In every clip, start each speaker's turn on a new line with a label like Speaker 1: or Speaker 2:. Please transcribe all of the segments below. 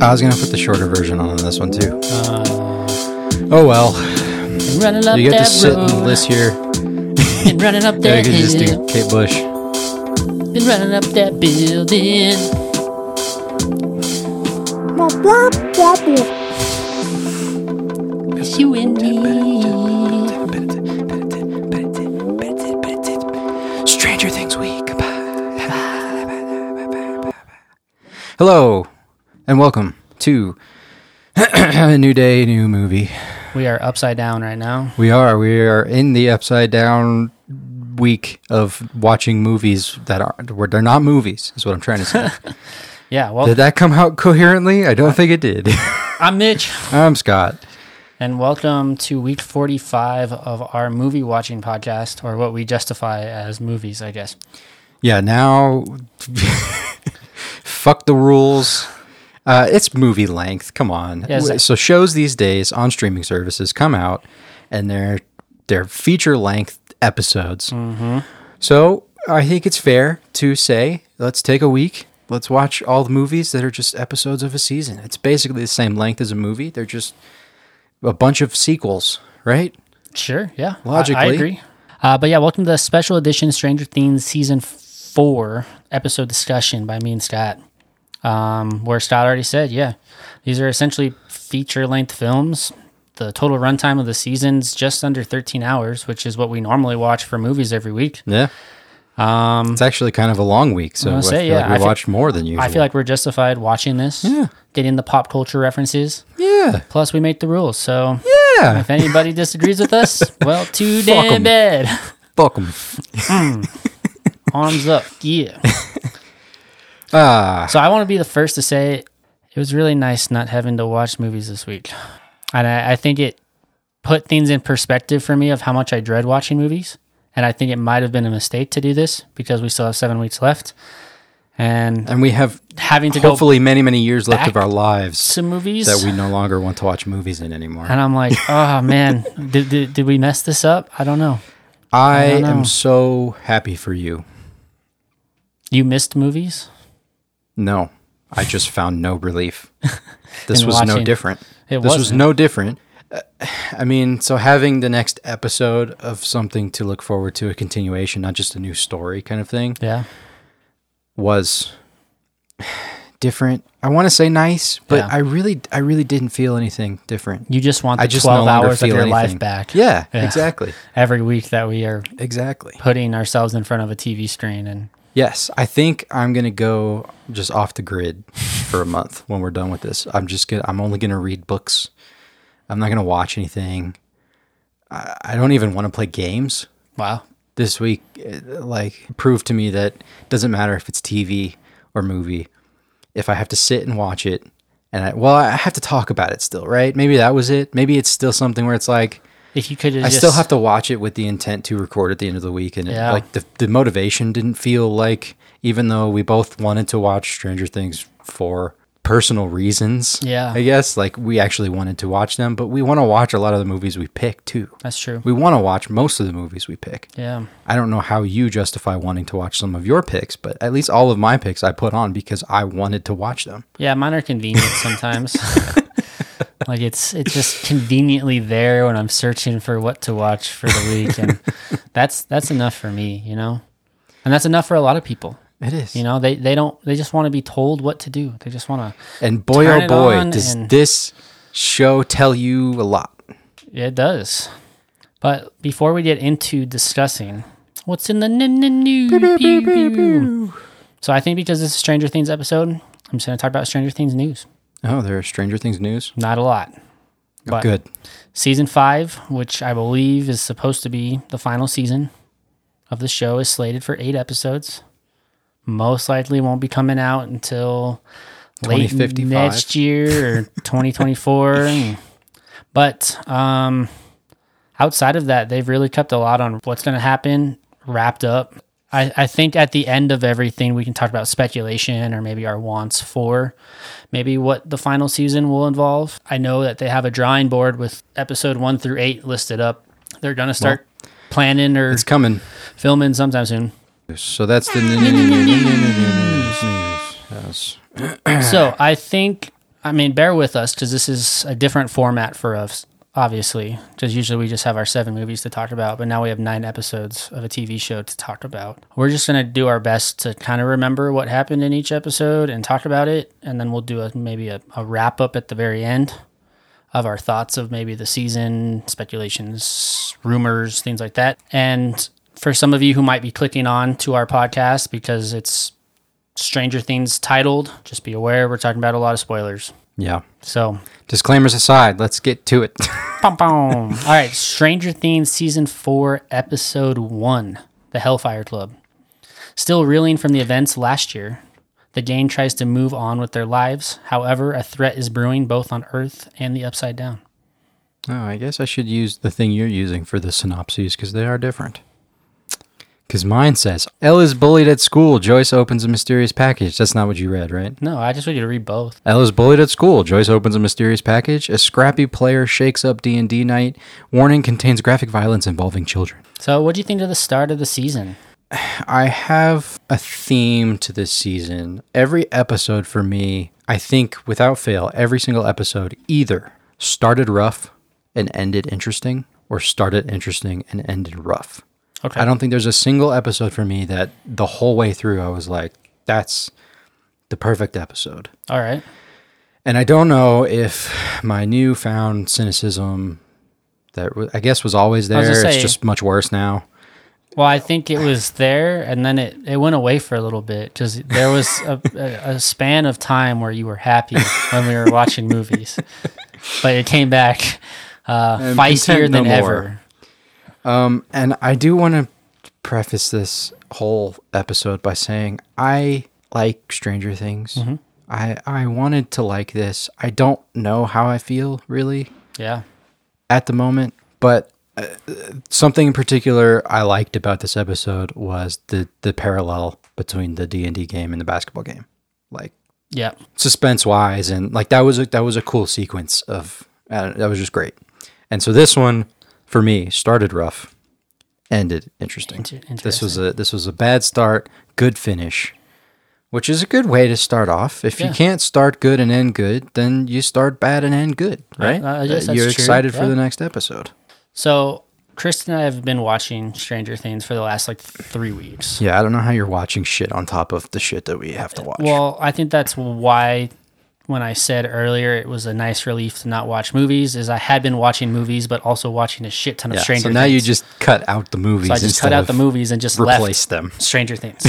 Speaker 1: I was gonna put the shorter version on this one too.
Speaker 2: Uh,
Speaker 1: Oh well,
Speaker 2: running up
Speaker 1: you get to sit
Speaker 2: road.
Speaker 1: and list here.
Speaker 2: Been running up that
Speaker 1: just do Kate Bush.
Speaker 2: Been running up that building. It's you and me.
Speaker 1: And welcome to a new day, new movie.
Speaker 2: We are upside down right now.
Speaker 1: We are we are in the upside down week of watching movies that are where they're not movies. Is what I'm trying to say.
Speaker 2: Yeah, well,
Speaker 1: did that come out coherently? I don't think it did.
Speaker 2: I'm Mitch,
Speaker 1: I'm Scott.
Speaker 2: and welcome to week 45 of our movie watching podcast, or what we justify as movies, I guess.
Speaker 1: Yeah, now fuck the rules. Uh, it's movie length. Come on.
Speaker 2: Yeah, it's-
Speaker 1: so shows these days on streaming services come out, and they're they're feature length episodes.
Speaker 2: Mm-hmm.
Speaker 1: So I think it's fair to say let's take a week. Let's watch all the movies that are just episodes of a season. It's basically the same length as a movie. They're just a bunch of sequels, right?
Speaker 2: Sure, yeah. I- I, agree. Uh, but yeah, welcome to the special edition Stranger Things season four episode discussion by me and Scott. Um, where Scott already said, yeah, these are essentially feature length films. The total runtime of the season's just under 13 hours, which is what we normally watch for movies every week.
Speaker 1: Yeah.
Speaker 2: Um,
Speaker 1: It's actually kind of a long week, so I,
Speaker 2: say,
Speaker 1: feel
Speaker 2: yeah,
Speaker 1: like we
Speaker 2: I feel-
Speaker 1: watched more than usual.
Speaker 2: I feel like we're justified watching this,
Speaker 1: Yeah.
Speaker 2: getting the pop culture references.
Speaker 1: yeah,
Speaker 2: Plus, we make the rules. So
Speaker 1: yeah.
Speaker 2: if anybody disagrees with us, well, too damn bad.
Speaker 1: Fuck 'em.
Speaker 2: Arms up. Yeah.
Speaker 1: Ah,
Speaker 2: So I want to be the first to say it was really nice not having to watch movies this week. And I, I think it put things in perspective for me of how much I dread watching movies. And I think it might have been a mistake to do this because we still have seven weeks left. And
Speaker 1: and we have
Speaker 2: having to go
Speaker 1: hopefully many, many years left of our lives
Speaker 2: to movies.
Speaker 1: that we no longer want to watch movies in anymore.
Speaker 2: and I'm like, oh man, did, did, did we mess this up? I don't know.
Speaker 1: I
Speaker 2: don't know.
Speaker 1: am so happy for you.
Speaker 2: You missed movies?
Speaker 1: No, I just found no relief. This was no different.
Speaker 2: It
Speaker 1: this was
Speaker 2: wasn't.
Speaker 1: no different. Uh, I mean, so having the next episode of something to look forward to, a continuation, not just a new story kind of thing,
Speaker 2: Yeah.
Speaker 1: was different. I want to say nice, but
Speaker 2: Yeah.
Speaker 1: I really, I really didn't feel anything different.
Speaker 2: You just want the
Speaker 1: I just
Speaker 2: 12
Speaker 1: no
Speaker 2: hours of your
Speaker 1: anything.
Speaker 2: life back.
Speaker 1: Yeah,
Speaker 2: Yeah.
Speaker 1: exactly,
Speaker 2: Every week that we are
Speaker 1: exactly.
Speaker 2: putting ourselves in front of a TV screen and
Speaker 1: Yes, I think I'm gonna go just off the grid for a month when we're done with this. I'm just gonna. I'm only gonna read books. I'm not gonna watch anything. I, I don't even want to play games
Speaker 2: wow.
Speaker 1: this week. Like proved to me that it doesn't matter if it's TV or movie. If I have to sit and watch it, and I, well, I have to talk about it still, right? Maybe that was it. Maybe it's still something where it's like
Speaker 2: If you could
Speaker 1: I
Speaker 2: just
Speaker 1: still have to watch it with the intent to record at the end of the week, and it, like the the motivation didn't feel like, even though we both wanted to watch Stranger Things for personal reasons.
Speaker 2: Yeah.
Speaker 1: I guess like we actually wanted to watch them, but we want to watch a lot of the movies we pick too.
Speaker 2: That's true.
Speaker 1: We want to watch most of the movies we pick.
Speaker 2: Yeah.
Speaker 1: I don't know how you justify wanting to watch some of your picks, but at least all of my picks I put on because I wanted to watch them.
Speaker 2: Yeah, mine are convenient sometimes. like it's it's just conveniently there when I'm searching for what to watch for the week and that's that's enough for me, you know? And that's enough for a lot of people.
Speaker 1: It is.
Speaker 2: You know, they they don't they just want to be told what to do. They just want to
Speaker 1: and boy oh boy, does
Speaker 2: and-
Speaker 1: this show tell you a lot.
Speaker 2: It does. But before we get into discussing what's in the n- n- news, so I think because this is Stranger Things episode, I'm just going to talk about Stranger Things news.
Speaker 1: Oh, there are Stranger Things news.
Speaker 2: Not a lot.
Speaker 1: Oh,
Speaker 2: But
Speaker 1: good.
Speaker 2: Season five, which I believe is supposed to be the final season of the show, is slated for eight episodes. Most likely won't be coming out until late next year or 2024. but um, outside of that, they've really kept a lot on what's going to happen wrapped up. I, I think at the end of everything, we can talk about speculation or maybe our wants for maybe what the final season will involve. I know that they have a drawing board with episode one through eight listed up. They're going to start planning or
Speaker 1: It's coming.
Speaker 2: filming sometime soon.
Speaker 1: So that's the news. Yes.
Speaker 2: so I think, I mean, bear with us because this is a different format for us, obviously. Because usually we just have our seven movies to talk about, but now we have nine episodes of a TV show to talk about. We're just going to do our best to kind of remember what happened in each episode and talk about it. And then we'll do a maybe a, a wrap up at the very end of our thoughts of maybe the season, speculations, rumors, things like that. And for some of you who might be clicking on to our podcast because it's Stranger Things titled, just be aware we're talking about a lot of spoilers.
Speaker 1: Yeah.
Speaker 2: So,
Speaker 1: Disclaimers aside, let's get to it.
Speaker 2: pom pom. All right, Stranger Things season 4, episode 1, The Hellfire Club. Still reeling from the events last year, the gang tries to move on with their lives. However, a threat is brewing both on Earth and the Upside Down.
Speaker 1: oh, I guess I should use the thing you're using for the synopses because they are different. Because mine says, El is bullied at school. Joyce opens a mysterious package. That's not what you read, right?
Speaker 2: No, I just want you to read both.
Speaker 1: El is bullied at school. Joyce opens a mysterious package. A scrappy player shakes up D&D night. Warning contains graphic violence involving children.
Speaker 2: So, what do you think of the start of the season?
Speaker 1: I have a theme to this season. Every episode for me, I think without fail, every single episode either started rough and ended interesting or started interesting and ended rough.
Speaker 2: Okay.
Speaker 1: I don't think there's a single episode for me that the whole way through I was like, that's the perfect episode.
Speaker 2: All right.
Speaker 1: And I don't know if my newfound cynicism that w- I guess was always there,
Speaker 2: was gonna
Speaker 1: it's just much worse now.
Speaker 2: Well, I think it was there, and then it, it went away for a little bit because there was a, a, a span of time where you were happy when we were watching movies, but it came back uh, feistier
Speaker 1: no
Speaker 2: than
Speaker 1: more.
Speaker 2: ever.
Speaker 1: Um, and I do want to preface this whole episode by saying I like Stranger Things.
Speaker 2: Mm-hmm.
Speaker 1: I I wanted to like this. I don't know how I feel really
Speaker 2: Yeah.
Speaker 1: at the moment, but uh, something in particular I liked about this episode was the the parallel between the D and D game and the basketball game, like
Speaker 2: Yeah.
Speaker 1: suspense wise, and like that was a that was a cool sequence of uh, that was just great. And so this one for me started rough, ended interesting.
Speaker 2: Inter-
Speaker 1: This was a this was a bad start, good finish, which is a good way to start off. If
Speaker 2: Yeah.
Speaker 1: you can't start good and end good, then you start bad and end good, right?
Speaker 2: Uh, yes, that's
Speaker 1: You're
Speaker 2: true,
Speaker 1: excited for
Speaker 2: yeah.
Speaker 1: the next episode.
Speaker 2: So, Kristen and I have been watching Stranger Things for the last like three weeks.
Speaker 1: Yeah, I don't know how you're watching shit on top of the shit that we have to watch.
Speaker 2: Well, I think that's why when I said earlier it was a nice relief to not watch movies, is I had been watching movies, but also watching a shit ton of
Speaker 1: yeah,
Speaker 2: Stranger
Speaker 1: so now you just cut out the movies.
Speaker 2: so I just cut out the movies and just
Speaker 1: replace them.
Speaker 2: Stranger Things.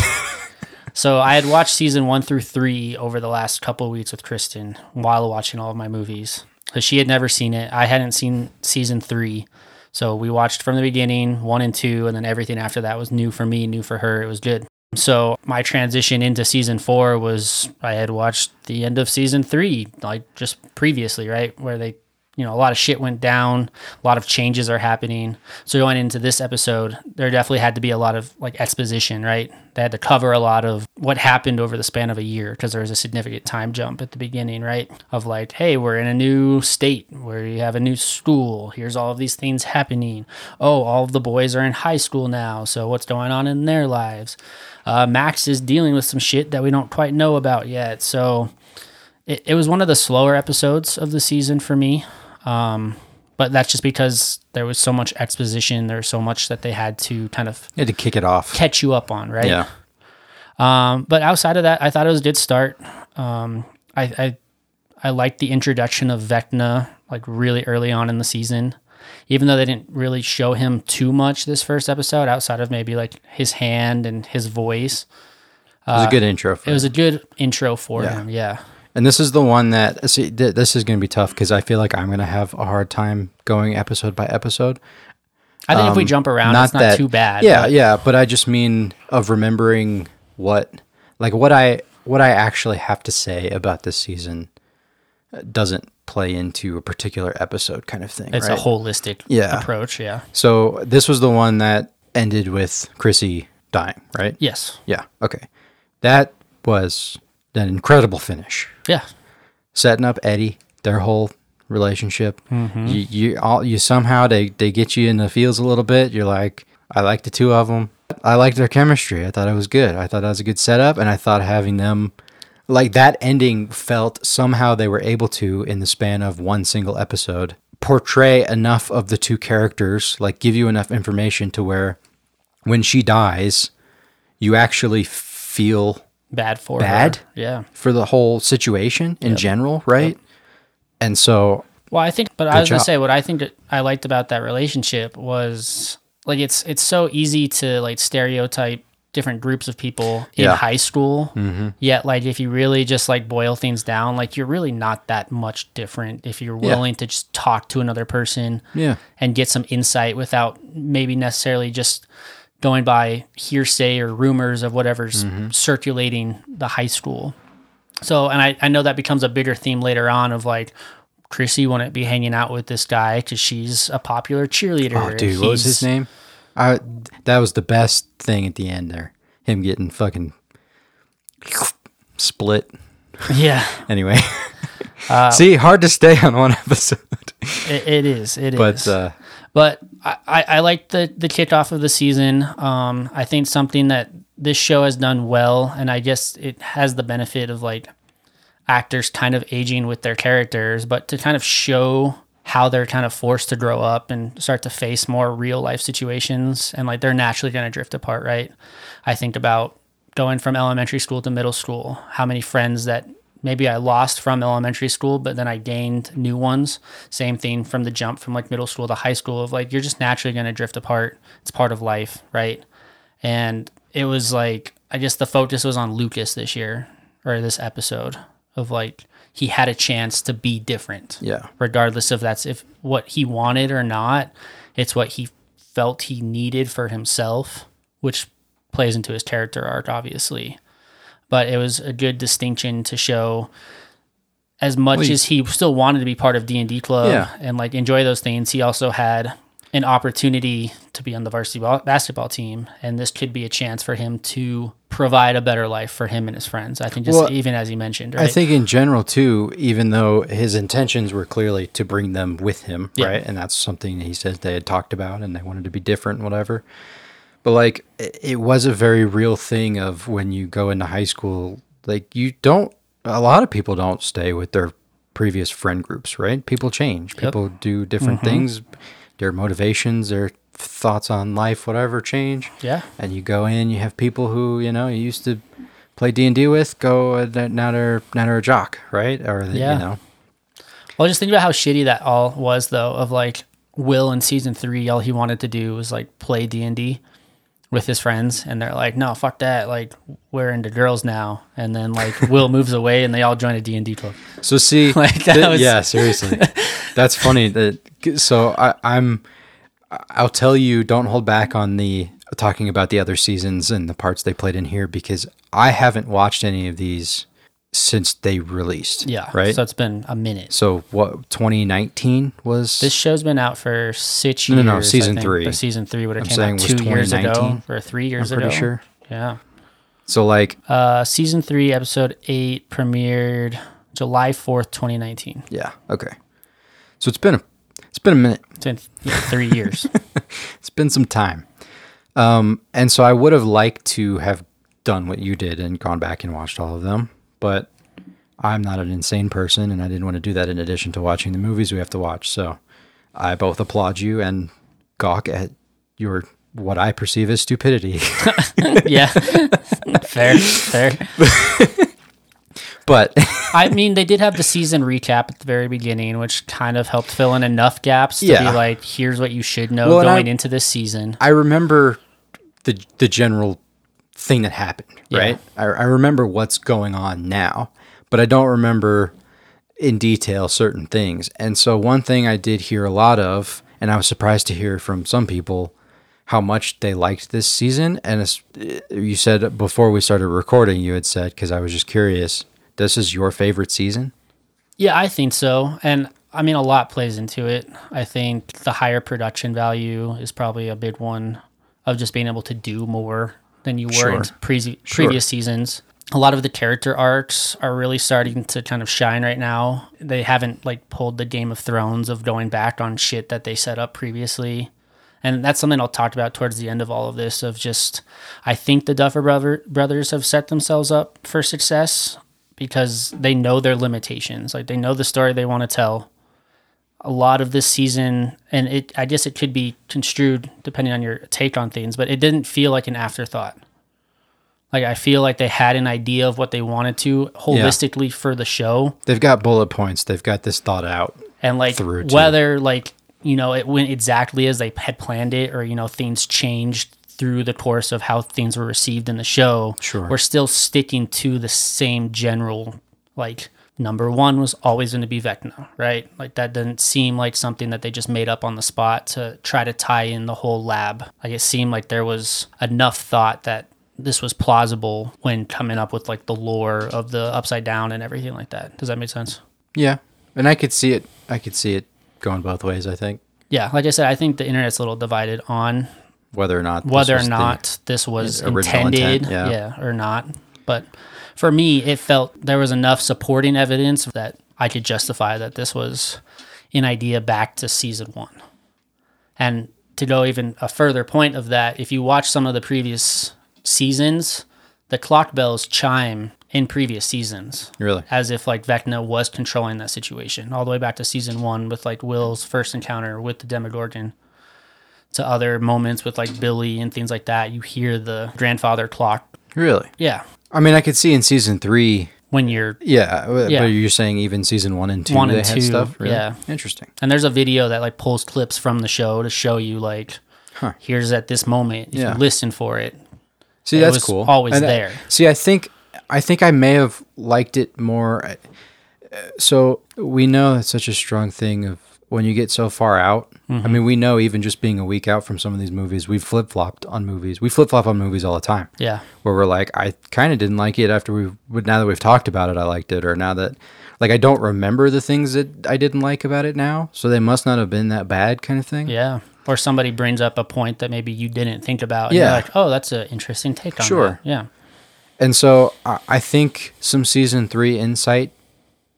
Speaker 2: so I had watched season one through three over the last couple of weeks with Kristen while watching all of my movies. Because she had never seen it. I hadn't seen season three. So we watched from the beginning, one and two, and then everything after that was new for me, new for her. It was good. So my transition into season four was I had watched the end of season three, like just previously, right? Where they, you know, a lot of shit went down, a lot of changes are happening. So going into this episode, there definitely had to be a lot of like exposition, right? They had to cover a lot of what happened over the span of a year because there was a significant time jump at the beginning, right? Of like, hey, we're in a new state where you have a new school. Here's all of these things happening. Oh, all of the boys are in high school now. So what's going on in their lives? Uh, Max is dealing with some shit that we don't quite know about yet. So it, it was one of the slower episodes of the season for me. Um, but that's just because there was so much exposition. There was so much that they had to kind of
Speaker 1: You had to kick it off.
Speaker 2: catch you up on, right?
Speaker 1: Yeah.
Speaker 2: Um, but outside of that, I thought it was a good start. Um, I, I I liked the introduction of Vecna like really early on in the season, even though they didn't really show him too much this first episode, outside of maybe like his hand and his voice.
Speaker 1: It was a good intro. For
Speaker 2: It was a good intro for
Speaker 1: Yeah.
Speaker 2: him. Yeah.
Speaker 1: And this is the one that see th- this is going to be tough because I feel like I'm going to have a hard time going episode by episode.
Speaker 2: I think if we
Speaker 1: Um,
Speaker 2: jump around, it's not
Speaker 1: that-
Speaker 2: too bad.
Speaker 1: Yeah,
Speaker 2: but-
Speaker 1: yeah, but I just mean of remembering what like what I what I actually have to say about this season uh, doesn't play into a particular episode kind of thing.
Speaker 2: It's
Speaker 1: right?
Speaker 2: a holistic
Speaker 1: Yeah.
Speaker 2: approach. Yeah.
Speaker 1: So this was the one that ended with Chrissy dying, right?
Speaker 2: Yes.
Speaker 1: Yeah. Okay. That was an incredible finish.
Speaker 2: Yeah.
Speaker 1: Setting up Eddie, their whole relationship.
Speaker 2: Mm-hmm.
Speaker 1: You, you all you somehow they they get you in the feels a little bit. You're like, I like the two of them. I liked their chemistry. I thought it was good. I thought that was a good setup, and I thought having them like that ending felt somehow they were able to in the span of one single episode portray enough of the two characters, like give you enough information to where when she dies, you actually feel
Speaker 2: Bad for
Speaker 1: Bad?
Speaker 2: her. Yeah.
Speaker 1: for the whole situation in general, right? And so,
Speaker 2: Well, I think, but I was gonna say what I think that I liked about that relationship was like it's it's so easy to like stereotype different groups of people in
Speaker 1: Yeah.
Speaker 2: high school. Mm-hmm. Yet, like if you really just like boil things down, like you're really not that much different if you're
Speaker 1: Yeah.
Speaker 2: willing to just talk to another person
Speaker 1: yeah,
Speaker 2: and get some insight without maybe necessarily just going by hearsay or rumors of whatever's circulating the high school. So, and I, I know that becomes a bigger theme later on of like, Chrissy wouldn't be hanging out with this guy because she's a popular cheerleader.
Speaker 1: Oh, dude, what was his name? I that was the best thing at the end there. Him getting fucking split.
Speaker 2: Yeah,
Speaker 1: Anyway, see, hard to stay on one episode,
Speaker 2: it, it is. It is.
Speaker 1: but uh,
Speaker 2: but I, I, I like the the kickoff of the season. Um, I think something that this show has done well, and I guess it has the benefit of like actors kind of aging with their characters, but to kind of show how they're kind of forced to grow up and start to face more real life situations, and like they're naturally going to drift apart, right? I think about going from elementary school to middle school, how many friends that maybe I lost from elementary school, but then I gained new ones. Same thing from the jump from like middle school to high school of like you're just naturally going to drift apart. It's part of life, right? And it was like I guess the focus was on Lucas this year or this episode of like he had a chance to be different
Speaker 1: yeah,
Speaker 2: regardless of that's if what he wanted or not. It's what he felt he needed for himself, which plays into his character arc, obviously. But it was a good distinction to show. As much as he still wanted to be part of D and D club
Speaker 1: Yeah.
Speaker 2: and like enjoy those things, he also had an opportunity to be on the varsity ball- basketball team, and this could be a chance for him to provide a better life for him and his friends. I think just
Speaker 1: Well,
Speaker 2: even as he mentioned, right?
Speaker 1: I think in general too, even though his intentions were clearly to bring them with him,
Speaker 2: Yeah.
Speaker 1: right? And that's something he said they had talked about and they wanted to be different, whatever. But like it it was a very real thing of when you go into high school, like you don't a lot of people don't stay with their previous friend groups, right? People change. People do different mm-hmm. things. Their motivations, their thoughts on life, whatever change
Speaker 2: yeah,
Speaker 1: and you go in you have people who you know you used to play d&d with go uh, now they're now they're a jock right or they,
Speaker 2: Yeah.
Speaker 1: you know
Speaker 2: Well, just think about how shitty that all was, though. Of like Will in season three, all he wanted to do was like play D and D with his friends, and they're like, "No, fuck that! Like we're into girls now." And then like Will moves away, and they all join a D and D club.
Speaker 1: so see
Speaker 2: Like, that
Speaker 1: th-
Speaker 2: was-
Speaker 1: yeah seriously that's funny that so I, i'm i'll tell you don't hold back on the talking about the other seasons and the parts they played in here because i haven't watched any of these since they released
Speaker 2: Yeah,
Speaker 1: right
Speaker 2: So it's been a minute.
Speaker 1: so what 2019 was
Speaker 2: This show's been out for six years.
Speaker 1: no, no,
Speaker 2: I
Speaker 1: season three.
Speaker 2: but season three would have
Speaker 1: I'm
Speaker 2: came
Speaker 1: saying
Speaker 2: out
Speaker 1: was
Speaker 2: two years ago
Speaker 1: 2019.
Speaker 2: or three years
Speaker 1: i'm pretty
Speaker 2: ago.
Speaker 1: sure
Speaker 2: Yeah.
Speaker 1: so like
Speaker 2: Uh, season three, episode eight, premiered July fourth, twenty nineteen.
Speaker 1: yeah okay so it's been a it's been a minute
Speaker 2: It's been yeah, three years.
Speaker 1: it's been some time. Um, and so I would have liked to have done what you did and gone back and watched all of them, but I'm not an insane person and I didn't want to do that in addition to watching the movies we have to watch. So I both applaud you and gawk at your what I perceive as stupidity.
Speaker 2: yeah, fair, fair.
Speaker 1: But
Speaker 2: I mean, they did have the season recap at the very beginning, which kind of helped fill in enough gaps to
Speaker 1: Yeah.
Speaker 2: be like, here's what you should know
Speaker 1: Well,
Speaker 2: going
Speaker 1: I-
Speaker 2: into this season.
Speaker 1: I remember the the general thing that happened,
Speaker 2: Yeah.
Speaker 1: right? I, I remember what's going on now, but I don't remember in detail certain things. And so one thing I did hear a lot of, and I was surprised to hear from some people how much they liked this season. And you said before we started recording, you had said because I was just curious, this is your favorite season.
Speaker 2: Yeah, I think so. And I mean, a lot plays into it. I think the higher production value is probably a big one of just being able to do more than you were
Speaker 1: Sure.
Speaker 2: in pre- previous seasons. A lot of the character arcs are really starting to kind of shine right now. They haven't like pulled the Game of Thrones of going back on shit that they set up previously. And that's something I'll talk about towards the end of all of this of just I think the Duffer brother, brothers have set themselves up for success because they know their limitations. Like they know the story they want to tell. A lot of this season and it I guess it could be construed depending on your take on things, but it didn't feel like an afterthought. Like I feel like they had an idea of what they wanted to holistically for the show
Speaker 1: They've got bullet points. They've got this thought out.
Speaker 2: and like
Speaker 1: through,
Speaker 2: whether like you know it went exactly as they had planned it or you know things changed through the course of how things were received in the show
Speaker 1: Sure.
Speaker 2: we're still sticking to the same general like number one was always going to be vecna right like that doesn't seem like something that they just made up on the spot to try to tie in the whole lab like it seemed like there was enough thought that this was plausible when coming up with like the lore of the upside down and everything like that does that make sense
Speaker 1: Yeah, and I could see it. I could see it going both ways. I think
Speaker 2: yeah, like I said, I think the internet's a little divided on
Speaker 1: whether or not this
Speaker 2: whether or
Speaker 1: was
Speaker 2: not this was intended,
Speaker 1: intent,
Speaker 2: yeah.
Speaker 1: yeah.
Speaker 2: or not. But for me, it felt there was enough supporting evidence that I could justify that this was an idea back to season one. And to go even a further point of that, if you watch some of the previous seasons, the clock bells chime in previous seasons
Speaker 1: really.
Speaker 2: as if like Vecna was controlling that situation all the way back to season one with like Will's first encounter with the Demogorgon to other moments with like Billy and things like that. You hear the grandfather clock.
Speaker 1: Really.
Speaker 2: Yeah.
Speaker 1: I mean, I could see in season three.
Speaker 2: When you're,
Speaker 1: Yeah,
Speaker 2: Yeah.
Speaker 1: but you're saying even season one and two
Speaker 2: One and two,
Speaker 1: stuff. Really?
Speaker 2: yeah.
Speaker 1: Interesting.
Speaker 2: and there's a video that like pulls clips from the show to show you like,
Speaker 1: Huh.
Speaker 2: here's at this moment. If
Speaker 1: Yeah.
Speaker 2: you listen for it,
Speaker 1: See,
Speaker 2: It
Speaker 1: that's
Speaker 2: was
Speaker 1: cool.
Speaker 2: always
Speaker 1: And I-
Speaker 2: there.
Speaker 1: see, I think I think I may have liked it more. uh, So we know it's such a strong thing of when you get so far out. I
Speaker 2: Mm-hmm.
Speaker 1: mean, we know even just being a week out from some of these movies, we've flip flopped on movies. We flip flop on movies all the time.
Speaker 2: yeah,
Speaker 1: where we're like, I kind of didn't like it after we, but now that we've talked about it, I liked it, or now that, like, I don't remember the things that I didn't like about it now, so they must not have been that bad, kind of thing.
Speaker 2: yeah. Or somebody brings up a point that maybe you didn't think about. And you're
Speaker 1: Yeah.
Speaker 2: like, oh, that's an interesting take on it.
Speaker 1: Sure.
Speaker 2: that. Yeah.
Speaker 1: And so I, I think some season three insight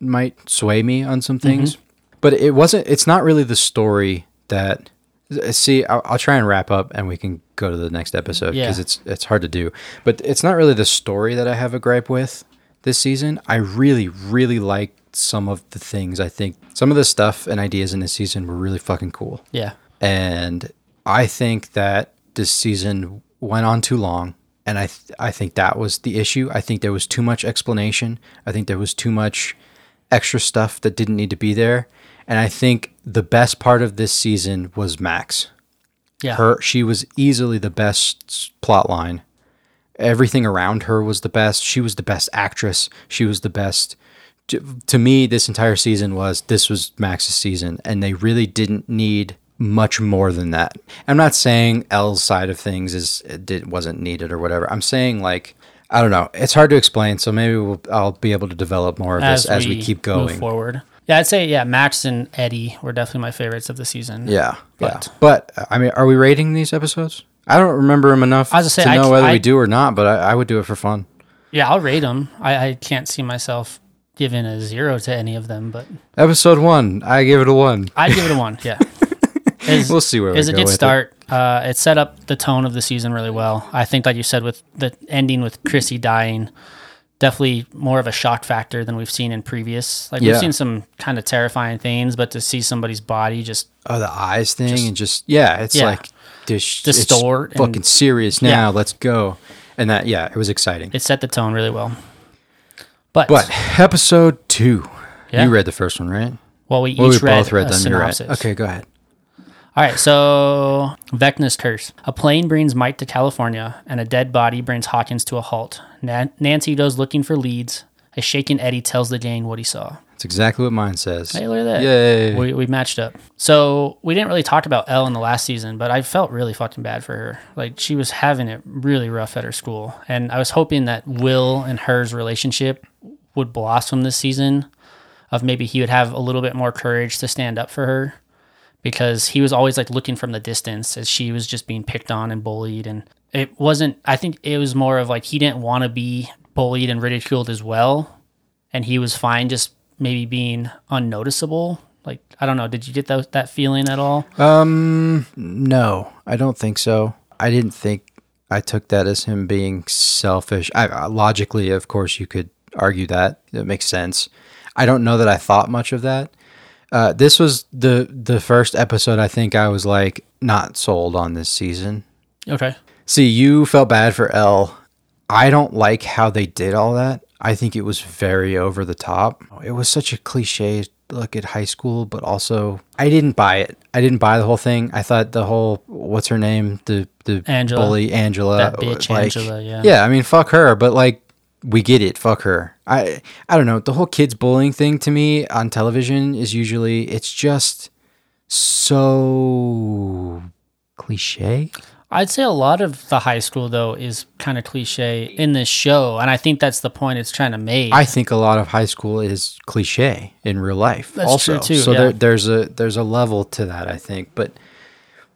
Speaker 1: might sway me on some things, but it wasn't. It's not really the story that. See, I'll, I'll try and wrap up, and we can go to the next episode because
Speaker 2: Yeah.
Speaker 1: it's it's hard to do. But it's not really the story that I have a gripe with this season. I really, really liked some of the things. I think some of the stuff and ideas in this season were really fucking cool.
Speaker 2: Yeah.
Speaker 1: And I think that this season went on too long. And I, th- I think that was the issue. I think there was too much explanation. I think there was too much extra stuff that didn't need to be there. And I think the best part of this season was Max.
Speaker 2: Yeah.
Speaker 1: Her, she was easily the best plot line. Everything around her was the best. She was the best actress. She was the best. To, to me, this entire season was this was Max's season, and they really didn't need much more than that. I'm not saying El's side of things is it wasn't needed or whatever. I'm saying like I don't know. It's hard to explain, so maybe we'll, I'll be able to develop more of this as we, keep going.
Speaker 2: forward. Yeah, I'd say yeah, Max and Eddie were definitely my favorites of the season.
Speaker 1: Yeah,
Speaker 2: But-
Speaker 1: yeah. But I mean, are we rating these episodes? I don't remember them enough
Speaker 2: I was say,
Speaker 1: to know
Speaker 2: c-
Speaker 1: whether
Speaker 2: I-
Speaker 1: we do or not. But I, I would do it for fun.
Speaker 2: Yeah, I'll rate them. I, I can't see myself giving a zero to any of them, but
Speaker 1: Episode one, I give it a one.
Speaker 2: I'd give it a one. Yeah, It's-
Speaker 1: We'll see where we
Speaker 2: it's a
Speaker 1: go
Speaker 2: good
Speaker 1: with it.
Speaker 2: start. Uh, it set up the tone of the season really well. I think, like you said, with the ending with Chrissy dying, definitely more of a shock factor than we've seen in previous. Like
Speaker 1: Yeah.
Speaker 2: we've seen some kind of terrifying things, but to see somebody's body just
Speaker 1: Oh, the eyes thing and just yeah, it's
Speaker 2: Yeah.
Speaker 1: like this.
Speaker 2: The
Speaker 1: it's
Speaker 2: and-
Speaker 1: fucking serious now.
Speaker 2: Yeah.
Speaker 1: Let's go. And that yeah, it was exciting.
Speaker 2: it set the tone really well. But,
Speaker 1: But episode two, you read the first one, right?
Speaker 2: well, we
Speaker 1: Well, we
Speaker 2: each read,
Speaker 1: both read
Speaker 2: a
Speaker 1: them. You're right.
Speaker 2: synopsis.
Speaker 1: Okay, go ahead.
Speaker 2: All right, so Vecna's curse. A plane brings Mike to California, and a dead body brings Hawkins to a halt. Nan- Nancy goes looking for leads. A shaken Eddie tells the gang what he saw.
Speaker 1: That's exactly what mine says.
Speaker 2: Hey, look at that.
Speaker 1: Yay.
Speaker 2: We, we matched up. So we didn't really talk about El in the last season, but I felt really fucking bad for her. Like she was having it really rough at her school, and I was hoping that Will and hers relationship would blossom this season. Of maybe he would have a little bit more courage to stand up for her, because he was always like looking from the distance as she was just being picked on and bullied, and it wasn't. I think it was more of like he didn't want to be bullied and ridiculed as well, and he was fine just maybe being unnoticeable. Like I don't know. Did you get that that feeling at all?
Speaker 1: Um, no, I don't think so. I didn't think I took that as him being selfish. I, I- logically, of course, you could argue that it makes sense. I don't know that I thought much of that. Uh, this was the the first episode. I think I was like not sold on this season.
Speaker 2: Okay.
Speaker 1: See, you felt bad for El. I don't like how they did all that. I think it was very over the top. It was such a cliche look at high school, but also I didn't buy it. I didn't buy the whole thing. I thought the whole what's her name, the the
Speaker 2: Angela.
Speaker 1: bully Angela,
Speaker 2: That bitch
Speaker 1: like,
Speaker 2: Angela, yeah.
Speaker 1: yeah. I mean, fuck her, but like we get it. Fuck her. I I don't know. The whole kids bullying thing to me on television is usually it's just so cliche.
Speaker 2: I'd say a lot of the high school though is kind of cliche in this show, and I think that's the point it's trying to make.
Speaker 1: I think a lot of high school is cliche in real life.
Speaker 2: That's
Speaker 1: also.
Speaker 2: true, too,
Speaker 1: So
Speaker 2: yeah.
Speaker 1: there, there's a there's a level to that, I think. But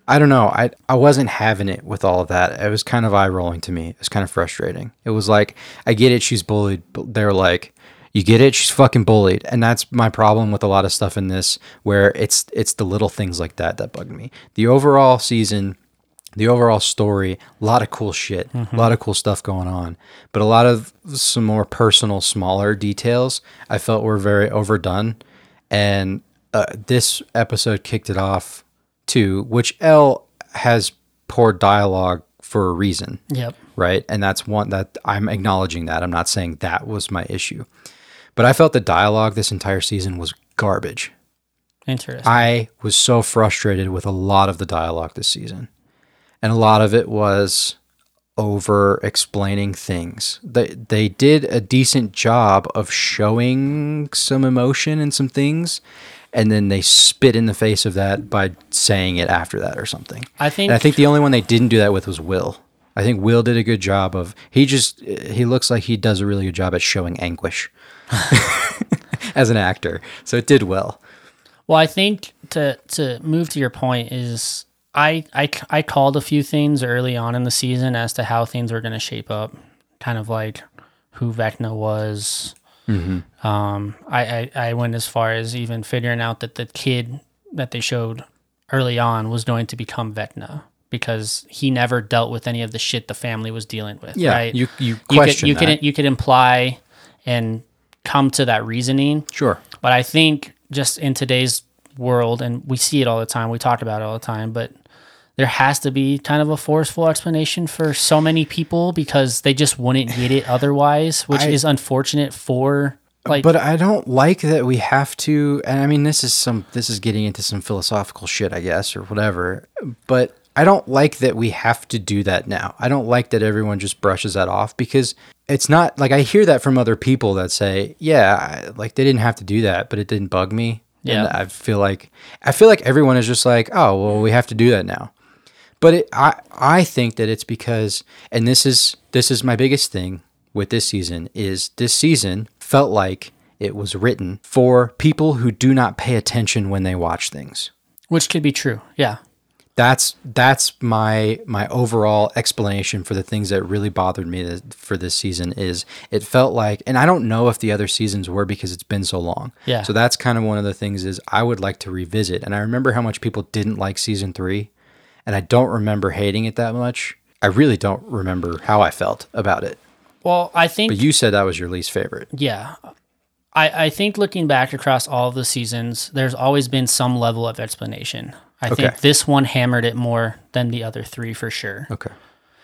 Speaker 1: I don't know. I I wasn't having it with all of that. It was kind of eye rolling to me. It was kind of frustrating. It was like I get it, she's bullied, but they're like, you get it, she's fucking bullied, and that's my problem with a lot of stuff in this, where it's it's the little things like that that bug me. The overall season the overall story, a lot of cool shit, a lot of cool stuff going on, but a lot of some more personal, smaller details I felt were very overdone. And uh, this episode kicked it off too, which El has poor dialogue for a reason,
Speaker 2: yep.
Speaker 1: right? And that's one that I'm acknowledging that. I'm not saying that was my issue, but I felt the dialogue this entire season was garbage.
Speaker 2: Interesting.
Speaker 1: I was so frustrated with a lot of the dialogue this season. And a lot of it was over explaining things. They they did a decent job of showing some emotion and some things and then they spit in the face of that by saying it after that or something.
Speaker 2: I think
Speaker 1: And I think the only one they didn't do that with was Will. I think Will did a good job of he just he looks like he does a really good job at showing anguish as an actor. So it did well.
Speaker 2: Well, I think to to move to your point is I I I called a few things early on in the season as to how things were going to shape up, kind of like who Vecna was. Um, I, I I went as far as even figuring out that the kid that they showed early on was going to become Vecna because he never dealt with any of the shit the family was dealing with.
Speaker 1: Yeah,
Speaker 2: right?
Speaker 1: you you
Speaker 2: you could you could you could imply and come to that reasoning
Speaker 1: Sure.
Speaker 2: but I think just in today's world, and we see it all the time, we talk about it all the time, but there has to be kind of a forceful explanation for so many people because they just wouldn't get it otherwise, which
Speaker 1: I-
Speaker 2: is unfortunate for like
Speaker 1: But I don't like that we have to and I mean this is some this is getting into some philosophical shit, I guess, or whatever. But I don't like that we have to do that now. I don't like that everyone just brushes that off because it's not like I hear that from other people that say, "Yeah, I, like they didn't have to do that, but it didn't bug me."
Speaker 2: Yeah.
Speaker 1: And I feel like I feel like everyone is just like, "Oh, well, we have to do that now." But it, I I think that it's because, and this is this is my biggest thing with this season is this season felt like it was written for people who do not pay attention when they watch things.
Speaker 2: which could be true. Yeah.
Speaker 1: That's that's my my overall explanation for the things that really bothered me for this season is it felt like and I don't know if the other seasons were because it's been so long.
Speaker 2: Yeah.
Speaker 1: So that's kind of one of the things is I would like to revisit and I remember how much people didn't like season 3 and I don't remember hating it that much. I really don't remember how I felt about it.
Speaker 2: Well, I think
Speaker 1: But you said that was your least favorite.
Speaker 2: Yeah. I, I think looking back across all the seasons, there's always been some level of explanation. I think this one hammered it more than the other three for sure.
Speaker 1: Okay.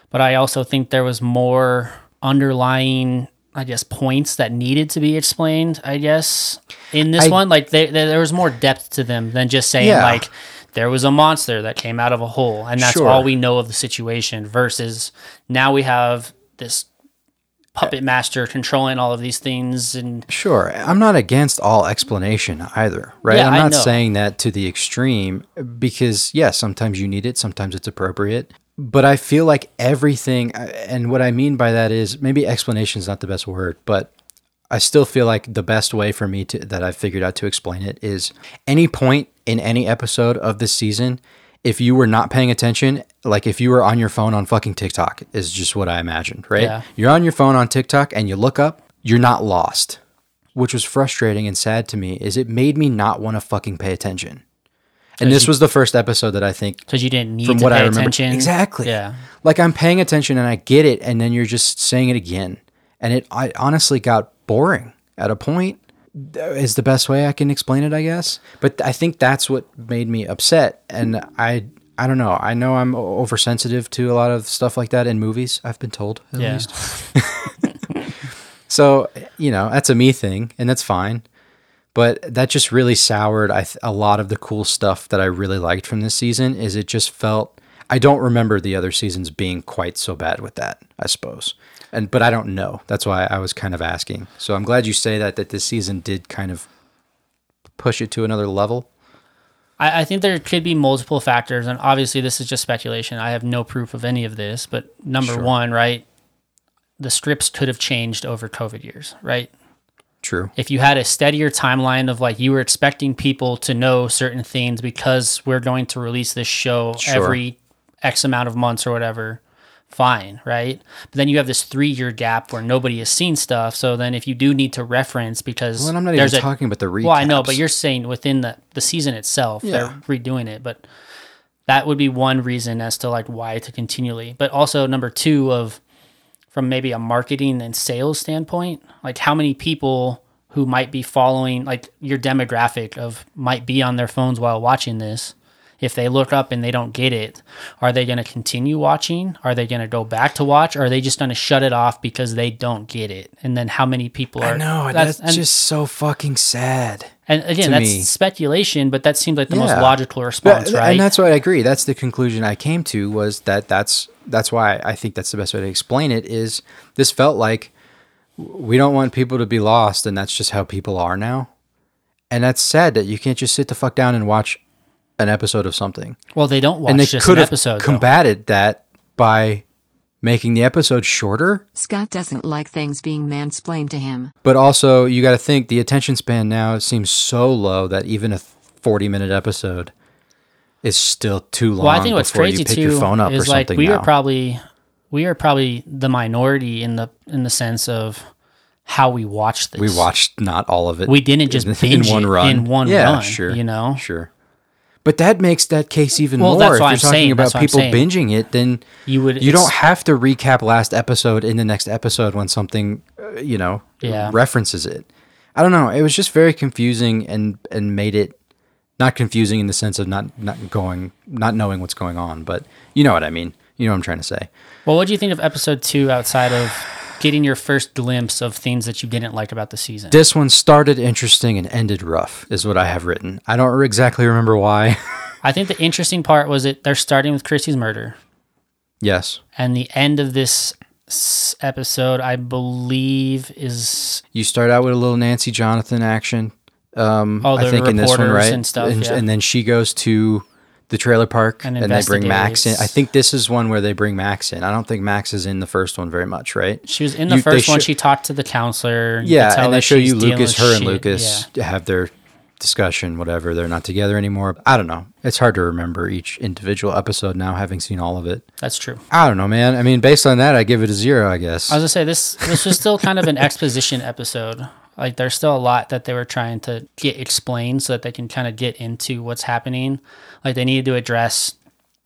Speaker 2: But I also think there was more underlying, I guess, points that needed to be explained, I guess, in this
Speaker 1: I-
Speaker 2: one. Like they, they, there was more depth to them than just saying,
Speaker 1: Yeah.
Speaker 2: like, there was a monster that came out of a hole, and that's
Speaker 1: Sure.
Speaker 2: all we know of the situation, versus now we have this puppet master controlling all of these things and
Speaker 1: Sure. I'm not against all explanation either, right?
Speaker 2: Yeah,
Speaker 1: I'm not saying that to the extreme because, yes, sometimes you need it, sometimes it's appropriate. But I feel like everything, uh, and what I mean by that is maybe explanation is not the best word, but I still feel like the best way for me to that I've figured out to explain it is any point in any episode of this season, if you were not paying attention, like if you were on your phone on fucking TikTok is just what I imagined, right?
Speaker 2: Yeah.
Speaker 1: You're on your phone on TikTok and you look up, you're not lost. Which was frustrating and sad to me is it made me not want to fucking pay attention. And this
Speaker 2: you-
Speaker 1: was the first episode that I think
Speaker 2: because you didn't need
Speaker 1: from
Speaker 2: to
Speaker 1: what
Speaker 2: pay
Speaker 1: I remember
Speaker 2: attention.
Speaker 1: exactly.
Speaker 2: Yeah.
Speaker 1: Like I'm paying attention and I get it, and then you're just saying it again, and it I honestly got boring at a point. Is the best way I can explain it, I guess. But I think that's what made me upset, and I I don't know. I know I'm oversensitive to a lot of stuff like that in movies. I've been told at
Speaker 2: Yeah.
Speaker 1: least. So you know that's a me thing, and that's fine. But that just really soured I th- a lot of the cool stuff that I really liked from this season. Is it just felt I don't remember the other seasons being quite so bad with that. I suppose, and but I don't know. That's why I was kind of asking. So I'm glad you say that that this season did kind of push it to another level.
Speaker 2: I, I think there could be multiple factors, and obviously this is just speculation. I have no proof of any of this, but number
Speaker 1: Sure.
Speaker 2: one, right, the scripts could have changed over COVID years, right?
Speaker 1: True.
Speaker 2: If you had a steadier timeline of like you were expecting people to know certain things because we're going to release this show
Speaker 1: Sure.
Speaker 2: every X amount of months or whatever, fine, right? But then you have this three year gap where nobody has seen stuff. So then if you do need to reference because
Speaker 1: Well, I'm not even
Speaker 2: a-
Speaker 1: talking about the recaps.
Speaker 2: well, I know, but you're saying within the the season itself,
Speaker 1: Yeah.
Speaker 2: they're redoing it, but that would be one reason as to like why to continually. But also number two of from maybe a marketing and sales standpoint, like how many people who might be following like your demographic of might be on their phones while watching this. If they look up and they don't get it, are they going to continue watching? Are they going to go back to watch? Or are they just going to shut it off because they don't get it? And then how many people are?
Speaker 1: I know that's,
Speaker 2: and-
Speaker 1: just so fucking sad.
Speaker 2: and again, that's
Speaker 1: me.
Speaker 2: speculation, but that seems like the most logical response,
Speaker 1: But-
Speaker 2: right?
Speaker 1: And that's what I agree. That's the conclusion I came to was that that's that's why I think that's the best way to explain it is this felt like we don't want people to be lost and that's just how people are now. And that's sad that you can't just sit the fuck down and watch an episode of something.
Speaker 2: well, they don't watch
Speaker 1: and they
Speaker 2: just
Speaker 1: could
Speaker 2: an
Speaker 1: have
Speaker 2: episode. though.
Speaker 1: combated that by making the episode shorter
Speaker 3: Scott doesn't like things being mansplained to him.
Speaker 1: But also, you got to think the attention span now seems so low that even a 40 minute episode is still too long
Speaker 2: Well, I think what's crazy
Speaker 1: you pick
Speaker 2: too
Speaker 1: your phone up or
Speaker 2: is like
Speaker 1: something
Speaker 2: we
Speaker 1: now.
Speaker 2: are probably we are probably the minority in the in the sense of how we watch this.
Speaker 1: we watched not all of it.
Speaker 2: We didn't just
Speaker 1: in,
Speaker 2: binge
Speaker 1: in one run.
Speaker 2: in one
Speaker 1: yeah,
Speaker 2: run,
Speaker 1: Sure,
Speaker 2: you know?
Speaker 1: sure. But that makes that case even
Speaker 2: Well,
Speaker 1: more.
Speaker 2: that's
Speaker 1: if
Speaker 2: what
Speaker 1: you're
Speaker 2: I'm
Speaker 1: talking
Speaker 2: saying,
Speaker 1: about
Speaker 2: that's what I'm
Speaker 1: people binging it, then
Speaker 2: You would.
Speaker 1: you don't have to recap last episode in the next episode when something, uh, you know,
Speaker 2: Yeah.
Speaker 1: references it. I don't know. It was just very confusing and and made it not confusing in the sense of not not going not knowing what's going on, but you know what I mean. You know what I'm trying to say.
Speaker 2: Well, what do you think of episode two outside of getting your first glimpse of things that you didn't like about the season?
Speaker 1: This one started interesting and ended rough, is what I have written. I don't exactly remember why.
Speaker 2: I think the interesting part was that they're starting with Chrissy's murder.
Speaker 1: yes,
Speaker 2: and the end of this episode i believe is
Speaker 1: you start out with a little Nancy Jonathan action. Um,
Speaker 2: Oh,
Speaker 1: I think in this one, right?
Speaker 2: and stuff,
Speaker 1: and,
Speaker 2: yeah.
Speaker 1: and then she goes to the trailer park
Speaker 2: And
Speaker 1: and, they bring Max in. I think this is one where they bring Max in. I don't think Max is in the first one very much, right?
Speaker 2: she was in the
Speaker 1: You-
Speaker 2: first one
Speaker 1: sho-
Speaker 2: she talked to the counselor You
Speaker 1: Yeah, and they show you Lucas, her and
Speaker 2: shit.
Speaker 1: Lucas
Speaker 2: Yeah.
Speaker 1: have their discussion, whatever. They're not together anymore. I don't know. It's hard to remember each individual episode now, having seen all of it.
Speaker 2: that's true
Speaker 1: I don't know, man. I mean, based on that, I give it a zero, I guess.
Speaker 2: i was gonna say this this was still kind of an exposition episode like there's still a lot that they were trying to get explained so that they can kind of get into what's happening like they needed to address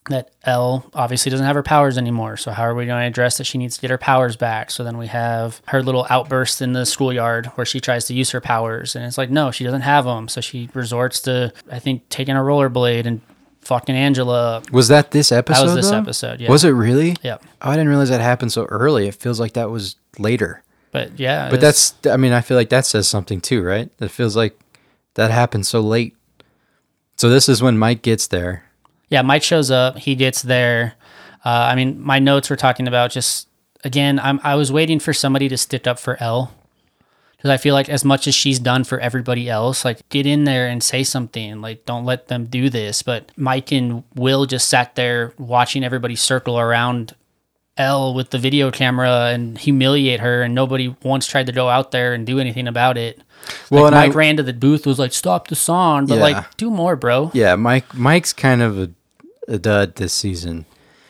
Speaker 2: that El obviously doesn't have her powers anymore. So how are we going to address that she needs to get her powers back? So then we have her little outburst in the schoolyard where she tries to use her powers, and it's like no, she doesn't have them. So she resorts to I think taking a rollerblade and fucking Angela.
Speaker 1: was that this episode?
Speaker 2: That was this
Speaker 1: though?
Speaker 2: episode, yeah.
Speaker 1: Was it really?
Speaker 2: Yep.
Speaker 1: Oh, I didn't realize that happened so early. It feels like that was later.
Speaker 2: But yeah,
Speaker 1: But that's, I mean, I feel like that says something too, right? It feels like that happened so late. So this is when Mike gets there.
Speaker 2: yeah. Mike shows up. He gets there. Uh, I mean, my notes were talking about just again. I'm I was waiting for somebody to stick up for El because I feel like as much as she's done for everybody else, like get in there and say something. Like don't let them do this. But Mike and Will just sat there watching everybody circle around El with the video camera and humiliate her, and nobody once tried to go out there and do anything about it.
Speaker 1: Well,
Speaker 2: like
Speaker 1: and I-
Speaker 2: Mike ran to the booth, was like, "Stop the song," but
Speaker 1: Yeah.
Speaker 2: like, do more, bro.
Speaker 1: Yeah, Mike. Mike's kind of a, a dud this season.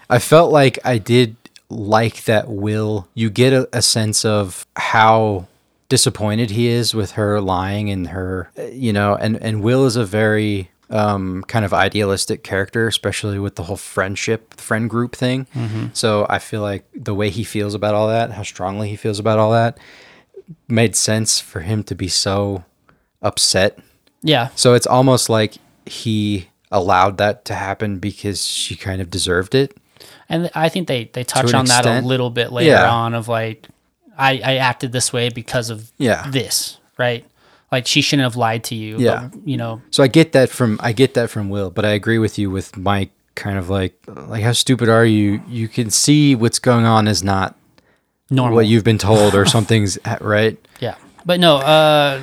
Speaker 1: I felt like I did like that Will. You get a, a sense of how disappointed he is with her lying and her, you know, and and Will is a very um, kind of idealistic character, especially with the whole friendship, friend group thing. So I feel like the way he feels about all that, how strongly he feels about all that, made sense for him to be so upset
Speaker 2: Yeah.
Speaker 1: so it's almost like he allowed that to happen because she kind of deserved it.
Speaker 2: And I think they they touch
Speaker 1: an
Speaker 2: on that a little bit later
Speaker 1: Yeah.
Speaker 2: on of like I I acted this way because of
Speaker 1: Yeah.
Speaker 2: this, right? Like she shouldn't have lied to you.
Speaker 1: Yeah.
Speaker 2: But, you know,
Speaker 1: So I get that from I get that from Will, but I agree with you with Mike. Kind of like like how stupid are you? You can see what's going on is not
Speaker 2: normal.
Speaker 1: what you've been told or something's right.
Speaker 2: yeah. But no, uh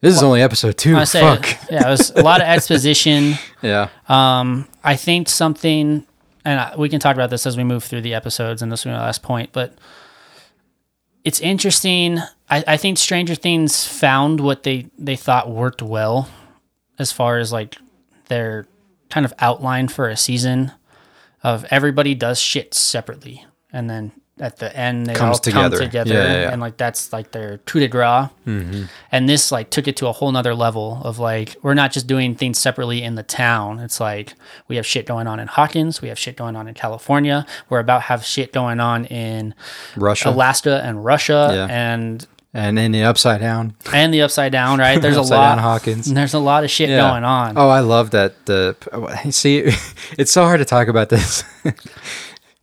Speaker 1: This is only episode two.
Speaker 2: I say
Speaker 1: Fuck.
Speaker 2: yeah, it was a lot of exposition.
Speaker 1: Yeah.
Speaker 2: Um, I think something, and I, we can talk about this as we move through the episodes, and this will be my last point. But it's interesting. I, I think Stranger Things found what they they thought worked well, as far as like their kind of outline for a season of everybody does shit separately, and then at the end they
Speaker 1: Comes
Speaker 2: all come
Speaker 1: together.
Speaker 2: together,
Speaker 1: Yeah, yeah, yeah.
Speaker 2: and like that's like their coup de grace. Mm-hmm. And this like took it to a whole nother level of like we're not just doing things separately in the town. It's like we have shit going on in Hawkins, we have shit going on in California. We're about to have shit going on in
Speaker 1: Russia
Speaker 2: Alaska and Russia and
Speaker 1: and then the upside down.
Speaker 2: and the upside down, right? There's a lot
Speaker 1: Hawkins.
Speaker 2: There's a lot of shit
Speaker 1: Yeah.
Speaker 2: going on.
Speaker 1: Oh, I love that. The see, it's so hard to talk about this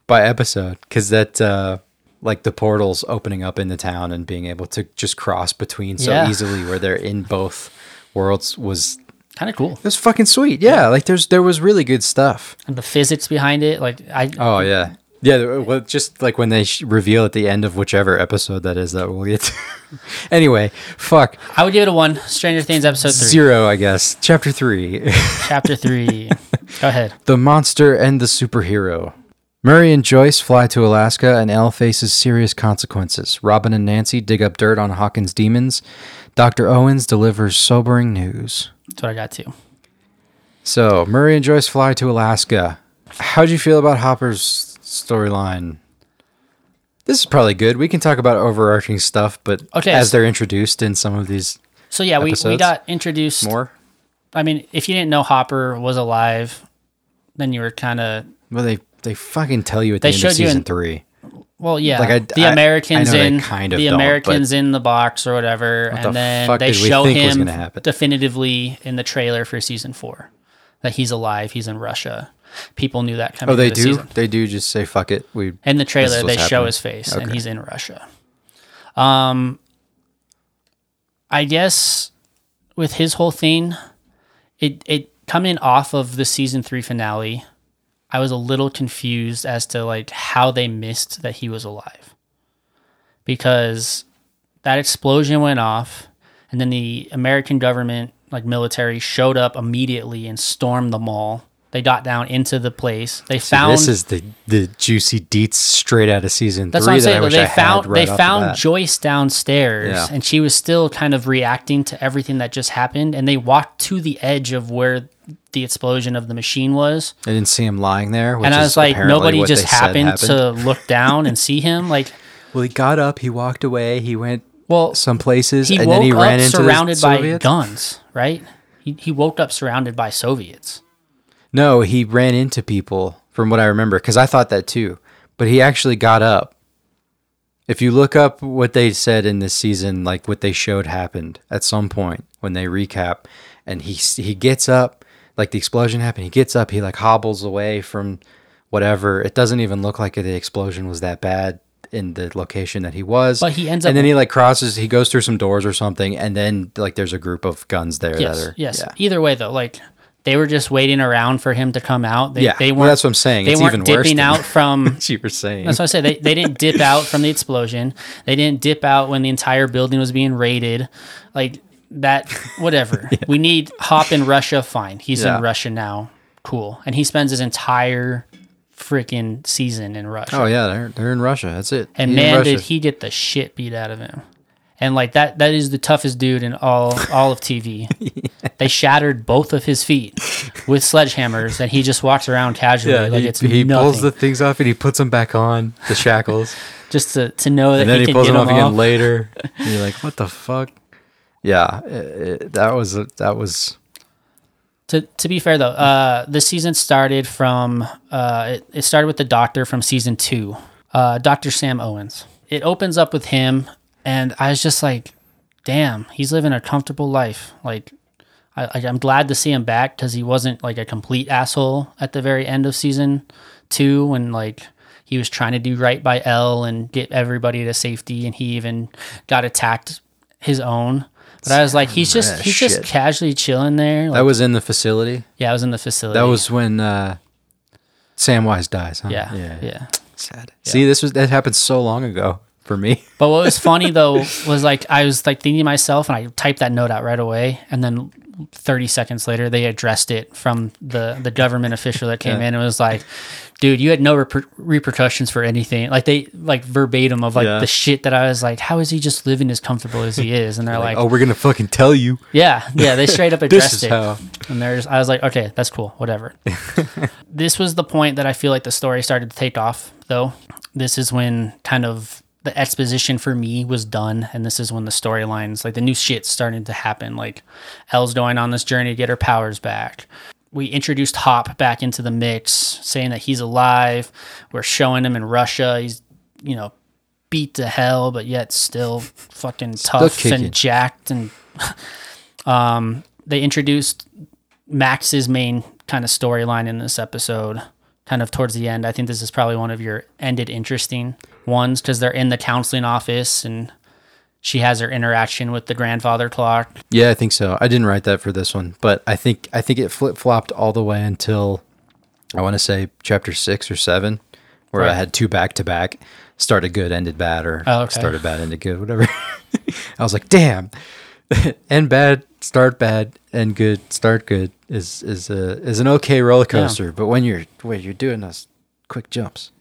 Speaker 1: by episode because that uh, like the portals opening up in the town and being able to just cross between so
Speaker 2: Yeah.
Speaker 1: easily where they're in both worlds was
Speaker 2: Kind of cool.
Speaker 1: it was fucking sweet. Yeah, like there's there was really good stuff.
Speaker 2: And the physics behind it, like I
Speaker 1: Oh yeah. Yeah, well, just like when they sh- reveal at the end of whichever episode that is that we'll get to. anyway, fuck.
Speaker 2: I would give it a one. Stranger Things episode three.
Speaker 1: Zero, I guess. Chapter three.
Speaker 2: Chapter three. Go ahead.
Speaker 1: The Monster and the Superhero. Murray and Joyce fly to Alaska, and El faces serious consequences. Robin and Nancy dig up dirt on Hawkins' demons. Dr. Owens delivers sobering news.
Speaker 2: That's what I got to.
Speaker 1: So, Murray and Joyce fly to Alaska. How'd you feel about Hopper's storyline? This is probably good. We can talk about overarching stuff, but
Speaker 2: Okay,
Speaker 1: as
Speaker 2: so-
Speaker 1: they're introduced in some of these
Speaker 2: So yeah, we, we got introduced
Speaker 1: more,
Speaker 2: I mean, if you didn't know Hopper was alive, then you were kind of
Speaker 1: well, they they fucking tell you at the
Speaker 2: They
Speaker 1: end of season
Speaker 2: in-
Speaker 1: three.
Speaker 2: well, yeah.
Speaker 1: Like, I-
Speaker 2: the
Speaker 1: I-
Speaker 2: Americans
Speaker 1: I
Speaker 2: in
Speaker 1: kind of
Speaker 2: the Americans in the box or whatever,
Speaker 1: the
Speaker 2: and then
Speaker 1: fuck
Speaker 2: they show him definitively in the trailer for season four that he's alive. He's in Russia. People knew that coming.
Speaker 1: Oh, they
Speaker 2: the
Speaker 1: do.
Speaker 2: season.
Speaker 1: They do just say fuck it. We
Speaker 2: In the trailer, they
Speaker 1: what's
Speaker 2: show his face, and he's in Russia. Um, I guess with his whole thing, it it coming off of the season three finale, I was a little confused as to like how they missed that he was alive, because that explosion went off, and then the American government, like military, showed up immediately and stormed the mall. They got down into the place. They
Speaker 1: See,
Speaker 2: found
Speaker 1: this is the the juicy deets straight out of season
Speaker 2: that's
Speaker 1: three
Speaker 2: what I'm
Speaker 1: that I
Speaker 2: saying. They
Speaker 1: I
Speaker 2: found
Speaker 1: right
Speaker 2: they
Speaker 1: the
Speaker 2: found
Speaker 1: bat.
Speaker 2: Joyce downstairs,
Speaker 1: Yeah.
Speaker 2: and she was still kind of reacting to everything that just happened. And they walked to the edge of where the explosion of the machine was,
Speaker 1: I didn't see him lying there, which
Speaker 2: and I was like, nobody just
Speaker 1: said
Speaker 2: happened, to look down and see him. Like,
Speaker 1: Well, he got up, he walked away, he went
Speaker 2: well,
Speaker 1: some places, and then he ran into
Speaker 2: surrounded by
Speaker 1: Soviets.
Speaker 2: guns, right? He he woke up surrounded by Soviets.
Speaker 1: No, he ran into people, from what I remember, because I thought that too. But he actually got up. If you look up what they said in this season, like what they showed happened at some point when they recap, and he he gets up, like the explosion happened. He gets up, he like hobbles away from whatever. It doesn't even look like the explosion was that bad in the location that he was.
Speaker 2: But he ends up, and
Speaker 1: then he like crosses, he goes through some doors or something, and then like there's a group of guns there
Speaker 2: Yes,
Speaker 1: that are
Speaker 2: yes.
Speaker 1: yeah.
Speaker 2: Either way, though, like they were just waiting around for him to come out. They,
Speaker 1: Yeah,
Speaker 2: they weren't.
Speaker 1: that's what I'm saying.
Speaker 2: They
Speaker 1: It's
Speaker 2: weren't
Speaker 1: even
Speaker 2: dipping out from
Speaker 1: you were saying.
Speaker 2: That's what I said. They, they didn't dip out from the explosion. They didn't dip out when the entire building was being raided. Like that, whatever. We need Hop in Russia. Fine. He's
Speaker 1: Yeah.
Speaker 2: in Russia now. Cool. And he spends his entire freaking season in Russia.
Speaker 1: Oh yeah, they're they're in Russia. That's it.
Speaker 2: and
Speaker 1: He's
Speaker 2: man, did he get the shit beat out of him. And like that that is the toughest dude in all all of TV. They shattered both of his feet with sledgehammers and he just walks around casually like
Speaker 1: he,
Speaker 2: it's
Speaker 1: he
Speaker 2: nothing.
Speaker 1: pulls the things off and he puts them back on the shackles,
Speaker 2: just to, to know that
Speaker 1: and then
Speaker 2: he,
Speaker 1: he,
Speaker 2: can
Speaker 1: pulls
Speaker 2: get
Speaker 1: them off again
Speaker 2: off.
Speaker 1: later. And you're like, what the fuck? Yeah, it, it- that was a, that was
Speaker 2: To to be fair though, uh, the season started from uh, it, it started with the Doctor from season two, uh, Doctor Sam Owens. It opens up with him, and I was just like, "Damn, he's living a comfortable life." Like, I, I'm glad to see him back because he wasn't like a complete asshole at the very end of season two when like he was trying to do right by El and get everybody to safety, and he even got attacked his own. But I was like, he's just he's just casually chilling there. Like,
Speaker 1: that was in the facility.
Speaker 2: yeah, I was in the facility.
Speaker 1: That was when uh, Samwise dies. Huh?
Speaker 2: yeah, yeah,
Speaker 1: Sad. See, this was that happened so long ago for me.
Speaker 2: But what was funny though was like I was like thinking to myself, and I typed that note out right away, and then 30 seconds later they addressed it from the the government official that came in and was like, "Dude, you had no reper- repercussions for anything." Like they like verbatim of like
Speaker 1: Yeah.
Speaker 2: the shit that I was like, "How is he just living as comfortable as he is?" And they're like,
Speaker 1: oh, we're gonna fucking tell you.
Speaker 2: Yeah, yeah, they straight up addressed it.
Speaker 1: how.
Speaker 2: And there's, I was like, okay, that's cool, whatever. this was the point that I feel like the story started to take off, though. This is when kind of the exposition for me was done, and this is when the storylines, like the new shit starting to happen. Like, El's going on this journey to get her powers back. We introduced Hop back into the mix, saying that he's alive. We're showing him in Russia. He's, you know, beat to hell, but yet still fucking tough and jacked and um, they introduced Max's main kind of storyline in this episode, kind of towards the end. I think this is probably one of your ended interesting ones because they're in the counseling office and she has her interaction with the grandfather clock.
Speaker 1: Yeah, I think so. I didn't write that for this one, but I think I think it flip flopped all the way until I want to say chapter six or seven, where I had two back to back. Started good, ended bad, or
Speaker 2: Oh, okay.
Speaker 1: started bad, ended good, whatever. I was like, damn, end bad, start bad, end good, start good is is a is an okay roller coaster. But when you're when you're doing those quick jumps,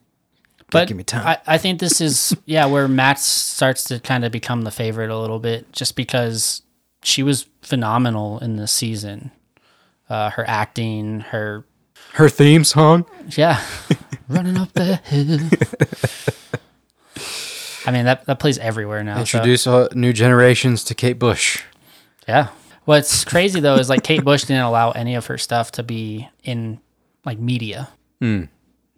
Speaker 2: But
Speaker 1: give me time.
Speaker 2: I, I think this is yeah where Max starts to kind of become the favorite a little bit, just because she was phenomenal in this season. Uh, her acting, her
Speaker 1: her theme song.
Speaker 2: Yeah. Running up the hill. I mean that that plays everywhere now.
Speaker 1: Introduce uh, new generations to Kate Bush.
Speaker 2: yeah. What's crazy though is like Kate Bush didn't allow any of her stuff to be in like media.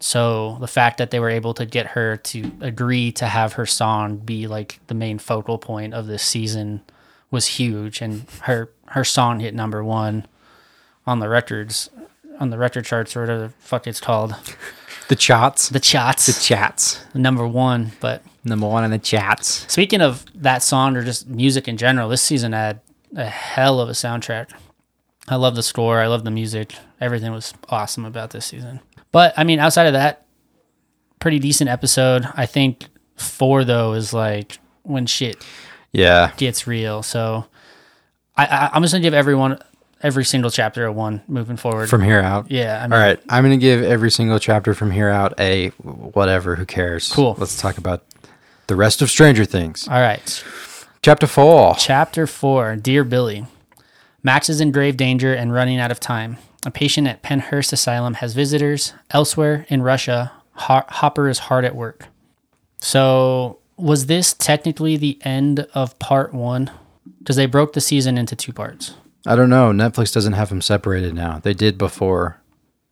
Speaker 2: So the fact that they were able to get her to agree to have her song be like the main focal point of this season was huge, and her her song hit number one on the records on the record charts or whatever the fuck it's called.
Speaker 1: The chats.
Speaker 2: The chats.
Speaker 1: The chats.
Speaker 2: number one. But
Speaker 1: Number one in the chats.
Speaker 2: speaking of that song or just music in general, this season had a hell of a soundtrack. I love the score. I love the music. Everything was awesome about this season. But I mean, outside of that, pretty decent episode. I think four though is like when shit
Speaker 1: Yeah.
Speaker 2: gets real. So I, I I'm just gonna give everyone every single chapter a one moving forward.
Speaker 1: From here out.
Speaker 2: yeah, I mean,
Speaker 1: All right. I'm going to give every single chapter from here out a whatever. Who cares?
Speaker 2: Cool.
Speaker 1: Let's talk about the rest of Stranger Things.
Speaker 2: All right.
Speaker 1: Chapter four.
Speaker 2: Chapter 4 Dear Billy. Max is in grave danger and running out of time. A patient at Pennhurst Asylum has visitors. Elsewhere in Russia, Hopper is hard at work. So, was this technically the end of part one? Because they broke the season into two parts.
Speaker 1: I don't know. Netflix doesn't have them separated now. They did before,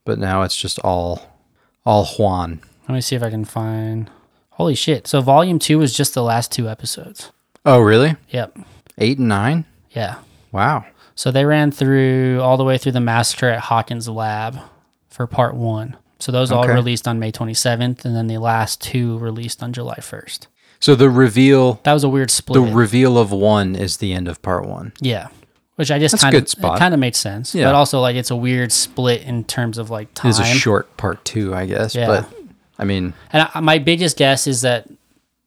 Speaker 1: but now it's just all, all one.
Speaker 2: Let me see if I can find. Holy shit. So, volume two was just the last two episodes.
Speaker 1: Oh, really?
Speaker 2: Yep.
Speaker 1: Eight and nine?
Speaker 2: Yeah.
Speaker 1: Wow.
Speaker 2: So they ran through all the way through the massacre at Hawkins Lab for part one. So those all released on May 27th, and then the last two released on July 1st.
Speaker 1: So the reveal,
Speaker 2: That was a weird split.
Speaker 1: the reveal of one is the end of part one.
Speaker 2: yeah, which I just
Speaker 1: That's
Speaker 2: kind of
Speaker 1: spot.
Speaker 2: kind of makes sense,
Speaker 1: Yeah.
Speaker 2: but also like it's a weird split in terms of like time.
Speaker 1: It is a short part two, I guess.
Speaker 2: Yeah.
Speaker 1: But I mean,
Speaker 2: And I, my biggest guess is that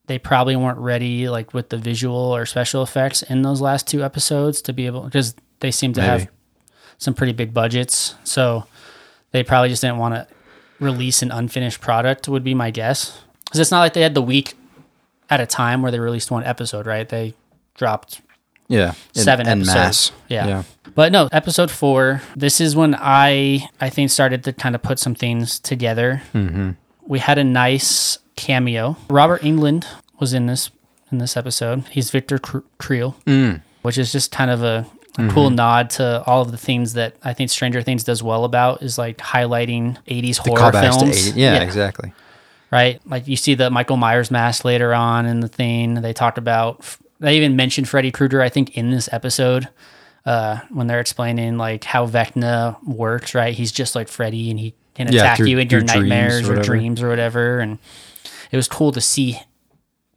Speaker 2: they probably weren't ready like with the visual or special effects in those last two episodes to be able because they seem to
Speaker 1: Maybe.
Speaker 2: have some pretty big budgets. So they probably just didn't want to release an unfinished product would be my guess. Cuz it's not like they had the week at a time where they released one episode, right? They dropped
Speaker 1: Yeah.
Speaker 2: Seven
Speaker 1: and
Speaker 2: episodes. Yeah.
Speaker 1: Yeah.
Speaker 2: But no, episode four. This is when I I think started to kind of put some things together. Mm-hmm. We had a nice cameo. Robert Englund was in this in this episode. He's Victor Cr- Creel,
Speaker 1: Mm.
Speaker 2: which is just kind of a, a cool
Speaker 1: Mm-hmm.
Speaker 2: nod to all of the things that I think Stranger Things does well about is like highlighting 80s horror
Speaker 1: Callbacks to
Speaker 2: films.
Speaker 1: 80 yeah, exactly.
Speaker 2: right? Like you see the Michael Myers mask later on in the thing. They talked about. They even mentioned Freddy Krueger. I think in this episode, uh, when they're explaining like how Vecna works, right? He's just like Freddy, and he can
Speaker 1: Yeah,
Speaker 2: attack
Speaker 1: through-
Speaker 2: you in your nightmares
Speaker 1: or
Speaker 2: or, dreams or whatever. And it was cool to see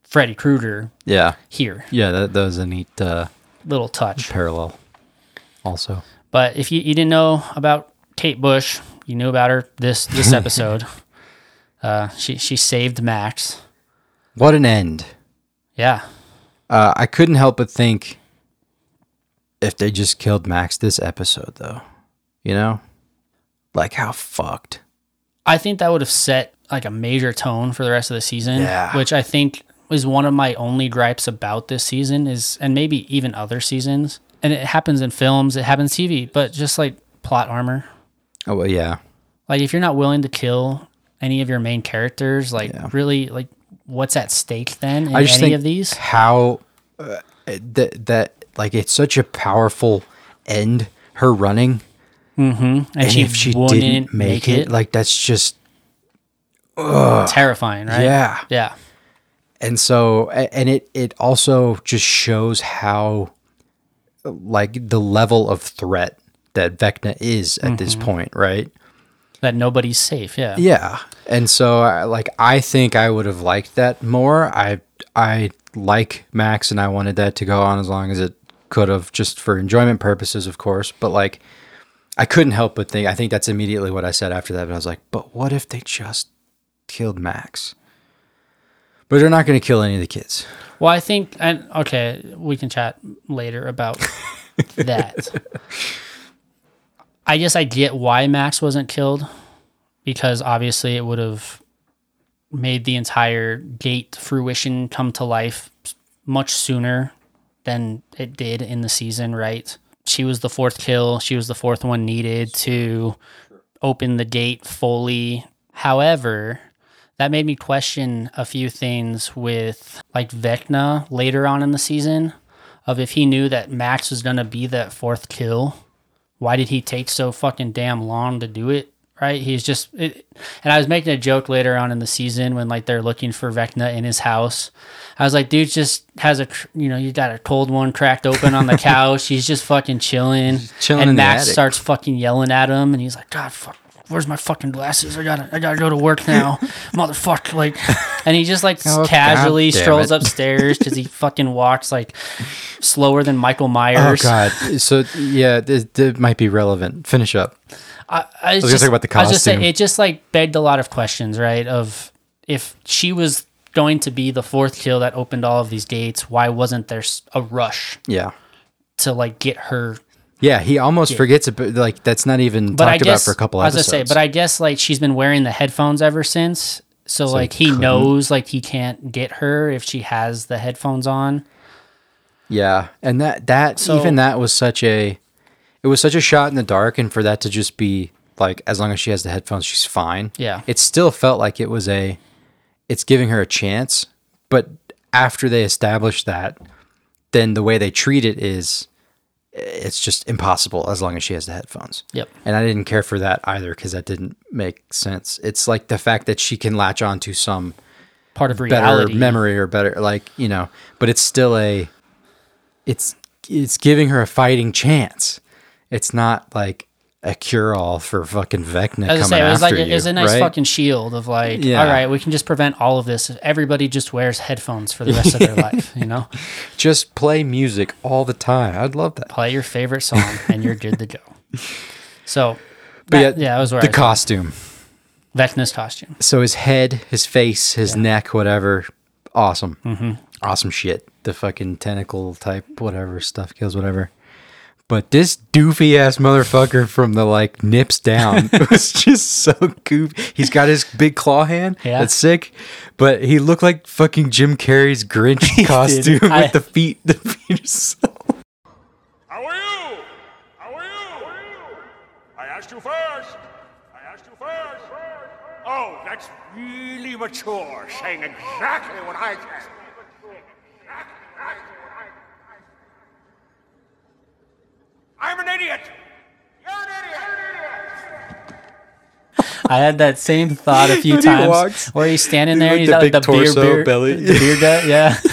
Speaker 2: Freddy Krueger
Speaker 1: Yeah.
Speaker 2: here.
Speaker 1: Yeah, that, that was a neat uh,
Speaker 2: Little touch.
Speaker 1: parallel also.
Speaker 2: But if you, you didn't know about Kate Bush, you knew about her this this episode. uh, she she saved Max.
Speaker 1: What an end.
Speaker 2: Yeah.
Speaker 1: Uh, I couldn't help but think if they just killed Max this episode, though, you know, like how fucked.
Speaker 2: I think that would have set like a major tone for the rest of the season.
Speaker 1: Yeah.
Speaker 2: Which I think is one of my only gripes about this season is and maybe even other seasons. And it happens in films, it happens TV, but just like plot armor.
Speaker 1: Oh well, yeah,
Speaker 2: Like if you're not willing to kill any of your main characters, like
Speaker 1: Yeah.
Speaker 2: really like what's at stake then in
Speaker 1: I just
Speaker 2: any
Speaker 1: think
Speaker 2: of these?
Speaker 1: how uh, that that like it's such a powerful end. Her running,
Speaker 2: And,
Speaker 1: and
Speaker 2: she,
Speaker 1: if she didn't make, it, like that's just
Speaker 2: terrifying, right?
Speaker 1: yeah.
Speaker 2: Yeah.
Speaker 1: and so and it it also just shows how like the level of threat that Vecna is at this mm-hmm. point, right?
Speaker 2: That nobody's safe. Yeah.
Speaker 1: Yeah. And so I- like I think I would have liked that more. I I like Max and I wanted that to go on as long as it could have just for enjoyment purposes of course, but like I couldn't help but think I think that's immediately what I said after that, but I was like, but what if they just killed Max? But they're not going to kill any of the kids.
Speaker 2: Well, I think, and okay, we can chat later about that. I guess I get why Max wasn't killed because obviously it would have made the entire gate fruition come to life much sooner than it did in the season, right? She was the fourth kill. She was the fourth one needed to open the gate fully. However, that made me question a few things with like Vecna later on in the season of if he knew that Max was going to be that fourth kill, why did he take so fucking damn long to do it? Right? He's just, it, and I was making a joke later on in the season when like they're looking for Vecna in his house. I was like, dude just has a, you know, you got a cold one cracked open on the couch. He's just fucking chilling.
Speaker 1: chilling
Speaker 2: and Max starts fucking yelling at him, and he's like, God, fuck, where's my fucking glasses? I gotta, I gotta go to work now, motherfucker. Like, and he just like
Speaker 1: Oh,
Speaker 2: casually strolls
Speaker 1: it.
Speaker 2: upstairs because he fucking walks like slower than Michael Myers.
Speaker 1: Oh god. So yeah, this, this might be relevant. Finish up.
Speaker 2: I, I was,
Speaker 1: gonna
Speaker 2: just,
Speaker 1: talk about the costume.
Speaker 2: I was just saying, it just like begged a lot of questions, right? Of if she was going to be the fourth kill that opened all of these gates, why wasn't there a rush
Speaker 1: Yeah.
Speaker 2: to like get her
Speaker 1: Yeah, he almost forgets it, but like that's not even
Speaker 2: but
Speaker 1: talked
Speaker 2: guess
Speaker 1: about for a couple episodes.
Speaker 2: I was gonna say, but I guess like she's been wearing the headphones ever since. So, like he
Speaker 1: couldn't-
Speaker 2: knows like he can't get her if she has the headphones on.
Speaker 1: yeah, and that that
Speaker 2: So-
Speaker 1: even that was such a it was such a shot in the dark, and for that to just be like as long as she has the headphones, she's fine.
Speaker 2: Yeah.
Speaker 1: it still felt like it was a it's giving her a chance, but after they establish that, then the way they treat it is it's just impossible as long as she has the headphones.
Speaker 2: Yep.
Speaker 1: And I didn't care for that either because that didn't make sense. It's like the fact that she can latch on to some
Speaker 2: Part of
Speaker 1: better
Speaker 2: reality.
Speaker 1: memory or better like you know but it's still a it's it's giving her a fighting chance it's not like a cure-all for fucking Vecna coming
Speaker 2: say, it was
Speaker 1: after
Speaker 2: like
Speaker 1: you,
Speaker 2: it was a nice
Speaker 1: right?
Speaker 2: fucking shield of like,
Speaker 1: Yeah.
Speaker 2: all right, we can just prevent all of this. if Everybody just wears headphones for the rest of their life. You know,
Speaker 1: just play music all the time i'd love that
Speaker 2: play your favorite song and you're good to go. So,
Speaker 1: but
Speaker 2: that- yeah, that was where
Speaker 1: the costume
Speaker 2: Vecna's costume.
Speaker 1: so his head his face his neck whatever awesome
Speaker 2: Mm-hmm.
Speaker 1: awesome shit the fucking tentacle type whatever stuff kills whatever But this doofy ass motherfucker from the like nips down was just so goofy. He's got his big claw hand.
Speaker 2: Yeah.
Speaker 1: That's sick. But he looked like fucking Jim Carrey's Grinch costume with
Speaker 2: I-
Speaker 1: the feet. The feet are so.
Speaker 4: How are you? How are you? I asked you first. I asked you first. Oh, that's really mature, saying exactly what I said. I'm an idiot. You're an idiot.
Speaker 2: I had that same thought a few
Speaker 1: he
Speaker 2: times
Speaker 1: walks,
Speaker 2: where he's standing there.
Speaker 1: like
Speaker 2: he's
Speaker 1: the big
Speaker 2: the beer,
Speaker 1: torso,
Speaker 2: beer
Speaker 1: belly.
Speaker 2: the beer gut. Yeah.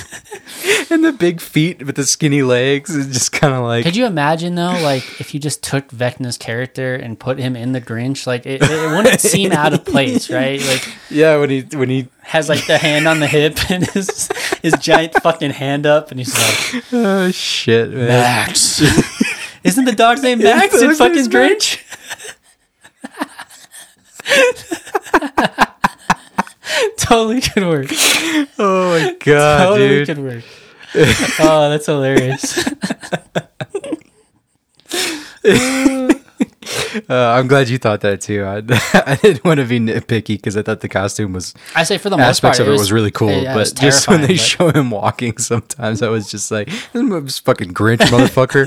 Speaker 1: And the big feet with the skinny legs It's just kind of like.
Speaker 2: Could you imagine though, like if you just took Vecna's character and put him in the Grinch, like it, it wouldn't seem out of place, right? Like
Speaker 1: yeah, when he when he
Speaker 2: has like the hand on the hip and his his giant fucking hand up, and he's like
Speaker 1: oh shit man.
Speaker 2: Max. Isn't the dog's name Max in fucking. Grinch? totally could work.
Speaker 1: Oh my god,
Speaker 2: totally
Speaker 1: dude.
Speaker 2: could work. oh, that's hilarious.
Speaker 1: Uh, I'm glad you thought that too. I, I didn't want to be nitpicky because I thought the costume was
Speaker 2: I say for the most
Speaker 1: aspects
Speaker 2: part,
Speaker 1: of it was, really cool,
Speaker 2: yeah, it was
Speaker 1: but just when they
Speaker 2: terrifying,
Speaker 1: show him walking, sometimes I was just like, "This fucking Grinch, motherfucker."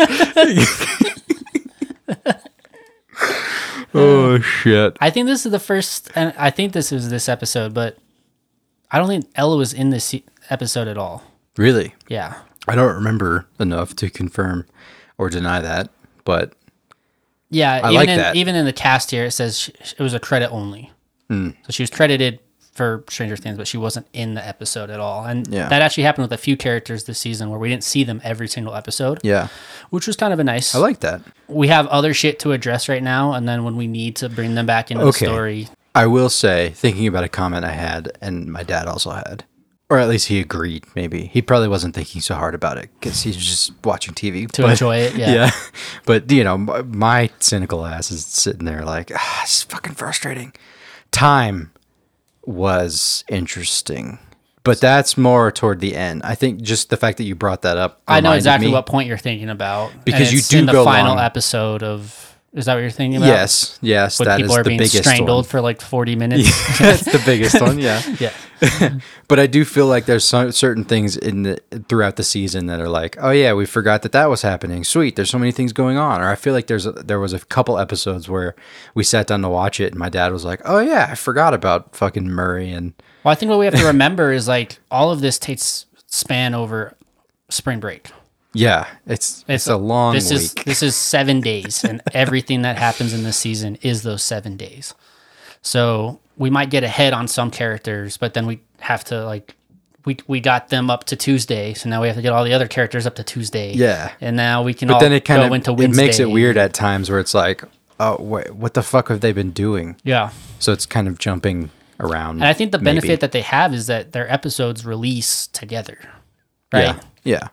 Speaker 1: oh shit!
Speaker 2: I think this is the first, and I think this is this episode, but I don't think Ella was in this episode at all.
Speaker 1: Really,
Speaker 2: Yeah,
Speaker 1: I don't remember enough to confirm or deny that, but
Speaker 2: yeah. even
Speaker 1: like
Speaker 2: in,
Speaker 1: that.
Speaker 2: Even in the cast here, it says sh- it was a credit only.
Speaker 1: Hmm.
Speaker 2: So she was credited for Stranger Things, but she wasn't in the episode at all. And
Speaker 1: Yeah.
Speaker 2: that actually happened with a few characters this season where we didn't see them every single episode,
Speaker 1: yeah,
Speaker 2: which was kind of a nice.
Speaker 1: I like that.
Speaker 2: we have other shit to address right now, and then when we need to bring them back into
Speaker 1: Okay.
Speaker 2: the story,
Speaker 1: I will say, thinking about a comment I had, and my dad also had, or at least he agreed. Maybe he probably wasn't thinking so hard about it because he's just watching TV
Speaker 2: to
Speaker 1: but-
Speaker 2: enjoy it, yeah.
Speaker 1: Yeah, but you know, my, my cynical ass is sitting there like, ah, it's fucking frustrating. Time was interesting, but that's more toward the end. I think just the fact that you brought that up,
Speaker 2: I know exactly what point you're thinking about
Speaker 1: Because you do
Speaker 2: in the final
Speaker 1: long.
Speaker 2: episode of. Is that what you're thinking about?
Speaker 1: Yes, yes,
Speaker 2: when
Speaker 1: that
Speaker 2: people
Speaker 1: is
Speaker 2: are
Speaker 1: the
Speaker 2: being
Speaker 1: biggest
Speaker 2: strangled
Speaker 1: one.
Speaker 2: for like 40 minutes.
Speaker 1: That's the biggest one. Yeah.
Speaker 2: yeah.
Speaker 1: But I do feel like there's some, certain things in the throughout the season that are like, oh yeah, we forgot that that was happening. Sweet, there's so many things going on. Or I feel like there's a, there was a couple episodes where we sat down to watch it, and my dad was like, oh yeah, I forgot about fucking Murray and
Speaker 2: Well, I think what we have to remember is like all of this takes span over spring break.
Speaker 1: Yeah, it's it's, a long
Speaker 2: this
Speaker 1: week.
Speaker 2: is this is seven days and everything that happens in this season is those seven days so we might get ahead on some characters but then we have to like we, we got them up to Tuesday, so now we have to get all the other characters up to Tuesday.
Speaker 1: Yeah.
Speaker 2: and now we can.
Speaker 1: but
Speaker 2: all
Speaker 1: then it kind of
Speaker 2: into
Speaker 1: it
Speaker 2: Wednesday.
Speaker 1: makes it weird at times where it's like, oh wait, what the fuck have they been doing?
Speaker 2: Yeah,
Speaker 1: So it's kind of jumping around.
Speaker 2: and I think the benefit
Speaker 1: maybe.
Speaker 2: that they have is that their episodes release together, right?
Speaker 1: yeah, yeah,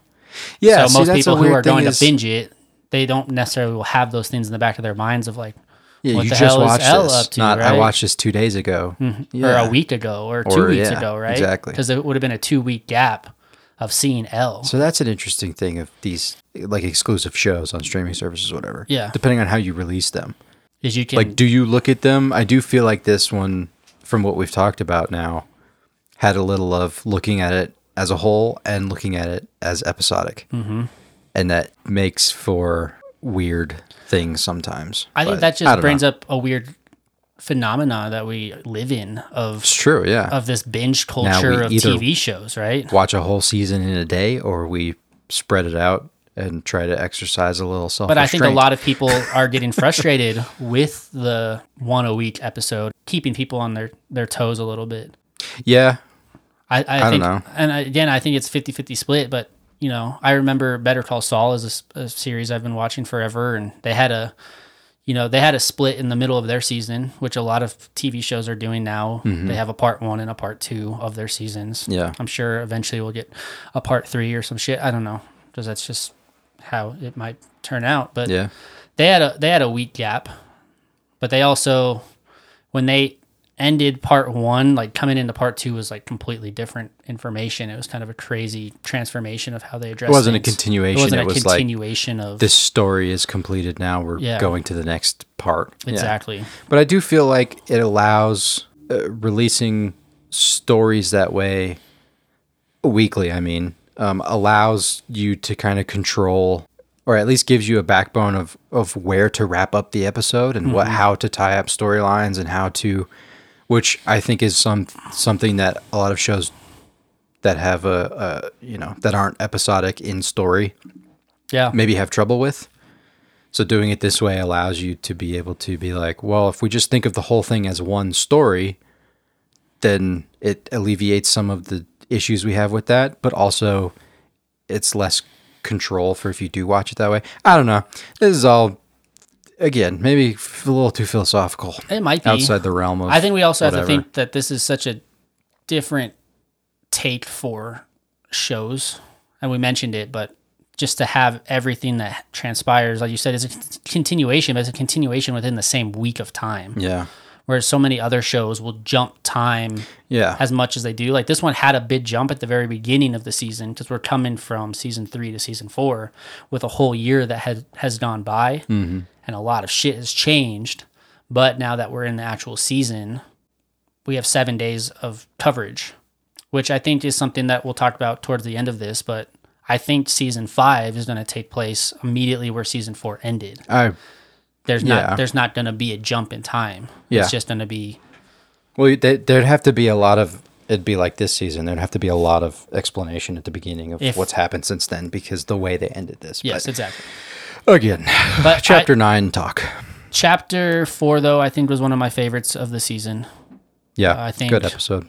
Speaker 1: yeah.
Speaker 2: so
Speaker 1: see,
Speaker 2: most people who are going
Speaker 1: thing
Speaker 2: to binge it, they don't necessarily will have those things in the back of their minds of like,
Speaker 1: Yeah,
Speaker 2: what
Speaker 1: you
Speaker 2: the
Speaker 1: just
Speaker 2: hell is
Speaker 1: watched
Speaker 2: El
Speaker 1: this.
Speaker 2: up to,
Speaker 1: Not I
Speaker 2: right? Mm-hmm.
Speaker 1: watched this two days ago.
Speaker 2: or
Speaker 1: Yeah.
Speaker 2: a week ago or two
Speaker 1: Or,
Speaker 2: weeks
Speaker 1: yeah,
Speaker 2: ago, right?
Speaker 1: exactly.
Speaker 2: Because it would have been a two week gap of seeing El.
Speaker 1: So that's an interesting thing of these like exclusive shows on streaming services, or whatever.
Speaker 2: Yeah.
Speaker 1: Depending on how you release them.
Speaker 2: Is you can
Speaker 1: Like, do you look at them? I do feel like this one, from what we've talked about now, had a little of looking at it as a whole and looking at it as episodic, mm-hmm. and that makes for weird things sometimes.
Speaker 2: I think that just brings
Speaker 1: know.
Speaker 2: up a weird phenomena that we live in of
Speaker 1: It's true, yeah.
Speaker 2: of this binge culture of TV shows, right?
Speaker 1: Watch a whole season in a day, or we spread it out and try to exercise a little self.
Speaker 2: But I think a lot of people are getting frustrated with the one a week episode, keeping people on their, their toes a little bit.
Speaker 1: yeah,
Speaker 2: I, I,
Speaker 1: don't
Speaker 2: think,
Speaker 1: know.
Speaker 2: and again, I think it's 50 50 split, but you know, I remember Better Call Saul as a, series I've been watching forever, and they had a, you know, they had a split in the middle of their season, which a lot of TV shows are doing now. They have a part one and a part two of their seasons.
Speaker 1: Mm-hmm. Yeah.
Speaker 2: I'm sure eventually we'll get a part three or some shit. I don't know, because that's just how it might turn out. But
Speaker 1: yeah.
Speaker 2: they had a they had a week gap, but they also when they ended part one, like coming into part two was like completely different information. It was kind of a crazy transformation of how they addressed.
Speaker 1: It wasn't a continuation,
Speaker 2: It wasn't
Speaker 1: it
Speaker 2: a
Speaker 1: was like,
Speaker 2: continuation of
Speaker 1: This story is completed now. We're
Speaker 2: Yeah.
Speaker 1: going to the next part. Yeah.
Speaker 2: exactly.
Speaker 1: But I do feel like it allows uh, releasing stories that way weekly. I mean, um, allows you to kind of control, or at least gives you a backbone of of where to wrap up the episode and what how to tie up storylines and how to, which I think is some something that a lot of shows that have a, a you know that aren't episodic in story
Speaker 2: Yeah.
Speaker 1: maybe have trouble with. So doing it this way allows you to be able to be like, well, if we just think of the whole thing as one story, then it alleviates some of the issues we have with that, but also it's less control for if you do watch it that way. I don't know. This is all again, maybe a little too philosophical.
Speaker 2: It might be
Speaker 1: outside the realm of
Speaker 2: I think we also have to think that this is such a different take for shows, and we mentioned it, but just to have everything that transpires, like you said, is a continuation, but it's a continuation within the same week of time.
Speaker 1: Yeah.
Speaker 2: Whereas so many other shows will jump time
Speaker 1: Yeah.
Speaker 2: as much as they do. Like this one had a big jump at the very beginning of the season because we're coming from season three to season four with a whole year that had has gone by, mm-hmm. and a lot of shit has changed. But now that we're in the actual season, we have seven days of coverage, which I think is something that we'll talk about towards the end of this. But I think season five is going to take place immediately where season four ended.
Speaker 1: I
Speaker 2: There's
Speaker 1: Yeah.
Speaker 2: not there's not going to be a jump in time.
Speaker 1: Yeah.
Speaker 2: It's just going to be
Speaker 1: Well, there, there'd have to be a lot of. It'd be like this season. There'd have to be a lot of explanation at the beginning of
Speaker 2: If-
Speaker 1: what's happened since then, because the way they ended this.
Speaker 2: yes,
Speaker 1: But
Speaker 2: exactly.
Speaker 1: again,
Speaker 2: But
Speaker 1: chapter
Speaker 2: I-
Speaker 1: nine talk.
Speaker 2: Chapter four, though, I think was one of my favorites of the season.
Speaker 1: Yeah,
Speaker 2: I think-
Speaker 1: good episode.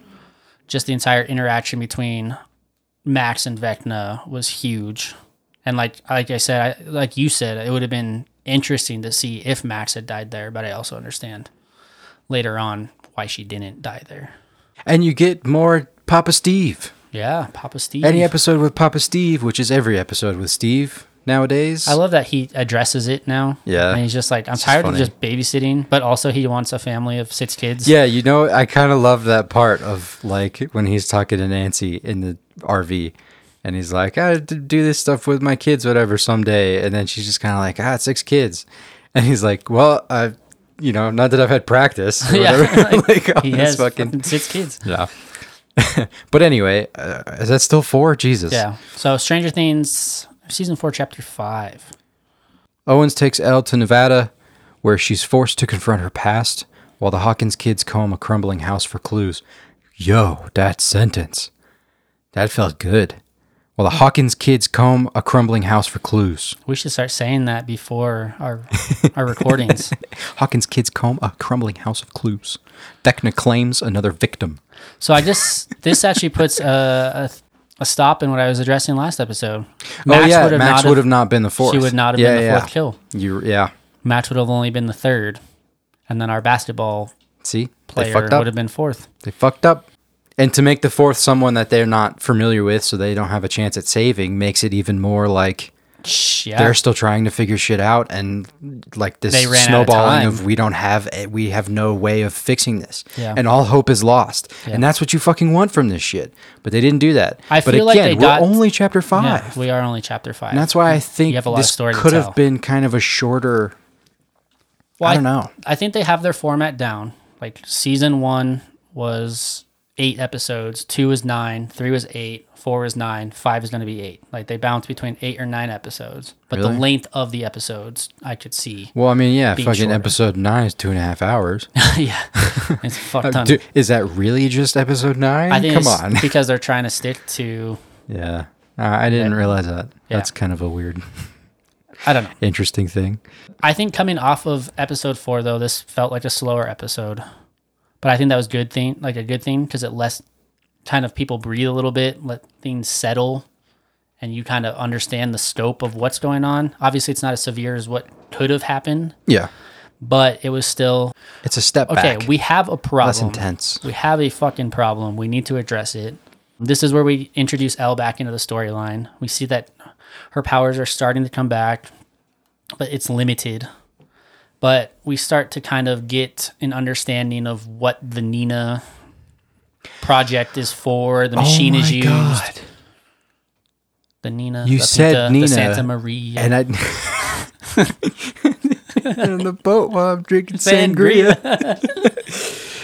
Speaker 2: Just the entire interaction between Max and Vecna was huge, and like like I said, I, like you said, it would have been interesting to see if Max had died there. But I also understand later on why she didn't die there.
Speaker 1: And you get more Papa Steve.
Speaker 2: Yeah, Papa Steve.
Speaker 1: Any episode with Papa Steve, which is every episode with Steve nowadays.
Speaker 2: I love that he addresses it now.
Speaker 1: Yeah.
Speaker 2: and he's just like, I'm tired of just babysitting, but also he wants a family of six kids.
Speaker 1: Yeah, you know, I kind of love that part of like when he's talking to Nancy in the RV, and he's like, "I do this stuff with my kids, whatever, someday," and then she's just kind of like, "Ah, six kids," and he's like, "Well, I, you know, not that I've had practice,
Speaker 2: Yeah, like,
Speaker 1: like,
Speaker 2: he has
Speaker 1: fucking
Speaker 2: fucking six kids.
Speaker 1: yeah. but anyway, uh, is that still four? Jesus.
Speaker 2: Yeah. So Stranger Things season four, chapter five.
Speaker 1: Owens takes El to Nevada, where she's forced to confront her past, while the Hawkins kids comb a crumbling house for clues. Yo, that sentence. That felt good. While the Hawkins kids comb a crumbling house for clues.
Speaker 2: We should start saying that before our our recordings.
Speaker 1: Hawkins kids comb a crumbling house of clues. Vecna claims another victim.
Speaker 2: So I just this actually puts a, a, a stop in what I was addressing last episode.
Speaker 1: oh yeah,
Speaker 2: would have
Speaker 1: Max
Speaker 2: not
Speaker 1: would have not been the fourth.
Speaker 2: She would not have
Speaker 1: yeah,
Speaker 2: been the
Speaker 1: yeah.
Speaker 2: fourth kill.
Speaker 1: You yeah.
Speaker 2: Max would have only been the third, and then our basketball
Speaker 1: See,
Speaker 2: player
Speaker 1: fucked up.
Speaker 2: would have been fourth.
Speaker 1: They fucked up. And to make the fourth someone that they're not familiar with, so they don't have a chance at saving, makes it even more like
Speaker 2: Yeah.
Speaker 1: they're still trying to figure shit out, and like this
Speaker 2: out of
Speaker 1: snowballing of, we don't have a- we have no way of fixing this,
Speaker 2: Yeah.
Speaker 1: and all hope is lost,
Speaker 2: Yeah.
Speaker 1: and that's what you fucking want from this shit. But they didn't do that.
Speaker 2: I
Speaker 1: but
Speaker 2: feel
Speaker 1: again,
Speaker 2: like they
Speaker 1: we're
Speaker 2: got-
Speaker 1: only chapter five,
Speaker 2: we are only chapter five.
Speaker 1: and that's why I think
Speaker 2: have a lot of
Speaker 1: this
Speaker 2: story
Speaker 1: could have been kind of a shorter.
Speaker 2: Well,
Speaker 1: I don't know.
Speaker 2: I think they have their format down. Like season one was eight episodes, two was nine, three was eight, four is nine, five is going to be eight. Like they bounce between eight or nine episodes, but
Speaker 1: Really?
Speaker 2: the length of the episodes I could see.
Speaker 1: Well, I mean, yeah,
Speaker 2: Being
Speaker 1: fucking
Speaker 2: shorter.
Speaker 1: episode nine is two and a half hours.
Speaker 2: yeah, it's a fuck ton.
Speaker 1: Dude, is that really just episode nine?
Speaker 2: I think
Speaker 1: Come
Speaker 2: it's
Speaker 1: on.
Speaker 2: because they're trying to stick to.
Speaker 1: Yeah. Uh, I didn't realize that.
Speaker 2: Yeah.
Speaker 1: That's kind of a weird,
Speaker 2: I don't know.
Speaker 1: interesting thing.
Speaker 2: I think coming off of episode four though, this felt like a slower episode, but I think that was good thing, like a good thing, because it lets kind of people breathe a little bit, let things settle, and you kind of understand the scope of what's going on. Obviously, it's not as severe as what could have happened,
Speaker 1: Yeah.
Speaker 2: but it was still
Speaker 1: It's a step back.
Speaker 2: okay.
Speaker 1: back.
Speaker 2: We have a problem.
Speaker 1: less intense.
Speaker 2: We have a fucking problem. We need to address it. This is where we introduce El back into the storyline. We see that her powers are starting to come back, but it's limited but we start to kind of get an understanding of what the Nina project is for. The machine is used. The Nina.
Speaker 1: You
Speaker 2: the
Speaker 1: said Nina,
Speaker 2: The Santa Maria.
Speaker 1: And I on the boat while I'm drinking sangria.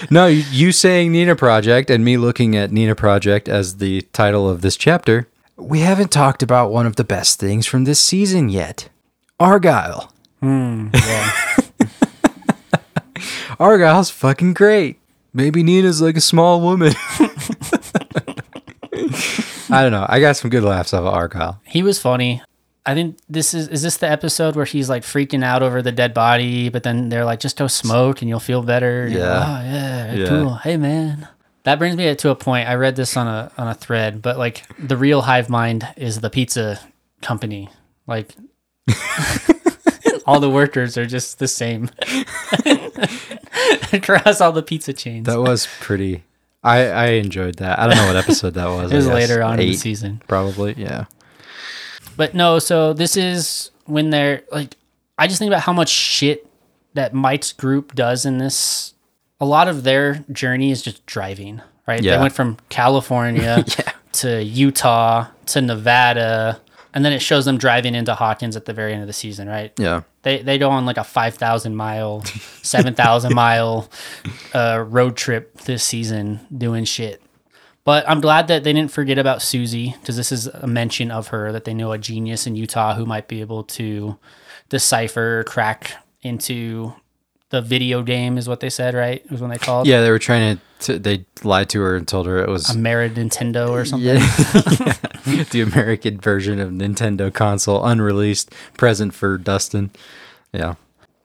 Speaker 1: no, you, you saying Nina Project and me looking at Nina Project as the title of this chapter. We haven't talked about one of the best things from this season yet. Argyle.
Speaker 2: Hmm, yeah.
Speaker 1: Argyle's fucking great. Maybe Nina's like a small woman. I don't know. I got some good laughs off of Argyle.
Speaker 2: He was funny. I think this is is this the episode where he's like freaking out over the dead body, but then they're like, just go smoke and you'll feel better. And you're like,
Speaker 1: Yeah.
Speaker 2: oh yeah,
Speaker 1: Yeah.
Speaker 2: cool. Hey man. That brings me to a point. I read this on a on a thread, but like the real hive mind is the pizza company. Like all the workers are just the same across all the pizza chains.
Speaker 1: That was pretty. I I enjoyed that. I don't know what episode that was.
Speaker 2: it was later on in the season.
Speaker 1: probably. Yeah.
Speaker 2: But no, so this is when they're like, I just think about how much shit that Mike's group does in this. A lot of their journey is just driving, right?
Speaker 1: Yeah.
Speaker 2: They went from California to Utah to Nevada, and then it shows them driving into Hawkins at the very end of the season, right?
Speaker 1: Yeah.
Speaker 2: They they go on like a five thousand mile, seven thousand mile uh, road trip this season doing shit. But I'm glad that they didn't forget about Suzie because this is a mention of her that they know a genius in Utah who might be able to decipher, crack into the video game is what they said, right? Was when they called
Speaker 1: Yeah, they were trying to, to. They lied to her and told her it was
Speaker 2: a Merit Nintendo or something.
Speaker 1: yeah, the American version of Nintendo console, unreleased, present for Dustin. Yeah.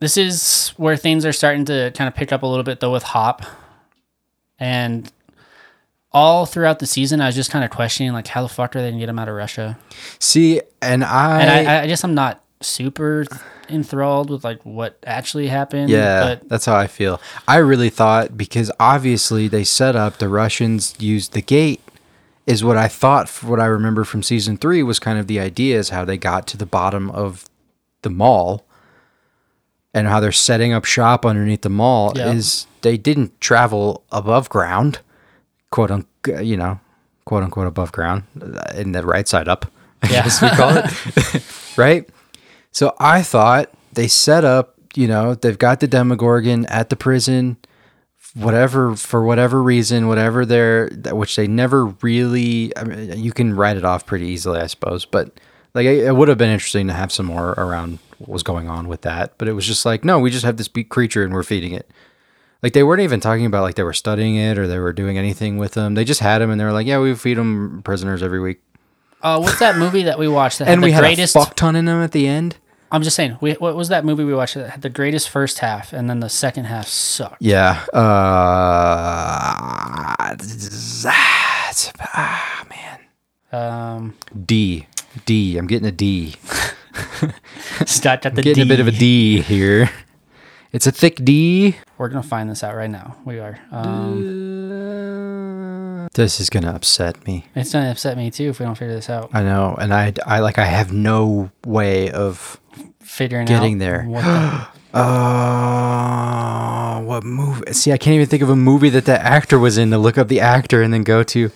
Speaker 2: This is where things are starting to kind of pick up a little bit though with Hop. And all throughout the season, I was just kind of questioning like how the fuck are they gonna get him out of Russia?
Speaker 1: See, and I,
Speaker 2: And I, I guess I'm not super enthralled with like what actually happened.
Speaker 1: yeah,
Speaker 2: But
Speaker 1: that's how I feel. I really thought because obviously they set up the Russians used the gate is what I thought. What I remember from season three was kind of the idea is how they got to the bottom of the mall and how they're setting up shop underneath the mall
Speaker 2: Yeah.
Speaker 1: is they didn't travel above ground, quote unquote, you know, quote unquote above ground uh, in the right side up, I
Speaker 2: Yeah.
Speaker 1: guess we call it, right? So I thought they set up, you know, they've got the Demogorgon at the prison, whatever for whatever reason, whatever they're, which they never really. I mean, you can write it off pretty easily, I suppose, but like it, it would have been interesting to have some more around what was going on with that. But it was just like, no, we just have this big creature and we're feeding it. Like they weren't even talking about like they were studying it or they were doing anything with them. They just had them and they were like, yeah, we feed them prisoners every week.
Speaker 2: uh, what's that movie that we watched that had
Speaker 1: And
Speaker 2: the
Speaker 1: we had
Speaker 2: greatest?
Speaker 1: a fuck ton in them at the end.
Speaker 2: I'm just saying, we, what was that movie we watched that had the greatest first half and then the second half sucked?
Speaker 1: Yeah. Uh, that's, ah, man.
Speaker 2: Um,
Speaker 1: D. D. I'm getting a D.
Speaker 2: Got the
Speaker 1: Getting a
Speaker 2: D.
Speaker 1: bit of a D here. It's a thick D.
Speaker 2: We're gonna find this out right now. We are. Um,
Speaker 1: This is gonna upset me.
Speaker 2: it's gonna upset me too if we don't figure this out.
Speaker 1: I know, and I, I like, I have no way of
Speaker 2: Figuring
Speaker 1: Getting
Speaker 2: out
Speaker 1: there.
Speaker 2: What the,
Speaker 1: Uh, what movie? See, I can't even think of a movie that that actor was in to look up the actor and then go to.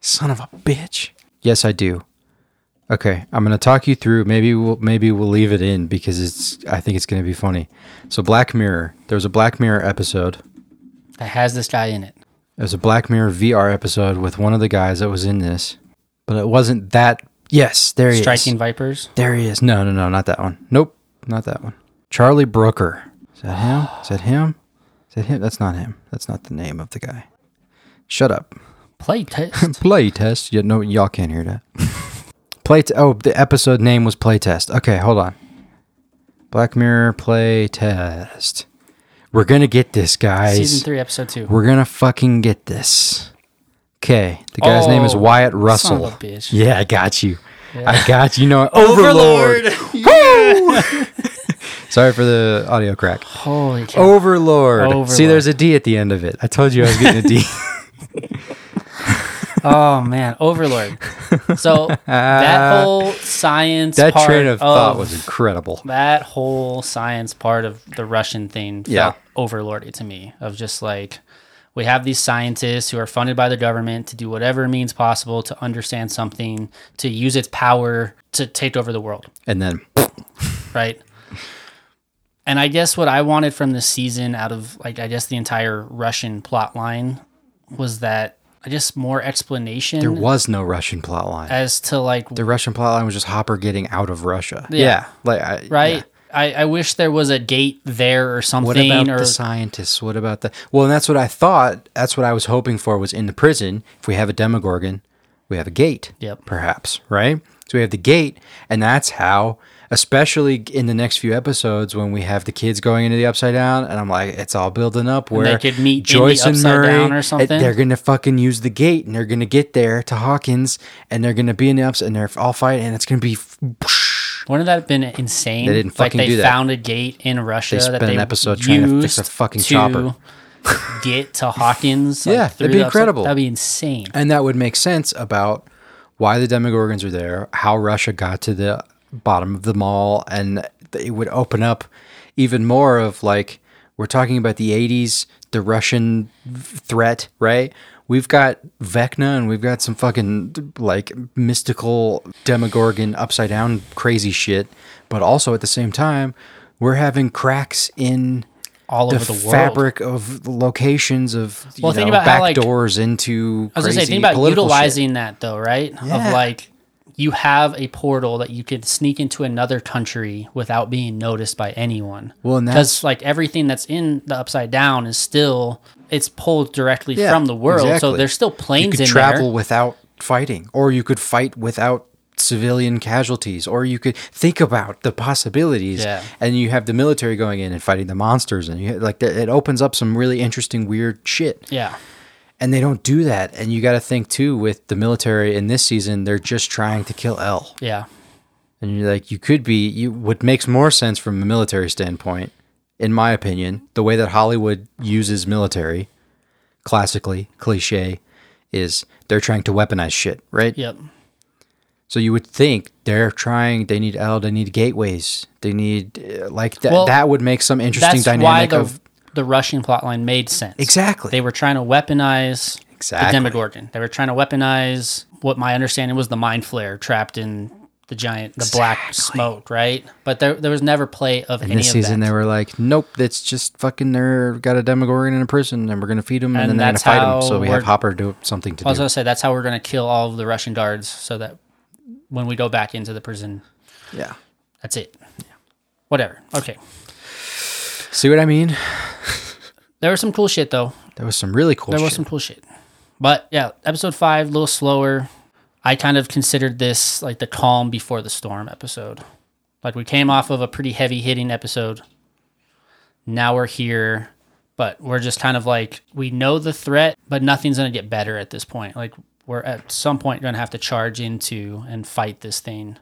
Speaker 1: Son of a bitch. Yes, I do. Okay, I'm gonna talk you through. Maybe we'll maybe we'll leave it in because it's. I think it's gonna be funny. So Black Mirror. There was a Black Mirror episode.
Speaker 2: that has this guy in it.
Speaker 1: There was a Black Mirror VR episode with one of the guys that was in this, but it wasn't that. Yes, there he
Speaker 2: Striking
Speaker 1: is.
Speaker 2: Vipers.
Speaker 1: There he is. No, no, no, not that one. Nope, not that one. Charlie Brooker. Is that him? Is that him? Is that him? That's not him. That's not the name of the guy. Shut up.
Speaker 2: Play test.
Speaker 1: Play test. Yeah, no, y'all can't hear that. play. T- oh, the episode name was play test. Okay, hold on. Black Mirror play test. We're gonna get this, guys.
Speaker 2: Season three, episode two.
Speaker 1: We're gonna fucking get this. Okay, the guy's name is
Speaker 2: Oh,
Speaker 1: Wyatt Russell.
Speaker 2: of a bitch.
Speaker 1: Yeah, I got you. I got you. you know, Overlord. Sorry for the audio crack.
Speaker 2: Holy cow.
Speaker 1: Overlord. See, there's a D at the end of it. I told you I was getting a D.
Speaker 2: Oh man, Overlord. So that whole science
Speaker 1: That
Speaker 2: part
Speaker 1: train of thought was incredible.
Speaker 2: that whole science part of the Russian thing
Speaker 1: Yeah.
Speaker 2: felt overlordy to me. Of just like we have these scientists who are funded by the government to do whatever means possible to understand something, to use its power to take over the world,
Speaker 1: And then
Speaker 2: right? And I guess what I wanted from this season, out of like I guess the entire Russian plot line, was that I guess more explanation
Speaker 1: there was no Russian plot line.
Speaker 2: as to like
Speaker 1: the Russian plot line was just Hopper getting out of Russia.
Speaker 2: Yeah.
Speaker 1: like I,
Speaker 2: right.
Speaker 1: yeah.
Speaker 2: I, I wish there was a gate there or something.
Speaker 1: What about
Speaker 2: or
Speaker 1: the scientists? What about the? Well, and that's what I thought. That's what I was hoping for was in the prison. If we have a Demogorgon, we have a gate.
Speaker 2: Yep.
Speaker 1: Perhaps right. So we have the gate, and that's how. Especially in the next few episodes when we have the kids going into the upside down, and I'm like, it's all building up where
Speaker 2: they could meet
Speaker 1: Joyce and
Speaker 2: Upside
Speaker 1: Murray,
Speaker 2: Down or something?
Speaker 1: They're gonna fucking use the gate, and they're gonna get there to Hawkins, and they're gonna be in the upside, and they're all fighting, and it's gonna be.
Speaker 2: Wouldn't that have been insane?
Speaker 1: They didn't
Speaker 2: like
Speaker 1: fucking
Speaker 2: they
Speaker 1: do that.
Speaker 2: found a gate in Russia
Speaker 1: They
Speaker 2: that they
Speaker 1: an episode trying to fix a fucking
Speaker 2: to
Speaker 1: chopper.
Speaker 2: get to Hawkins.
Speaker 1: Yeah,
Speaker 2: through
Speaker 1: that'd be incredible.
Speaker 2: That'd be insane.
Speaker 1: And that would make sense about why the Demogorgons are there, how Russia got to the bottom of the mall, and it would open up even more of like we're talking about the 80s, the Russian threat, right? We've got Vecna and we've got some fucking like mystical Demogorgon upside down crazy shit, but also at the same time, we're having cracks in
Speaker 2: All
Speaker 1: the,
Speaker 2: over the world.
Speaker 1: fabric of locations of you
Speaker 2: Well, think
Speaker 1: know,
Speaker 2: about how, like-
Speaker 1: doors into
Speaker 2: I was gonna say, think about
Speaker 1: political shit.
Speaker 2: utilizing that though, right?
Speaker 1: Yeah.
Speaker 2: Of like you have a portal that you could sneak into another country without being noticed by anyone.
Speaker 1: Well,
Speaker 2: because like everything that's in the upside down is still it's pulled directly
Speaker 1: Yeah,
Speaker 2: from the world. So there's still planes you
Speaker 1: could
Speaker 2: in
Speaker 1: travel
Speaker 2: there.
Speaker 1: without fighting or you could fight without civilian casualties or you could think about the possibilities
Speaker 2: Yeah.
Speaker 1: and you have the military going in and fighting the monsters and you like it opens up some really interesting weird shit
Speaker 2: Yeah.
Speaker 1: and they don't do that and you got to think too with the military in this season they're just trying to kill El
Speaker 2: Yeah.
Speaker 1: and you're like you could be you what makes more sense from a military standpoint in my opinion the way that hollywood uses military classically cliche is they're trying to weaponize shit right
Speaker 2: Yep.
Speaker 1: so you would think they're trying they need El they need gateways they need uh, like that
Speaker 2: Well,
Speaker 1: that would make some interesting
Speaker 2: That's why
Speaker 1: dynamic
Speaker 2: the
Speaker 1: of
Speaker 2: the Russian plotline made sense.
Speaker 1: Exactly.
Speaker 2: They were trying to weaponize
Speaker 1: Exactly.
Speaker 2: the Demogorgon. They were trying to weaponize what my understanding was the Mind Flayer trapped in the giant, the black smoke, right? But there, there was never play of
Speaker 1: in
Speaker 2: any
Speaker 1: this
Speaker 2: of
Speaker 1: season
Speaker 2: that.
Speaker 1: they were like nope that's just fucking they're got a demogorgon in a prison and we're gonna feed them and,
Speaker 2: And
Speaker 1: then they're gonna fight
Speaker 2: how
Speaker 1: so we have hopper do something to
Speaker 2: I was
Speaker 1: do
Speaker 2: gonna say that's how we're gonna kill all of the Russian guards, so that when we go back into the prison,
Speaker 1: yeah
Speaker 2: that's it. Whatever. Okay.
Speaker 1: see what i mean
Speaker 2: There was some cool shit though.
Speaker 1: There was some really cool shit.
Speaker 2: there
Speaker 1: shit.
Speaker 2: was some cool shit. But yeah, episode five, a little slower. I kind of considered this like the calm before the storm episode. Like we came off of a pretty heavy hitting episode. Now we're here, but we're just kind of like we know the threat, but nothing's gonna get better at this point. Like we're at some point gonna have to charge into and fight this thing.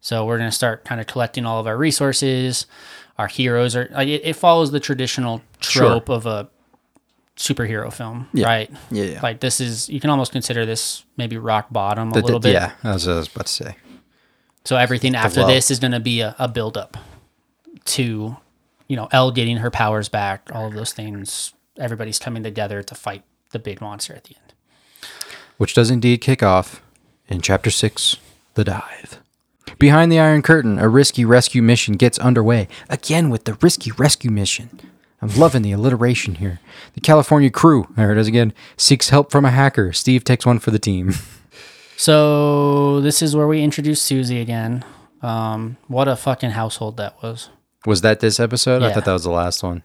Speaker 2: So we're gonna start kind of collecting all of our resources. Our heroes are like it, it follows the traditional
Speaker 1: Sure.
Speaker 2: trope of a superhero film,
Speaker 1: Yeah.
Speaker 2: right?
Speaker 1: Yeah, yeah.
Speaker 2: Like this is you can almost consider this maybe rock bottom a
Speaker 1: The-
Speaker 2: little
Speaker 1: the-
Speaker 2: bit.
Speaker 1: Yeah, that's what I was about to say.
Speaker 2: So everything after
Speaker 1: low.
Speaker 2: this is going to be a, a build up to, you know, El getting her powers back. All of those things. Everybody's coming together to fight the big monster at the end.
Speaker 1: Which does indeed kick off in Chapter 6 The Dive. Behind the Iron Curtain, a risky rescue mission gets underway. Again with the risky rescue mission. I'm loving the alliteration here. The California crew, there it is again, seeks help from a hacker. Steve takes one for the team.
Speaker 2: So this is where we introduce Suzie again. Um, what a fucking household that was.
Speaker 1: Was that this episode? I thought that was the last one.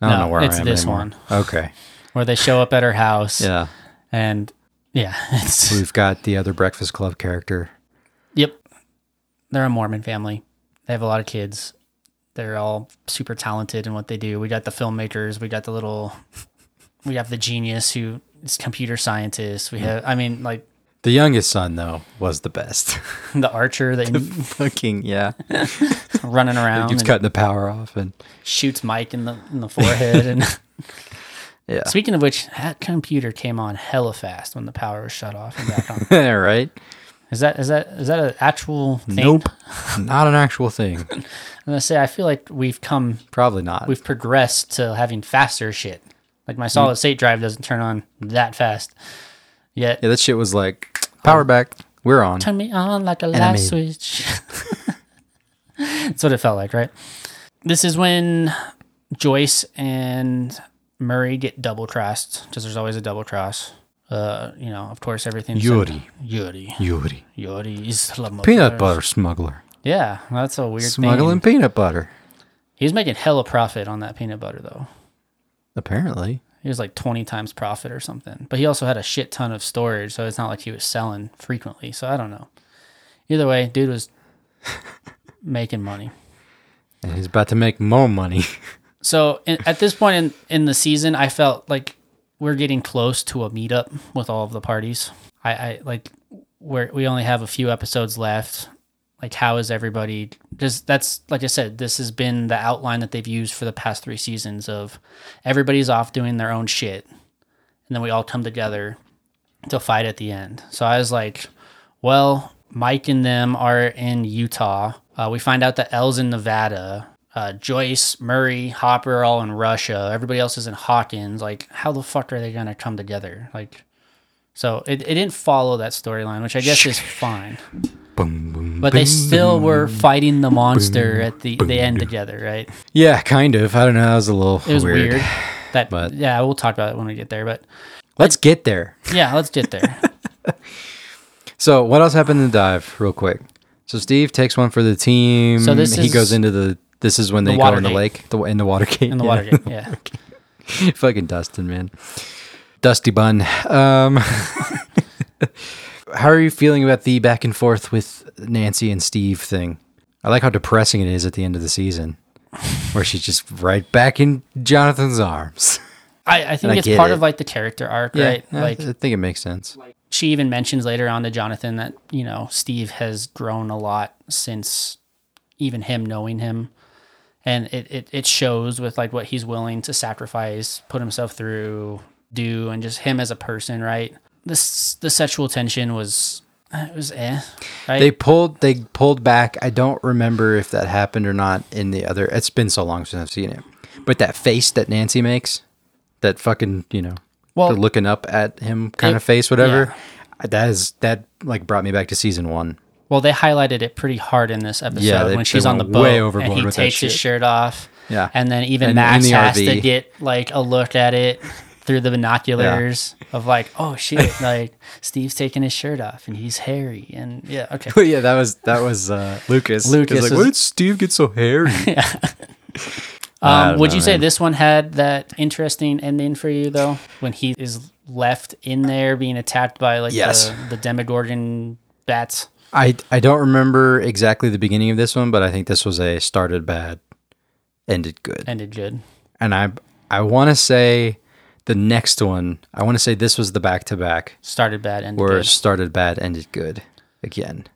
Speaker 1: I don't
Speaker 2: No,
Speaker 1: know where
Speaker 2: it's
Speaker 1: I am
Speaker 2: this
Speaker 1: anymore.
Speaker 2: one.
Speaker 1: Okay.
Speaker 2: Where they show up at her house.
Speaker 1: Yeah.
Speaker 2: And yeah, it's
Speaker 1: We've got the other Breakfast Club character.
Speaker 2: Yep. They're a Mormon family. They have a lot of kids. They're all super talented in what they do. We got the filmmakers. We got the little. We have the genius who is computer scientist. We mm. have. I mean, like
Speaker 1: The youngest son, though, was the best.
Speaker 2: the archer that
Speaker 1: Fucking, yeah.
Speaker 2: running around and
Speaker 1: cutting the power off and
Speaker 2: shoots Mike in the in the forehead and
Speaker 1: Yeah.
Speaker 2: Speaking of which, that computer came on hella fast when the power was shut off and back on.
Speaker 1: Right?
Speaker 2: Is that is that is that an actual thing?
Speaker 1: Nope. Not an actual thing.
Speaker 2: I'm gonna say I feel like we've come
Speaker 1: Probably not.
Speaker 2: we've progressed to having faster shit. Like my solid mm. state drive doesn't turn on that fast. Yet
Speaker 1: yeah, that shit was like power um, back. We're on.
Speaker 2: turn me on like a light switch. That's what it felt like, right? This is when Joyce and Murray get double crossed because there's always a double cross. Uh, you know, of course, everything.
Speaker 1: Yuri.
Speaker 2: Yuri,
Speaker 1: Yuri.
Speaker 2: Yuri is
Speaker 1: Peanut butter smuggler.
Speaker 2: Yeah, that's a weird
Speaker 1: Smuggling
Speaker 2: thing.
Speaker 1: peanut butter.
Speaker 2: He's making hella profit on that peanut butter though.
Speaker 1: Apparently.
Speaker 2: He was like 20 times profit or something. But he also had a shit ton of storage, so it's not like he was selling frequently. So I don't know. Either way, dude was making money.
Speaker 1: And he's about to make more money.
Speaker 2: So in, at this point in, in the season, I felt like we're getting close to a meetup with all of the parties. I, I like where we only have a few episodes left. Like, how is everybody? Just that's like I said, this has been the outline that they've used for the past three seasons of everybody's off doing their own shit, and then we all come together to fight at the end. So I was like, well, Mike and them are in Utah. Uh, we find out that El's in Nevada. Uh, Joyce, Murray, Hopper, all in Russia. Everybody else is in Hawkins. Like, how the fuck are they going to come together? Like, so it, it didn't follow that storyline, which I guess is fine.
Speaker 1: boom, boom,
Speaker 2: But they still were fighting the monster at the, the end together, right?
Speaker 1: Yeah, kind of. I don't know. That was a little
Speaker 2: It was weird.
Speaker 1: weird.
Speaker 2: That,
Speaker 1: But-
Speaker 2: yeah, we'll talk about it when we get there. But
Speaker 1: Let's get there.
Speaker 2: yeah, let's get there.
Speaker 1: So, what else happened in the dive, real quick? So, Steve takes one for the team.
Speaker 2: So this
Speaker 1: he
Speaker 2: is
Speaker 1: goes into the. This is when
Speaker 2: the
Speaker 1: they go in the lake, the in the water Watergate.
Speaker 2: In the
Speaker 1: yeah.
Speaker 2: Watergate, yeah.
Speaker 1: Fucking Dustin, man. Dusty Bun. Um, how are you feeling about the back and forth with Nancy and Steve thing? I like how depressing it is at the end of the season, where she's just right back in Jonathan's arms.
Speaker 2: I, I think
Speaker 1: I
Speaker 2: it's
Speaker 1: get
Speaker 2: part
Speaker 1: it.
Speaker 2: of like the character arc, right?
Speaker 1: yeah,
Speaker 2: Like
Speaker 1: I think it makes sense.
Speaker 2: she even mentions later on to Jonathan that, you know, Steve has grown a lot since even him knowing him. And it, it, it shows with like what he's willing to sacrifice, put himself through, do, and just him as a person, right? This the sexual tension was it was eh. Right?
Speaker 1: They pulled they pulled back. I don't remember if that happened or not in the other. It's been so long since I've seen it. But that face that Nancy makes, that fucking you know,
Speaker 2: Well-
Speaker 1: the looking up at him kind
Speaker 2: It-
Speaker 1: of face, whatever. That is that like brought me back to season one.
Speaker 2: Well, they highlighted it pretty hard in this episode
Speaker 1: Yeah, they-
Speaker 2: when she's on the boat
Speaker 1: way
Speaker 2: and
Speaker 1: overboard
Speaker 2: he
Speaker 1: with
Speaker 2: takes his
Speaker 1: shit.
Speaker 2: shirt off.
Speaker 1: Yeah.
Speaker 2: And then even
Speaker 1: And-
Speaker 2: Max
Speaker 1: the
Speaker 2: has to get like a look at it through the binoculars of like, oh shit, like Steve's taking his shirt off and he's hairy and yeah, okay.
Speaker 1: But yeah, that was that was uh, Lucas.
Speaker 2: Lucas
Speaker 1: like,
Speaker 2: was-
Speaker 1: why did Steve get so hairy? I
Speaker 2: Um, would
Speaker 1: know,
Speaker 2: you say this one had that interesting ending for you though, when he is left in there being attacked by like
Speaker 1: Yes.
Speaker 2: the, the Demogorgon bats?
Speaker 1: I I don't remember exactly the beginning of this one, but I think this was a started bad, ended good.
Speaker 2: Ended good.
Speaker 1: and I I want to say the next one. I want to say this was the back to back
Speaker 2: Started bad, ended
Speaker 1: where
Speaker 2: good.
Speaker 1: started bad, ended good again.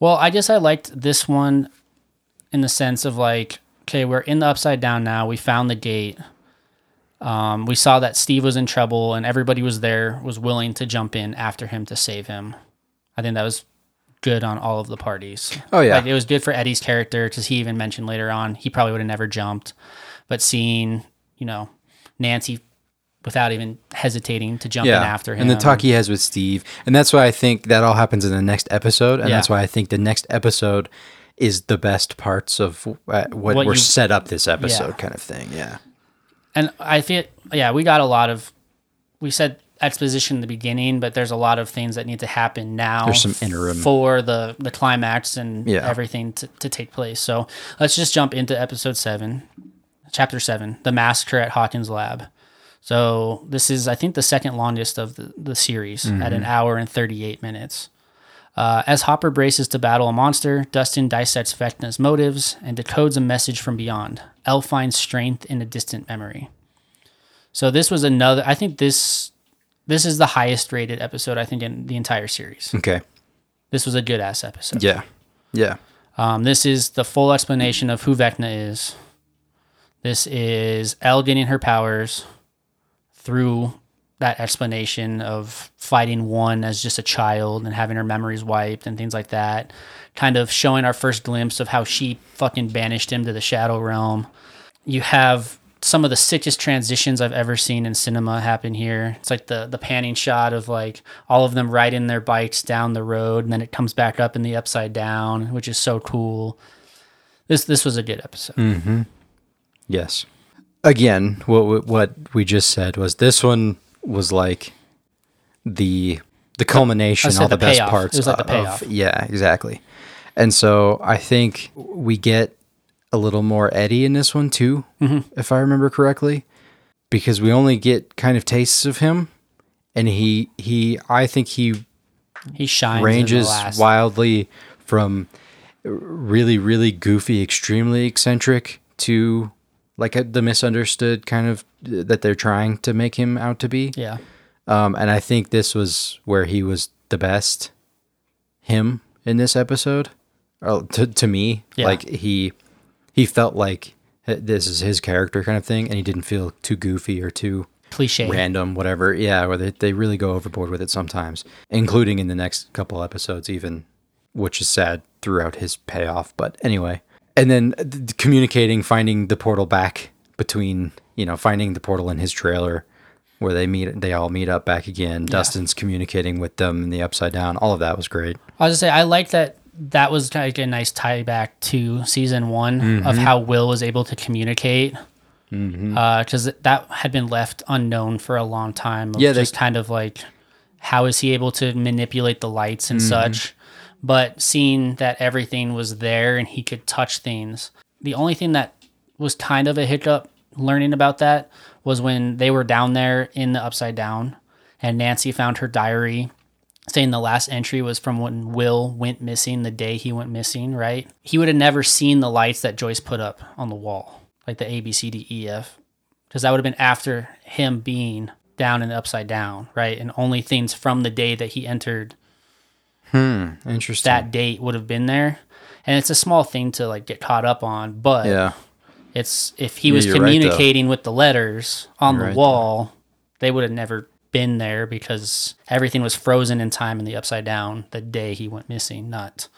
Speaker 2: Well, I guess I liked this one in the sense of like, okay, we're in the upside down now. We found the gate. Um, we saw that Steve was in trouble, and everybody was there, was willing to jump in after him to save him. I think that was good on all of the parties.
Speaker 1: Oh, yeah.
Speaker 2: like, it was good for Eddie's character because he even mentioned later on he probably would have never jumped, but seeing you know Nancy without even hesitating to jump in after him,
Speaker 1: and the talk he has with Steve, and that's why I think that all happens in the next episode, and
Speaker 2: Yeah.
Speaker 1: that's why I think the next episode is the best parts of uh, what,
Speaker 2: What
Speaker 1: we're
Speaker 2: you-
Speaker 1: set up this episode,
Speaker 2: Yeah.
Speaker 1: kind of thing. Yeah,
Speaker 2: and I think, yeah, we got a lot of we said exposition in the beginning, but there's a lot of things that need to happen now.
Speaker 1: There's some interim.
Speaker 2: for the the climax and
Speaker 1: Yeah.
Speaker 2: everything to, to take place. So let's just jump into episode seven, chapter seven, the massacre at Hawkins Lab. So this is I think the second longest of the, the series at an hour and 38 minutes. Uh, as Hopper braces to battle a monster, Dustin dissects Vecna's motives and decodes a message from beyond. El finds strength in a distant memory. So this was another. I think this this is the highest rated episode I think in the entire series.
Speaker 1: okay,
Speaker 2: This was a good ass episode.
Speaker 1: yeah, yeah,
Speaker 2: Um, this is the full explanation of who Vecna is. This is El getting her powers. through that explanation of fighting one as just a child and having her memories wiped and things like that. Kind of showing our first glimpse of how she fucking banished him to the shadow realm. You have some of the sickest transitions I've ever seen in cinema happen here. It's like the the panning shot of like all of them riding their bikes down the road and then it comes back up in the upside down, which is so cool. This this was a good episode. Mm-hmm.
Speaker 1: Yes. Again, what what we just said was this one was like the the culmination, all the,
Speaker 2: the
Speaker 1: best
Speaker 2: payoff.
Speaker 1: parts.
Speaker 2: It was like the
Speaker 1: of- yeah, exactly. And so I think we get a little more Eddie in this one too,
Speaker 2: Mm-hmm.
Speaker 1: if I remember correctly, because we only get kind of tastes of him, and he he I think he
Speaker 2: He shines
Speaker 1: ranges wildly from really really goofy extremely eccentric to like a, the misunderstood kind of that they're trying to make him out to be
Speaker 2: Yeah.
Speaker 1: um and i think this was where he was the best him in this episode or to, to me
Speaker 2: Yeah.
Speaker 1: like he he felt like this is his character kind of thing and he didn't feel too goofy or too
Speaker 2: Cliche.
Speaker 1: random, whatever. Yeah, where they, they really go overboard with it sometimes, including in the next couple episodes, even, which is sad throughout his payoff. But anyway, and then uh, th- th- communicating, finding the portal back between, you know, finding the portal in his trailer where they meet, they all meet up back again. Dustin's communicating with them in the upside down. All of that was great.
Speaker 2: I was gonna say I like that that was like a nice tie back to season one
Speaker 1: Mm-hmm.
Speaker 2: of how Will was able to communicate. Because that had been left unknown for a long time.
Speaker 1: Yeah, they-
Speaker 2: just kind of like how is he able to manipulate the lights
Speaker 1: Mm-hmm.
Speaker 2: and such. But seeing that everything was there and he could touch things, the only thing that was kind of a hiccup learning about that was when they were down there in the upside down and Nancy found her diary saying the last entry was from when Will went missing the day he went missing, right? He would have never seen the lights that Joyce put up on the wall, like the A, B, C, D, E, F, because that would have been after him being down and upside down, right? And only things from the day that he entered Hmm,
Speaker 1: Interesting.
Speaker 2: that date would have been there. And it's a small thing to like get caught up on, but
Speaker 1: yeah.
Speaker 2: it's if he
Speaker 1: Yeah,
Speaker 2: was
Speaker 1: you're right,
Speaker 2: communicating with the letters on
Speaker 1: You're
Speaker 2: the
Speaker 1: right,
Speaker 2: wall, they would have never been there because everything was frozen in time in the upside down the day he went missing, not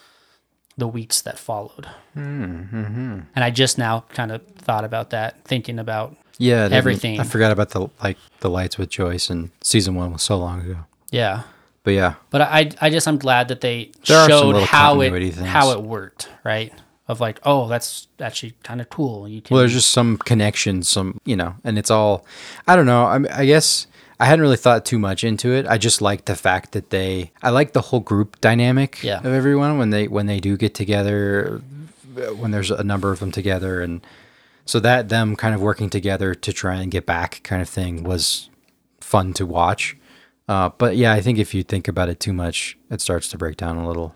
Speaker 2: the weeks that followed.
Speaker 1: Mm-hmm.
Speaker 2: And I just now kind of thought about that, thinking about
Speaker 1: Yeah.
Speaker 2: Everything.
Speaker 1: I forgot about the like the lights with Joyce and season one was so long ago.
Speaker 2: yeah.
Speaker 1: But yeah,
Speaker 2: But I, I just I'm glad that they
Speaker 1: There
Speaker 2: showed how it
Speaker 1: things.
Speaker 2: how it worked, right? Of like, oh, that's actually kind of cool. You can
Speaker 1: Well, there's just some connection, some you know, and it's all. I don't know. I, mean, I guess I hadn't really thought too much into it. I just like the fact that they. I like the whole group dynamic
Speaker 2: Yeah.
Speaker 1: of everyone when they when they do get together, when there's a number of them together, and so that them kind of working together to try and get back, kind of thing, was fun to watch. Uh, but yeah, I think if you think about it too much, it starts to break down a little.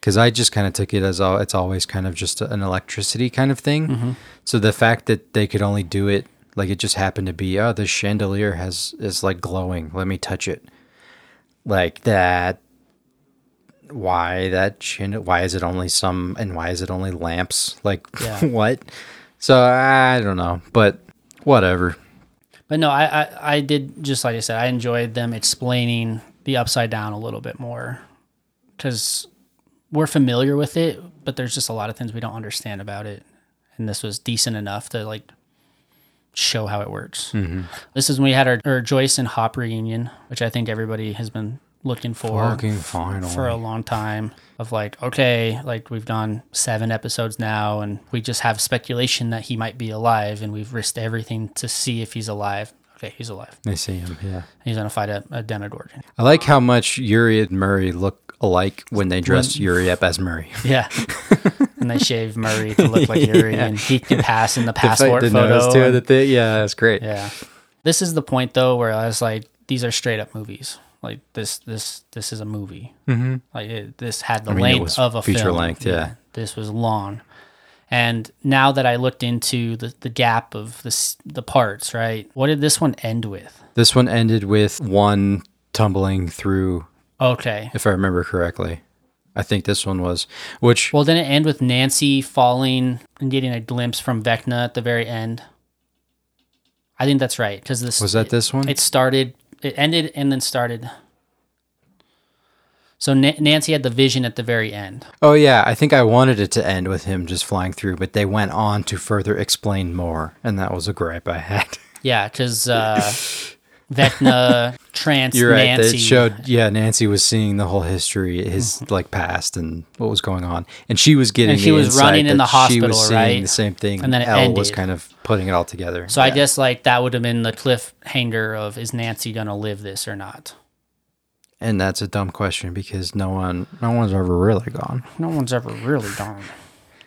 Speaker 1: Because I just kind of took it as all it's always kind of just an electricity kind of thing. So the fact that they could only do it like it just happened to be, oh, this chandelier has is like glowing. Let me touch it. Like that. Why that chandelier? Why is it only some? And why is it only lamps? Like
Speaker 2: Yeah.
Speaker 1: what? So I don't know, but whatever.
Speaker 2: But no, I, I I did just like I said, I enjoyed them explaining the upside down a little bit more because we're familiar with it, but there's just a lot of things we don't understand about it, and this was decent enough to like show how it works. Mm-hmm. This is when we had our, our Joyce and Hop reunion, which I think everybody has been looking for
Speaker 1: Fucking finally.
Speaker 2: for a long time of like okay like we've done seven episodes now and we just have speculation that he might be alive and we've risked everything to see if he's alive okay he's alive
Speaker 1: I see him. Yeah.
Speaker 2: he's gonna fight a, a demogorgon
Speaker 1: I like how much Yuri and Murray look alike when they dress Yuri up as Murray.
Speaker 2: yeah and they shave murray to look like yuri and he can pass in the passport
Speaker 1: the
Speaker 2: photo
Speaker 1: too.
Speaker 2: and-
Speaker 1: The thing. Yeah, that's great.
Speaker 2: yeah this is the point though where i was like these are straight up movies like this this this is a movie mm-hmm. like it, this had the
Speaker 1: mean,
Speaker 2: length of a
Speaker 1: feature
Speaker 2: film.
Speaker 1: length, yeah.
Speaker 2: this was long and now that i looked into the, the gap of the, the parts right what did this one end with
Speaker 1: This one ended with one tumbling through,
Speaker 2: okay
Speaker 1: if I remember correctly. I think this one was, which
Speaker 2: well didn't it end with nancy falling and getting a glimpse from vecna at the very end I think that's right because this
Speaker 1: Was that
Speaker 2: it-
Speaker 1: this one?
Speaker 2: It started, it ended, and then started. So Na- Nancy had the vision at the very end.
Speaker 1: Oh yeah, I think I wanted it to end with him just flying through, but they went on to further explain more, and that was a gripe I had.
Speaker 2: Yeah, because uh, Vecna trans
Speaker 1: You're right.
Speaker 2: Nancy
Speaker 1: It showed, yeah, Nancy was seeing the whole history, his mm-hmm. like past and what was going on, and she was getting.
Speaker 2: And she
Speaker 1: the
Speaker 2: was running in the
Speaker 1: She
Speaker 2: hospital,
Speaker 1: was seeing
Speaker 2: right?
Speaker 1: the same thing,
Speaker 2: And then it
Speaker 1: El was kind of putting it all together.
Speaker 2: So I guess like that would have been the cliffhanger of is Nancy gonna live this or not?
Speaker 1: and that's a dumb question because no one, no one's ever really gone.
Speaker 2: No one's ever really gone.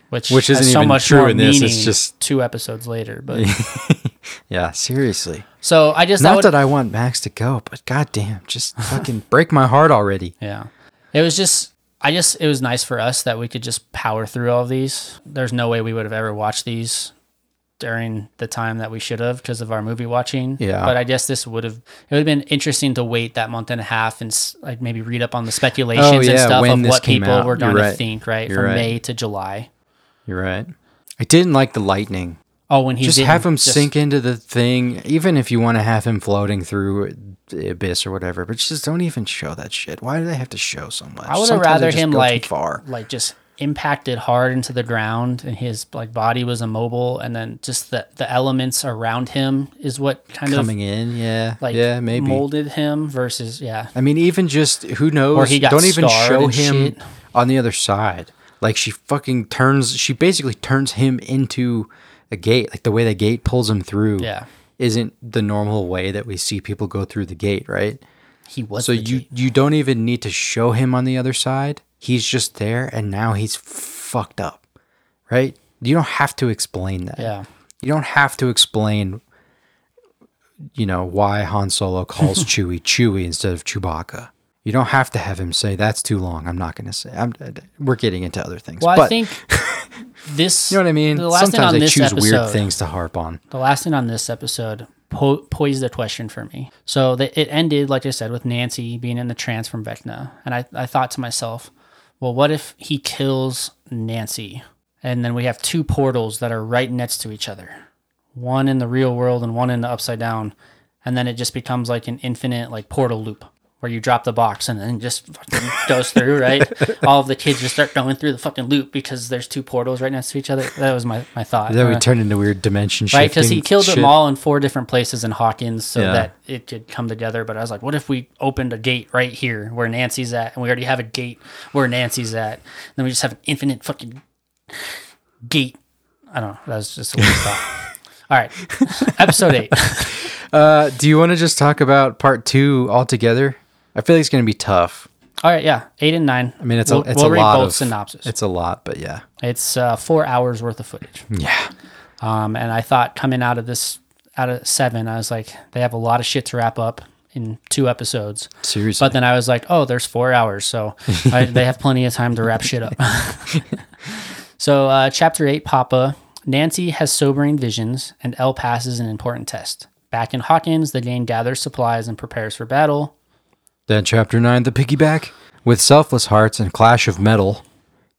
Speaker 2: Which
Speaker 1: Which isn't
Speaker 2: so
Speaker 1: even
Speaker 2: much
Speaker 1: true
Speaker 2: more
Speaker 1: in this, it's just-
Speaker 2: two episodes later. But
Speaker 1: Yeah, seriously.
Speaker 2: so I just
Speaker 1: Not
Speaker 2: would,
Speaker 1: that I want Max to go, but goddamn, just fucking break my heart already.
Speaker 2: Yeah. It was just I just it was nice for us that we could just power through all of these. There's no way we would have ever watched these during the time that we should have because of our movie watching.
Speaker 1: Yeah.
Speaker 2: But I guess this would have it would have been interesting to wait that month and a half and like maybe read up on the speculations oh, and
Speaker 1: Oh, yeah,
Speaker 2: stuff of what people
Speaker 1: out.
Speaker 2: were going to think, right?
Speaker 1: You're
Speaker 2: From
Speaker 1: right.
Speaker 2: May to July.
Speaker 1: You're right. I didn't like the lightning.
Speaker 2: Oh, when he
Speaker 1: just have him
Speaker 2: just-
Speaker 1: sink into the thing, even if you want to have him floating through the abyss or whatever. But just don't even show that shit. Why do they have to show so much?
Speaker 2: I would have rather him like
Speaker 1: far.
Speaker 2: like just impacted hard into the ground and his like body was immobile and then just the the elements around him is what kind
Speaker 1: coming
Speaker 2: of coming
Speaker 1: in. Yeah,
Speaker 2: like
Speaker 1: yeah, maybe.
Speaker 2: molded him versus yeah
Speaker 1: I mean, even just who knows?
Speaker 2: Or he got
Speaker 1: don't even show him
Speaker 2: shit.
Speaker 1: on the other side. Like she fucking turns. She basically turns him into a gate. Like the way the gate pulls him through.
Speaker 2: Yeah.
Speaker 1: Isn't the normal way that we see people go through the gate, right?
Speaker 2: he was
Speaker 1: So you
Speaker 2: G-
Speaker 1: you don't even need to show him on the other side. He's just there, and now he's fucked up, right? You don't have to explain that.
Speaker 2: yeah
Speaker 1: You don't have to explain, you know, why Han Solo calls Chewie Chewie instead of Chewbacca. You don't have to have him say that's too long. I'm not going to say. I'm, we're getting into other things.
Speaker 2: well
Speaker 1: but
Speaker 2: I think this
Speaker 1: you know what I mean.
Speaker 2: the last thing
Speaker 1: Sometimes
Speaker 2: on
Speaker 1: they
Speaker 2: this
Speaker 1: choose weird things to harp on.
Speaker 2: the last thing on this episode po- posed a question for me. So the, it ended, like I said, with Nancy being in the trance from Vecna. And I, I thought to myself, well, what if he kills Nancy? And then we have two portals that are right next to each other one in the real world and one in the upside down. And then it just becomes like an infinite like portal loop where you drop the box and then just fucking goes through, right? All of the kids just start going through the fucking loop because there's two portals right next to each other. That was my, my thought.
Speaker 1: Then we
Speaker 2: Uh,
Speaker 1: turn into weird dimension
Speaker 2: right? Because he killed
Speaker 1: shit.
Speaker 2: them all in four different places in Hawkins, so
Speaker 1: Yeah.
Speaker 2: that it could come together. But I was like, what if we opened a gate right here where Nancy's at, and we already have a gate where Nancy's at, then we just have an infinite fucking gate. I don't know. That was just a weird thought. All right, episode eight.
Speaker 1: Uh, do you want to just talk about part two altogether? I feel like it's going to be tough.
Speaker 2: All right, yeah, eight and nine.
Speaker 1: I mean, it's
Speaker 2: we'll,
Speaker 1: a it's
Speaker 2: we'll
Speaker 1: a
Speaker 2: read
Speaker 1: lot
Speaker 2: both
Speaker 1: of
Speaker 2: synopsis. It's,
Speaker 1: a lot, but yeah, it's
Speaker 2: uh, four hours worth of footage.
Speaker 1: yeah.
Speaker 2: Um, and I thought coming out of this, out of seven, I was like, they have a lot of shit to wrap up in two episodes.
Speaker 1: Seriously.
Speaker 2: But then I was like, oh, there's four hours, so I, they have plenty of time to wrap shit up. so, uh, chapter eight, Papa. Nancy has sobering visions, and El passes an important test. Back in Hawkins, the gang gathers supplies and prepares for battle.
Speaker 1: Then, chapter 9, The Piggyback. With selfless hearts and clash of metal,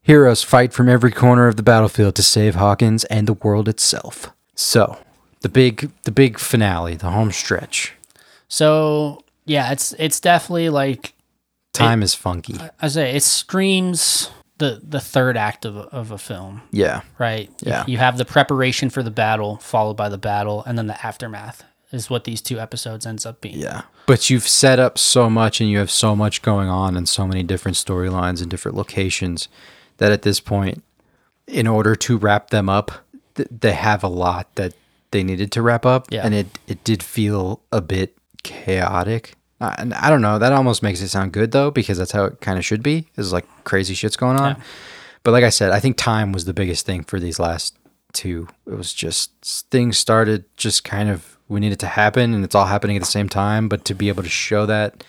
Speaker 1: heroes fight from every corner of the battlefield to save Hawkins and the world itself. So, the big the big finale, the home stretch.
Speaker 2: So, yeah, it's it's definitely like
Speaker 1: Time is funky.
Speaker 2: I say, it screams the the third act of a, of a film.
Speaker 1: Yeah.
Speaker 2: right?
Speaker 1: Yeah.
Speaker 2: You have the preparation for the battle, followed by the battle, and then the aftermath is what these two episodes ends up being.
Speaker 1: Yeah. But you've set up so much and you have so much going on and so many different storylines and different locations that at this point, in order to wrap them up, th- they have a lot that they needed to wrap up.
Speaker 2: Yeah.
Speaker 1: And it, it did feel a bit chaotic. Uh, and I don't know. That almost makes it sound good though, because that's how it kind of should be. Is like crazy shit's going on. But like I said, I think time was the biggest thing for these last two. It was just things started just kind of we need it to happen and it's all happening at the same time, but to be able to show that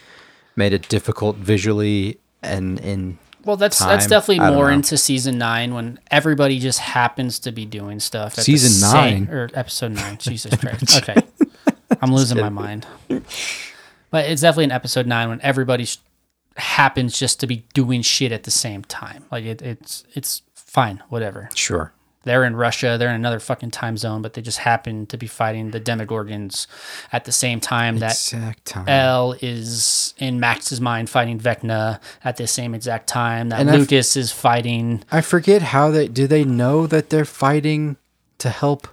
Speaker 1: made it difficult visually and in
Speaker 2: Well, that's that's definitely more
Speaker 1: know.
Speaker 2: into season nine when everybody just happens to be doing stuff. At
Speaker 1: Season
Speaker 2: the same-
Speaker 1: nine?
Speaker 2: or episode nine. Jesus Christ. Okay, I'm losing my mind. But it's definitely in episode nine when everybody sh- happens just to be doing shit at the same time. Like it, it's it's fine, whatever.
Speaker 1: sure.
Speaker 2: They're in Russia, they're in another fucking time zone, but they just happen to be fighting the Demogorgons at the same time that
Speaker 1: Exact time.
Speaker 2: El is in Max's mind fighting Vecna at the same exact time that
Speaker 1: And I f-
Speaker 2: Lucas is fighting.
Speaker 1: I forget how they do they know that they're fighting to help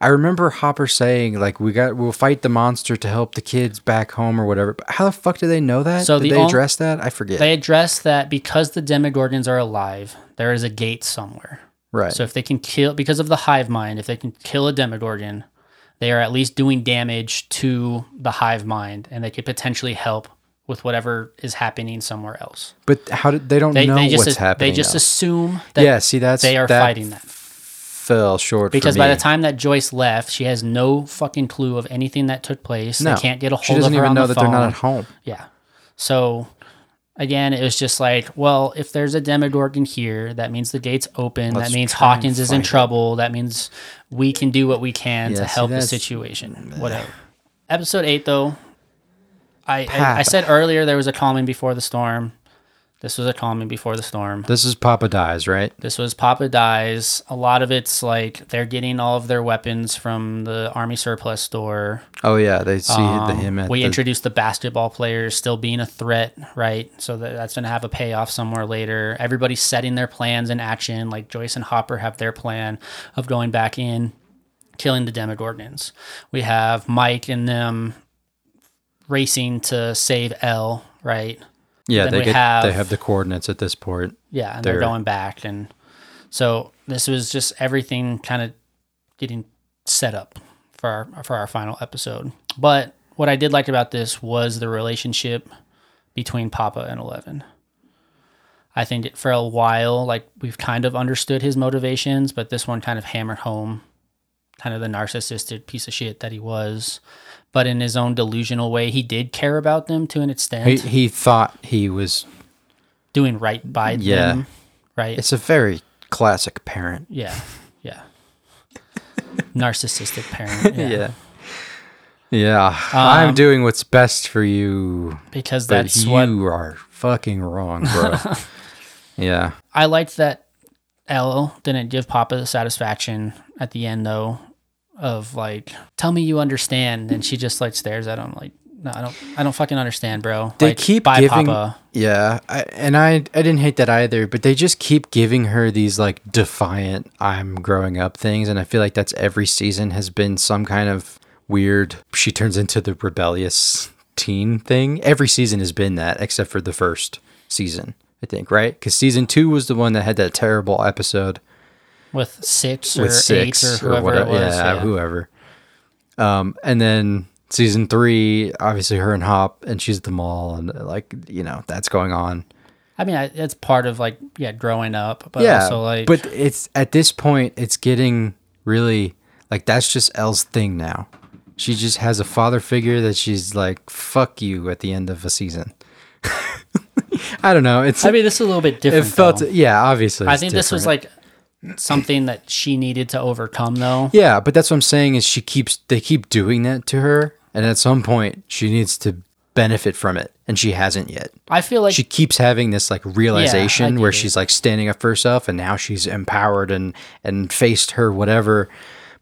Speaker 1: I remember Hopper saying like we got we'll fight the monster to help the kids back home or whatever. But how the fuck do they know that?
Speaker 2: So
Speaker 1: Did
Speaker 2: the
Speaker 1: they
Speaker 2: on-
Speaker 1: address that? I forget.
Speaker 2: They address that because the Demogorgons are alive, there is a gate somewhere.
Speaker 1: Right.
Speaker 2: So if they can kill, because of the hive mind, if they can kill a Demogorgon, they are at least doing damage to the hive mind, and they could potentially help with whatever is happening somewhere else.
Speaker 1: but how did they don't
Speaker 2: They,
Speaker 1: know
Speaker 2: they just
Speaker 1: what's happening?
Speaker 2: they just
Speaker 1: though.
Speaker 2: assume that
Speaker 1: yeah, see that's
Speaker 2: they are
Speaker 1: that
Speaker 2: fighting that.
Speaker 1: Fell short
Speaker 2: Because by the time that Joyce left, she has no fucking clue of anything that took place.
Speaker 1: no,
Speaker 2: They can't get a hold of her.
Speaker 1: she
Speaker 2: doesn't
Speaker 1: even
Speaker 2: know
Speaker 1: that they're not at home.
Speaker 2: Yeah. So again, it was just like, well, if there's a Demogorgon here, that means the gate's open.
Speaker 1: Let's
Speaker 2: that means Hawkins is in
Speaker 1: fight it.
Speaker 2: trouble. That means we can do what we can
Speaker 1: Yeah,
Speaker 2: to
Speaker 1: see,
Speaker 2: help the situation. Whatever. Episode eight, though, I, I I said earlier there was a calming before the storm. This was a calming before the storm.
Speaker 1: This is Papa dies, right?
Speaker 2: This was Papa dies. A lot of it's like they're getting all of their weapons from the army surplus store.
Speaker 1: Oh yeah, they see the,
Speaker 2: Um,
Speaker 1: him at
Speaker 2: we
Speaker 1: the,
Speaker 2: introduced the basketball players still being a threat, right? So that, that's going to have a payoff somewhere later. Everybody's setting their plans in action. Like Joyce and Hopper have their plan of going back in, killing the Demogorgons. We have Mike and them racing to save El, right?
Speaker 1: Yeah
Speaker 2: then
Speaker 1: they get
Speaker 2: have-
Speaker 1: they have the coordinates at this point.
Speaker 2: Yeah, and they're,
Speaker 1: They're-
Speaker 2: going back, and so this was just everything kind of getting set up for our for our final episode. But what I did like about this was the relationship between Papa and Eleven. I think it- for a while, like we've kind of understood his motivations, but this one kind of hammered home kind of the narcissistic piece of shit that he was. But in his own delusional way, he did care about them to an extent,
Speaker 1: He he thought he was.
Speaker 2: doing right by
Speaker 1: Yeah.
Speaker 2: them. Right.
Speaker 1: It's a very classic parent.
Speaker 2: Yeah, yeah. Narcissistic parent. Yeah.
Speaker 1: Yeah, I'm
Speaker 2: Um,
Speaker 1: doing what's best for you,
Speaker 2: Because that's
Speaker 1: you
Speaker 2: what
Speaker 1: are fucking wrong, bro. yeah,
Speaker 2: I liked that El didn't give Papa the satisfaction at the end though of like, tell me you understand, and she just like stares at him like, no, I don't, I don't fucking understand, bro.
Speaker 1: they
Speaker 2: Like,
Speaker 1: keep
Speaker 2: bye,
Speaker 1: giving.
Speaker 2: Papa.
Speaker 1: Yeah, I, and I I didn't hate that either, but they just keep giving her these like defiant "I'm growing up" things, and I feel like that's every season has been some kind of weird. She turns into the rebellious teen thing. Every season has been that, except for the first season, I think, right? Because season two was the one that had that terrible episode
Speaker 2: with six or
Speaker 1: with six
Speaker 2: eight or whoever
Speaker 1: whatever,
Speaker 2: it was.
Speaker 1: yeah,
Speaker 2: yeah.
Speaker 1: whoever. Um, and then season three, obviously her and Hop, and she's at the mall, and like you know that's going on.
Speaker 2: I mean, it's part of like yeah, growing up, but
Speaker 1: yeah,
Speaker 2: also like,
Speaker 1: but it's at this point, it's getting really like that's just El's thing now. She just has a father figure that she's like, "Fuck you" at the end of a season. I don't know. It's
Speaker 2: I mean, this is a little bit different.
Speaker 1: it felt
Speaker 2: though.
Speaker 1: yeah, obviously.
Speaker 2: I think this was like something that she needed to overcome, though.
Speaker 1: Yeah, but that's what I'm saying is she keeps they keep doing that to her, and at some point she needs to benefit from it, and she hasn't yet.
Speaker 2: I feel like
Speaker 1: She keeps having this like realization
Speaker 2: get
Speaker 1: where
Speaker 2: it.
Speaker 1: she's like standing up for herself, and now she's empowered and and faced her whatever.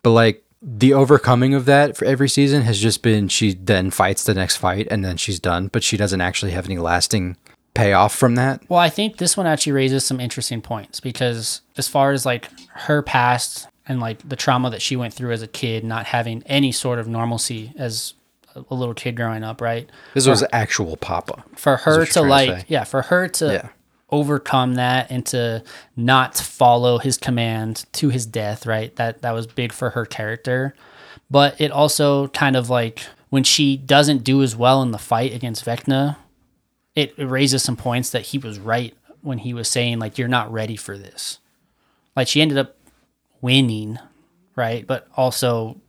Speaker 1: But like the overcoming of that for every season has just been she then fights the next fight, and then she's done, but she doesn't actually have any lasting payoff from that.
Speaker 2: Well, I think this one actually raises some interesting points because as far as like her past and like the trauma that she went through as a kid, not having any sort of normalcy as a- little kid growing up, right?
Speaker 1: This was actual Papa.
Speaker 2: For her to
Speaker 1: you're to
Speaker 2: like, yeah, for her to
Speaker 1: Yeah.
Speaker 2: overcome that and to not follow his command to his death, right? That that was big for her character. But it also kind of like when she doesn't do as well in the fight against Vecna, it, raises some points that he was right when he was saying like you're not ready for this. Like she ended up winning, right? But also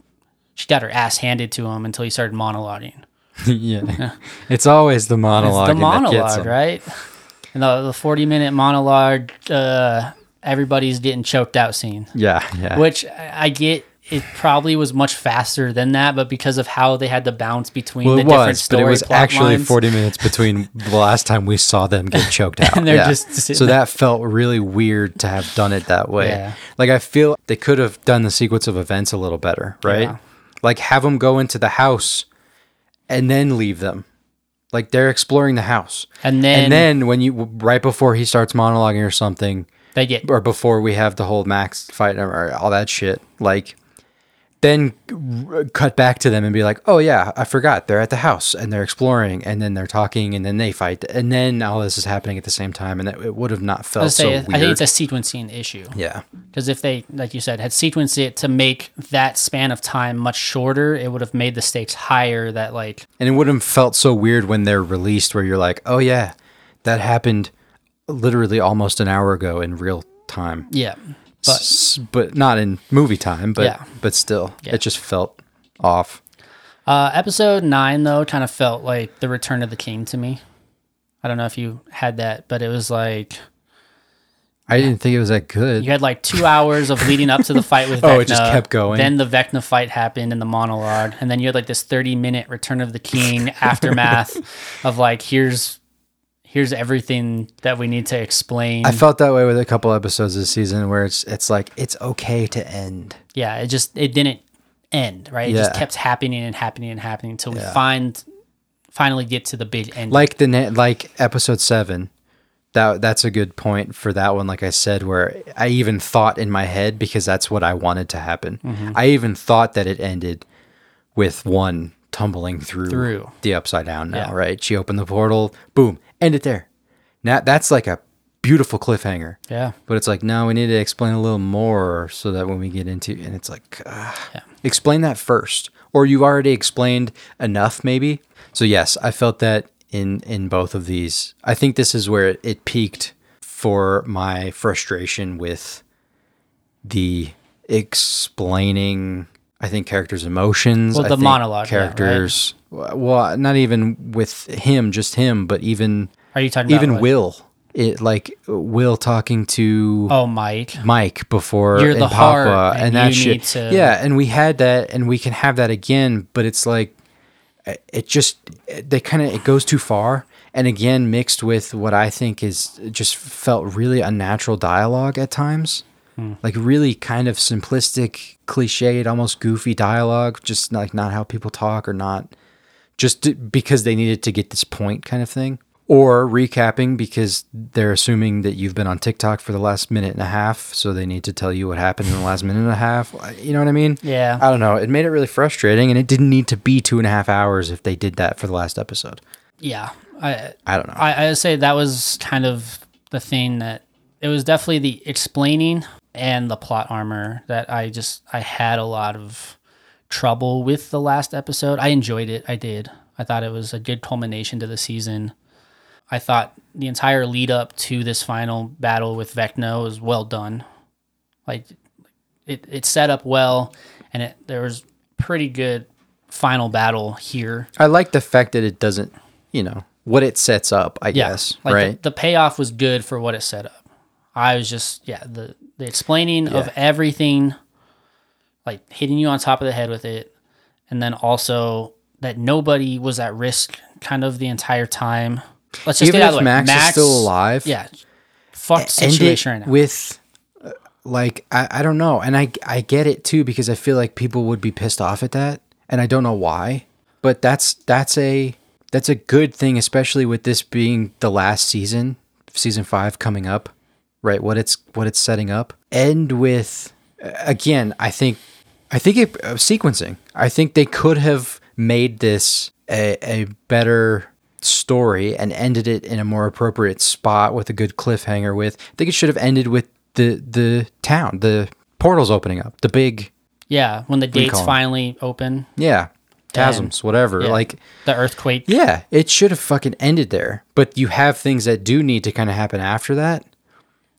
Speaker 2: she got her ass handed to him until he started monologuing.
Speaker 1: yeah, it's always the monologue.
Speaker 2: It's the monologue, right? And the, the 40 minute monologue, uh, everybody's getting choked out scene,
Speaker 1: Yeah, yeah.
Speaker 2: which I get it probably was much faster than that, but because of how they had to bounce between
Speaker 1: Well,
Speaker 2: the
Speaker 1: it
Speaker 2: different
Speaker 1: was,
Speaker 2: story
Speaker 1: but it was actually
Speaker 2: lines.
Speaker 1: 40 minutes between the last time we saw them get choked out.
Speaker 2: And they're just
Speaker 1: so
Speaker 2: there.
Speaker 1: that felt really weird to have done it that way.
Speaker 2: Yeah.
Speaker 1: Like I feel they could have done the sequence of events a little better, right?
Speaker 2: Yeah.
Speaker 1: Like have them go into the house and then leave them. Like they're exploring the house.
Speaker 2: And then-
Speaker 1: and then when you right before he starts monologuing or something,
Speaker 2: They get
Speaker 1: or before we have the whole Max fight or all that shit, like then r- cut back to them and be like, "Oh yeah, I forgot. They're at the house and they're exploring and then they're talking and then they fight and then all this is happening at the same time and it, it would have not felt
Speaker 2: would say
Speaker 1: so weird."
Speaker 2: I think it's a sequencing issue.
Speaker 1: yeah.
Speaker 2: Because if they, like you said, had sequenced it to make that span of time much shorter, it would have made the stakes higher. That like,
Speaker 1: And it would have felt so weird when they're released where you're like, "Oh yeah, that happened literally almost an hour ago in real time."
Speaker 2: yeah, but
Speaker 1: S- but not in movie time, but
Speaker 2: Yeah.
Speaker 1: but still.
Speaker 2: Yeah.
Speaker 1: It just felt off.
Speaker 2: uh, episode nine though kind of felt like the Return of the King to me. I don't know if you had that, but it was like
Speaker 1: I didn't think it was that good.
Speaker 2: you had like two hours of leading up to the fight with Vecna.
Speaker 1: Oh, it just kept going.
Speaker 2: Then the Vecna fight happened in the monologue, and then you had like this thirty minute Return of the King aftermath of like here's here's everything that we need to explain.
Speaker 1: I felt that way with a couple episodes this season where it's it's like it's okay to end.
Speaker 2: yeah, it just it didn't end, right? It just kept happening and happening and happening until we find finally get to the big end.
Speaker 1: Like the like episode 7. That that's a good point for that one like I said where I even thought in my head because that's what I wanted to happen.
Speaker 2: Mm-hmm.
Speaker 1: I even thought that it ended with one tumbling through,
Speaker 2: Through.
Speaker 1: the upside down now,
Speaker 2: Yeah.
Speaker 1: right? She opened the portal, boom, end it there. Now that's like a beautiful cliffhanger.
Speaker 2: yeah,
Speaker 1: But it's like, no, we need to explain a little more so that when we get into, and it's like, ah, explain that first, or you've already explained enough, maybe. So yes, I felt that in in both of these. I think this is where it, it peaked for my frustration with the explaining. I think characters' emotions.
Speaker 2: Well, the monologue, yeah, right?
Speaker 1: characters. Well, not even with him, just him, but even
Speaker 2: are you talking
Speaker 1: even Will. It like Will talking to
Speaker 2: Oh, Mike.
Speaker 1: Mike before
Speaker 2: You're the
Speaker 1: Papa
Speaker 2: heart,
Speaker 1: and,
Speaker 2: and
Speaker 1: that shit.
Speaker 2: to-
Speaker 1: Yeah, and we had that, and we can have that again, but it's like it just they kind of it goes too far, and again mixed with what I think is just felt really unnatural dialogue at times,
Speaker 2: Hmm.
Speaker 1: like really kind of simplistic, cliched, almost goofy dialogue, just like not how people talk or not just to- because they needed to get this point kind of thing. Or recapping because they're assuming that you've been on TikTok for the last minute and a half so they need to tell you what happened in the last minute and a half. You know what I mean?
Speaker 2: Yeah.
Speaker 1: I don't know. It made it really frustrating and it didn't need to be two and a half hours if they did that for the last episode.
Speaker 2: Yeah, I
Speaker 1: I don't know.
Speaker 2: I I would say that was kind of the thing that it was definitely the explaining and the plot armor that I just I had a lot of trouble with the last episode. I enjoyed it. I did. I thought it was a good culmination to the season. I thought the entire lead up to this final battle with Vecna was well done. Like it it set up well and it there was pretty good final battle here.
Speaker 1: I like the fact that it doesn't you know what it sets up I guess
Speaker 2: like
Speaker 1: right
Speaker 2: The, the payoff was good for what it set up. I was just yeah the the explaining of everything, like hitting you on top of the head with it, and then also that nobody was at risk kind of the entire time. Let's just
Speaker 1: even
Speaker 2: get out
Speaker 1: if
Speaker 2: of the way.
Speaker 1: Max, is still alive
Speaker 2: yeah, fucked situation right now.
Speaker 1: with uh, like I, I don't know and I I get it too because I feel like people would be pissed off at that and I don't know why but that's that's a that's a good thing especially with this being the last season season 5 coming up right what it's what it's setting up. End with again I think I think it uh, sequencing. I think they could have made this a, a better story and ended it in a more appropriate spot with a good cliffhanger with I think it should have ended with the the town the portals opening up the big
Speaker 2: yeah, when the gates finally open,
Speaker 1: yeah chasms whatever
Speaker 2: yeah,
Speaker 1: like
Speaker 2: the earthquake.
Speaker 1: yeah it should have fucking ended there. But you have things that do need to kind of happen after that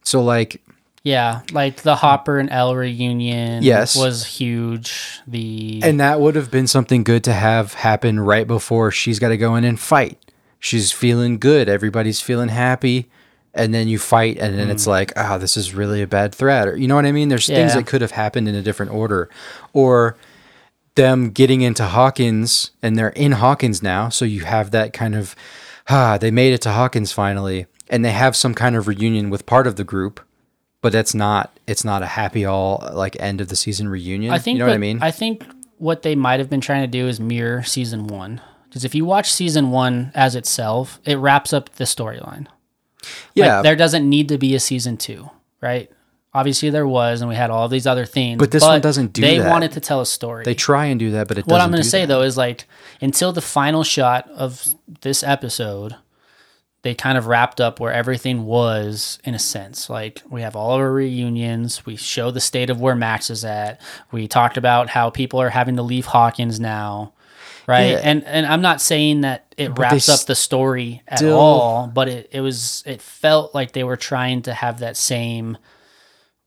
Speaker 1: so like
Speaker 2: Yeah, like the Hopper and El reunion
Speaker 1: Yes.
Speaker 2: was huge. The
Speaker 1: And that would have been something good to have happen right before she's got to go in and fight. She's feeling good. Everybody's feeling happy. and then you fight and then it's like ah this is really a bad threat or you know what i mean there's things that could have happened in a different order or them getting into hawkins and they're in hawkins now so you have that kind of ah they made it to hawkins finally and they have some kind of reunion with part of the group but that's not it's not a happy all like end of the season reunion
Speaker 2: I think
Speaker 1: you know what i mean
Speaker 2: I think what they might have been trying to do is mirror season one. Because if you watch season one as itself, it wraps up the storyline.
Speaker 1: yeah
Speaker 2: Like, there doesn't need to be a season two, right? Obviously there was, and we had all these other things.
Speaker 1: But this one doesn't do
Speaker 2: They
Speaker 1: that.
Speaker 2: wanted to tell a story.
Speaker 1: they try and do that but it
Speaker 2: what I'm going to say
Speaker 1: that.
Speaker 2: though is like until the final shot of this episode, they kind of wrapped up where everything was in a sense. Like we have all of our reunions. We show the state of where Max is at. We talked about how people are having to leave Hawkins now. Right.
Speaker 1: Yeah.
Speaker 2: And and I'm not saying that it wraps up the story at
Speaker 1: still-
Speaker 2: all, but it, it was it felt like they were trying to have that same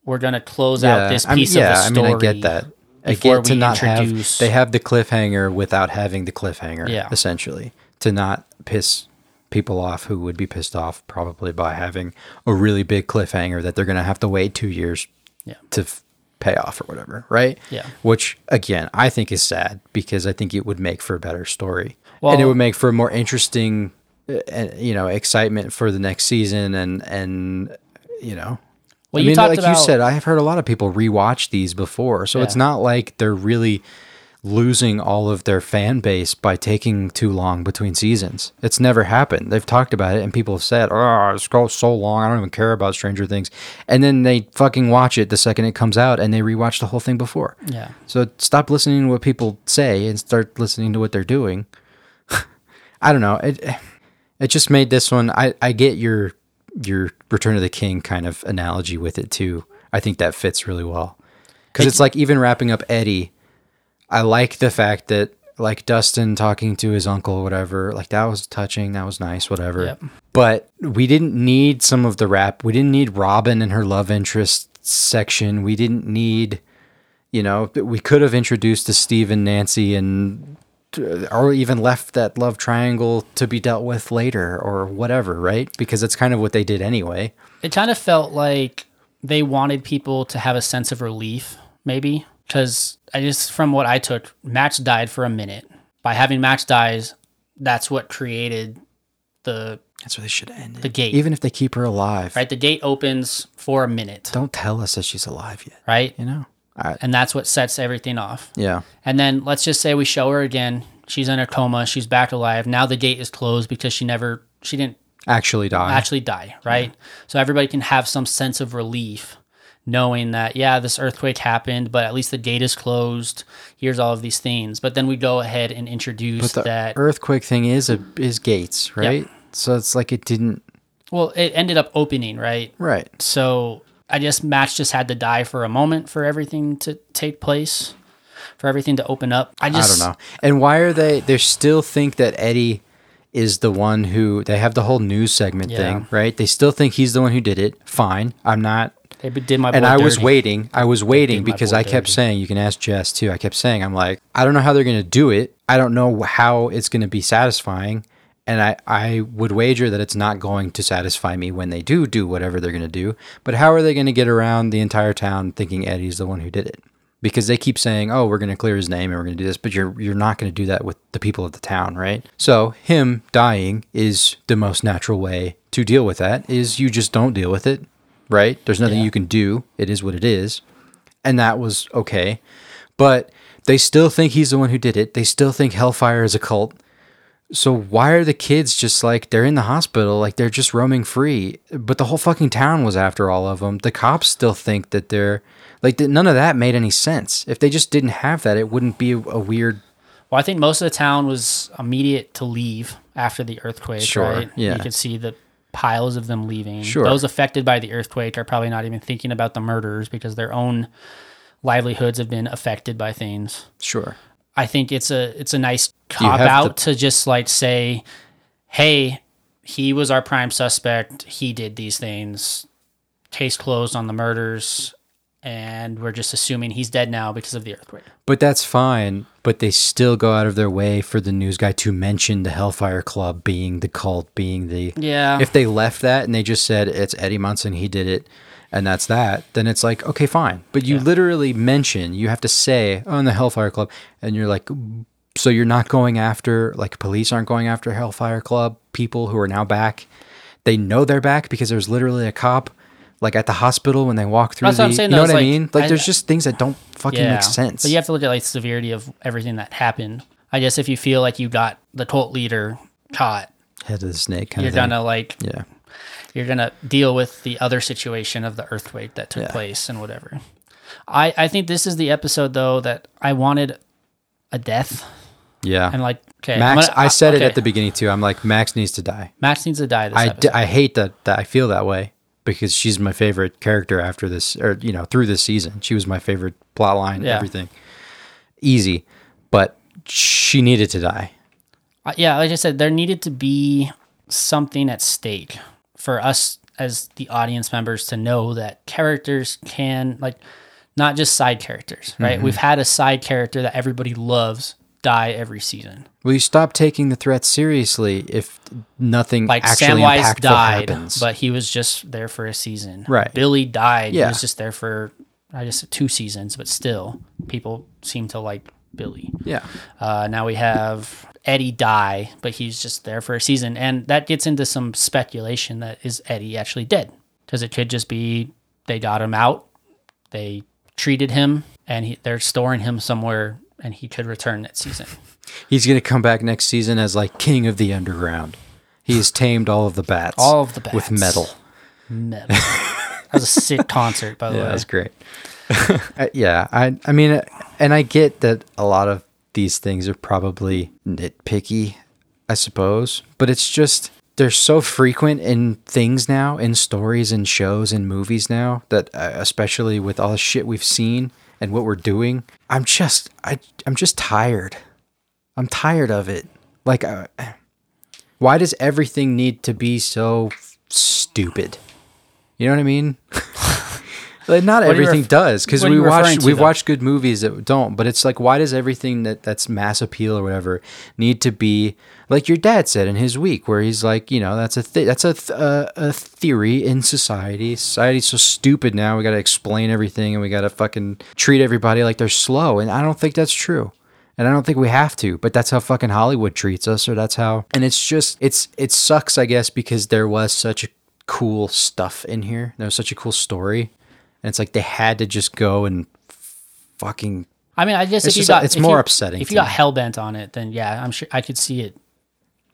Speaker 2: we're gonna close out this
Speaker 1: I mean,
Speaker 2: piece
Speaker 1: yeah,
Speaker 2: of the story.
Speaker 1: I mean, I get that. I get to not have.
Speaker 2: introduce-
Speaker 1: They have the cliffhanger without having the cliffhanger.
Speaker 2: Yeah.
Speaker 1: essentially to not piss people off who would be pissed off probably by having a really big cliffhanger that they're going to have to wait two years
Speaker 2: Yeah.
Speaker 1: to f- pay off or whatever, right?
Speaker 2: Yeah.
Speaker 1: Which again, I think is sad because I think it would make for a better story, and it would make for a more interesting, uh, you know, excitement for the next season, and and you know.
Speaker 2: Well,
Speaker 1: I
Speaker 2: you
Speaker 1: mean, like
Speaker 2: about-
Speaker 1: you said, I have heard a lot of people rewatch these before, so it's not like they're really losing all of their fan base by taking too long between seasons. It's never happened. They've talked about it, and people have said, "Oh, it's go so long. I don't even care about Stranger Things," and then they fucking watch it the second it comes out, and they rewatch the whole thing before.
Speaker 2: Yeah.
Speaker 1: So stop listening to what people say and start listening to what they're doing. I don't know. It it just made this one. I I get your your Return of the King kind of analogy with it too. I think that fits really well because it's like even wrapping up Eddie. I like the fact that like Dustin talking to his uncle, whatever. Like that was touching. That was nice. Whatever.
Speaker 2: Yep.
Speaker 1: But we didn't need some of the rap. We didn't need Robin and her love interest section. We didn't need you know, we could have introduced to Steve and Nancy and uh, or even left that love triangle to be dealt with later or whatever, right? Because that's kind of what they did anyway.
Speaker 2: it kind of felt like they wanted people to have a sense of relief, maybe. Because I just, from what I took, Max died for a minute. By having Max dies, that's what created the
Speaker 1: That's where they should end it.
Speaker 2: The gate.
Speaker 1: Even if they keep her alive.
Speaker 2: right. The gate opens for a minute,
Speaker 1: Don't tell us that she's alive yet.
Speaker 2: right?
Speaker 1: You know? I,
Speaker 2: And that's what sets everything off.
Speaker 1: yeah.
Speaker 2: And then let's just say we show her again. She's in a coma. She's back alive. Now the gate is closed because she never, she didn't
Speaker 1: Actually die.
Speaker 2: actually die, right? So everybody can have some sense of relief knowing that, yeah, this earthquake happened, but at least the gate is closed. Here's all of these things. But then we go ahead and introduce that.
Speaker 1: earthquake thing is a is gates, right? So it's like it didn't
Speaker 2: well, it ended up opening, right?
Speaker 1: right.
Speaker 2: So I guess Max just had to die for a moment for everything to take place, for everything to open up. I just,
Speaker 1: I don't know. And why are they? They still think that Eddie is the one who. They have the whole news segment
Speaker 2: Yeah.
Speaker 1: thing, right? They still think he's the one who did it. Fine, I'm not.
Speaker 2: They did my
Speaker 1: And I was waiting. I was waiting because I kept
Speaker 2: dirty.
Speaker 1: saying. You can ask Jess too. I kept saying. I'm like, I don't know how they're going to do it. I don't know how it's going to be satisfying. And I, I would wager that it's not going to satisfy me when they do do whatever they're going to do. But how are they going to get around the entire town thinking Eddie's the one who did it? Because they keep saying, "Oh, we're going to clear his name and we're going to do this," but you're you're not going to do that with the people of the town, right? So him dying is the most natural way to deal with that. Is you just don't deal with it, right? There's nothing
Speaker 2: Yeah.
Speaker 1: you can do. It is what it is, and that was okay. But they still think he's the one who did it. They still think Hellfire is a cult. So why are the kids just like they're in the hospital, like they're just roaming free? But the whole fucking town was after all of them. The cops still think that they're like none of that made any sense. If they just didn't have that, it wouldn't be a, a weird.
Speaker 2: Well, I think most of the town was immediate to leave after the earthquake,
Speaker 1: Sure,
Speaker 2: right?
Speaker 1: yeah.
Speaker 2: You could see the piles of them leaving.
Speaker 1: Sure.
Speaker 2: Those affected by the earthquake are probably not even thinking about the murders because their own livelihoods have been affected by things.
Speaker 1: Sure.
Speaker 2: I think it's a it's a nice cop out
Speaker 1: to-
Speaker 2: to just like say, "Hey, he was our prime suspect. He did these things. Case closed on the murders." And we're just assuming he's dead now because of the earthquake.
Speaker 1: But that's fine. But they still go out of their way for the news guy to mention the Hellfire Club being the cult, being the.
Speaker 2: Yeah.
Speaker 1: If they left that and they just said it's Eddie Munson, he did it, and that's that, then it's like, okay, fine. But you literally mention, you have to say, oh, in the Hellfire Club, and you're like, so you're not going after, like, police aren't going after Hellfire Club people who are now back. They know they're back because there's literally a cop. Like at the hospital when they walk through
Speaker 2: That's
Speaker 1: the,
Speaker 2: what I'm saying,
Speaker 1: you know
Speaker 2: though,
Speaker 1: what I
Speaker 2: like,
Speaker 1: mean? Like
Speaker 2: I-
Speaker 1: there's just things that don't fucking make sense.
Speaker 2: But you have to look at like severity of everything that happened. I guess if you feel like you got the cult leader caught,
Speaker 1: Head of the snake kind
Speaker 2: you're gonna like
Speaker 1: yeah.
Speaker 2: you're gonna deal with the other situation of the earthquake that took
Speaker 1: Yeah.
Speaker 2: place and whatever. I I think this is the episode though that I wanted a death
Speaker 1: Yeah.
Speaker 2: and like okay
Speaker 1: Max,
Speaker 2: gonna-
Speaker 1: I said uh, it
Speaker 2: okay,
Speaker 1: at the beginning too. I'm like, Max needs to die.
Speaker 2: Max needs to die this
Speaker 1: I, d- I hate that, that I feel that way because she's my favorite character after this, or, you know, through this season. She was my favorite plot line,
Speaker 2: Yeah.
Speaker 1: everything. Easy. But she needed to die.
Speaker 2: Uh, yeah, like I said, there needed to be something at stake for us as the audience members to know that characters can like not just side characters, right?
Speaker 1: Mm-hmm.
Speaker 2: We've had a side character that everybody loves die every season.
Speaker 1: Will you stop taking the threat seriously if nothing
Speaker 2: Like
Speaker 1: actually
Speaker 2: Samwise
Speaker 1: impactful
Speaker 2: died,
Speaker 1: happens?
Speaker 2: but he was just there for a season.
Speaker 1: Right.
Speaker 2: Billy died.
Speaker 1: Yeah.
Speaker 2: He was just there for I just two seasons, but still people seem to like Billy.
Speaker 1: yeah.
Speaker 2: Uh, now we have Eddie die, but he's just there for a season, and that gets into some speculation that is Eddie actually dead? Because it could just be they got him out, they treated him, and he, they're storing him somewhere, and he could return next season.
Speaker 1: He's going to come back next season as like king of the underground. He's tamed all of the bats.
Speaker 2: All of the bats
Speaker 1: With metal.
Speaker 2: Metal. that was a sick concert, by the
Speaker 1: Yeah,
Speaker 2: way.
Speaker 1: was great. Uh, yeah, I I mean, uh, and I get that a lot of these things are probably nitpicky, I suppose, but it's just they're so frequent in things now, in stories and shows and movies now that uh, especially with all the shit we've seen and what we're doing, I'm just I I'm just tired. I'm tired of it. Like uh, why does everything need to be so stupid? You know what I mean? Like, not
Speaker 2: What are you
Speaker 1: everything
Speaker 2: ref-
Speaker 1: does because we watch we've
Speaker 2: though?
Speaker 1: watched good movies that don't. But it's like, why does everything that that's mass appeal or whatever need to be like your dad said in his week, where he's like, you know, that's a th- that's a th- uh, a theory in society. Society's so stupid now. We got to explain everything and we got to fucking treat everybody like they're slow. And I don't think that's true. And I don't think we have to, but that's how fucking Hollywood treats us, or that's how. And it's just, it's, it sucks, I guess, because there was such cool stuff in here. There was such a cool story, and it's like they had to just go and fucking.
Speaker 2: I mean, I guess
Speaker 1: It's
Speaker 2: if you
Speaker 1: just-
Speaker 2: got
Speaker 1: it's more
Speaker 2: you-
Speaker 1: upsetting
Speaker 2: If you got hell bent on it, then yeah, I'm sure I could see it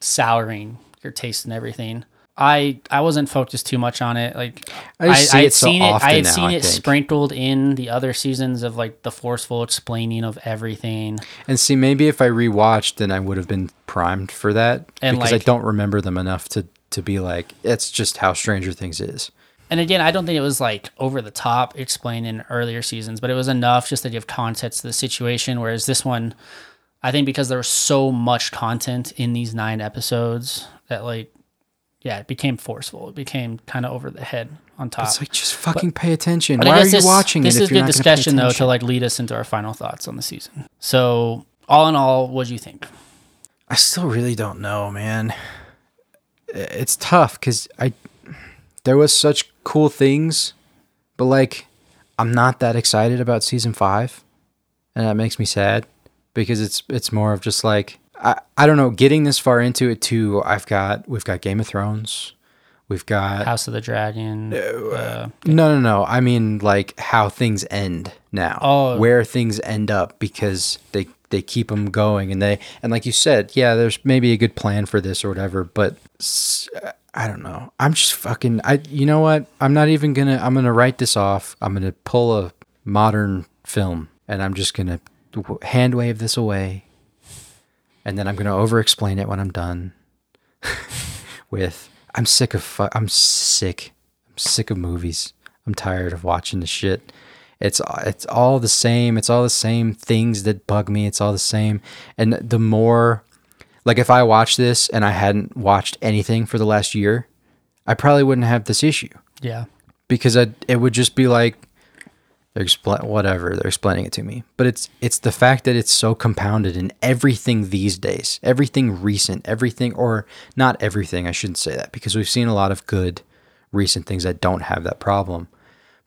Speaker 2: souring your taste and everything. I I wasn't focused too much on it. Like
Speaker 1: I see
Speaker 2: I'd
Speaker 1: it so
Speaker 2: seen it. I had
Speaker 1: now,
Speaker 2: seen
Speaker 1: I
Speaker 2: it
Speaker 1: think.
Speaker 2: sprinkled in the other seasons of like the forceful explaining of everything.
Speaker 1: And see, maybe if I rewatched, then I would have been primed for that
Speaker 2: And,
Speaker 1: because
Speaker 2: like-
Speaker 1: I don't remember them enough to to be like, it's just how Stranger Things is.
Speaker 2: And again, I don't think it was like over the top explained in earlier seasons, but it was enough just to give context to the situation. Whereas this one, I think because there was so much content in these nine episodes that like, yeah, it became forceful. It became kind of over the head on top.
Speaker 1: It's like just fucking pay attention. Why are you
Speaker 2: this,
Speaker 1: watching
Speaker 2: This
Speaker 1: it?
Speaker 2: is
Speaker 1: if you're
Speaker 2: good discussion though to like lead us into our final thoughts on the season. So all in all, what do you think?
Speaker 1: I still really don't know, man. It's tough because I there was such cool things, but like I'm not that excited about season five, and that makes me sad because it's it's more of just like I I don't know. Getting this far into it too, I've got we've got Game of Thrones, we've got
Speaker 2: House of the Dragon. uh,
Speaker 1: no, no, no. I mean, like how things end now.
Speaker 2: Oh.
Speaker 1: where things end up because they they keep them going, and they and like you said, yeah, there's maybe a good plan for this or whatever, but I don't know. I'm just fucking. I you know what? I'm not even gonna. I'm gonna write this off. I'm gonna pull a modern film, and I'm just gonna hand wave this away, and then I'm gonna over explain it when I'm done with I'm sick of fu- I'm sick. I'm sick of movies. I'm tired of watching the shit. It's it's all the same. It's all the same things that bug me. It's all the same. And the more like if I watched this and I hadn't watched anything for the last year, I probably wouldn't have this issue
Speaker 2: yeah.
Speaker 1: because I it would just be like They're expl- whatever they're explaining it to me, but it's it's the fact that it's so compounded in everything these days, everything recent, everything or not everything. I shouldn't say that because we've seen a lot of good recent things that don't have that problem,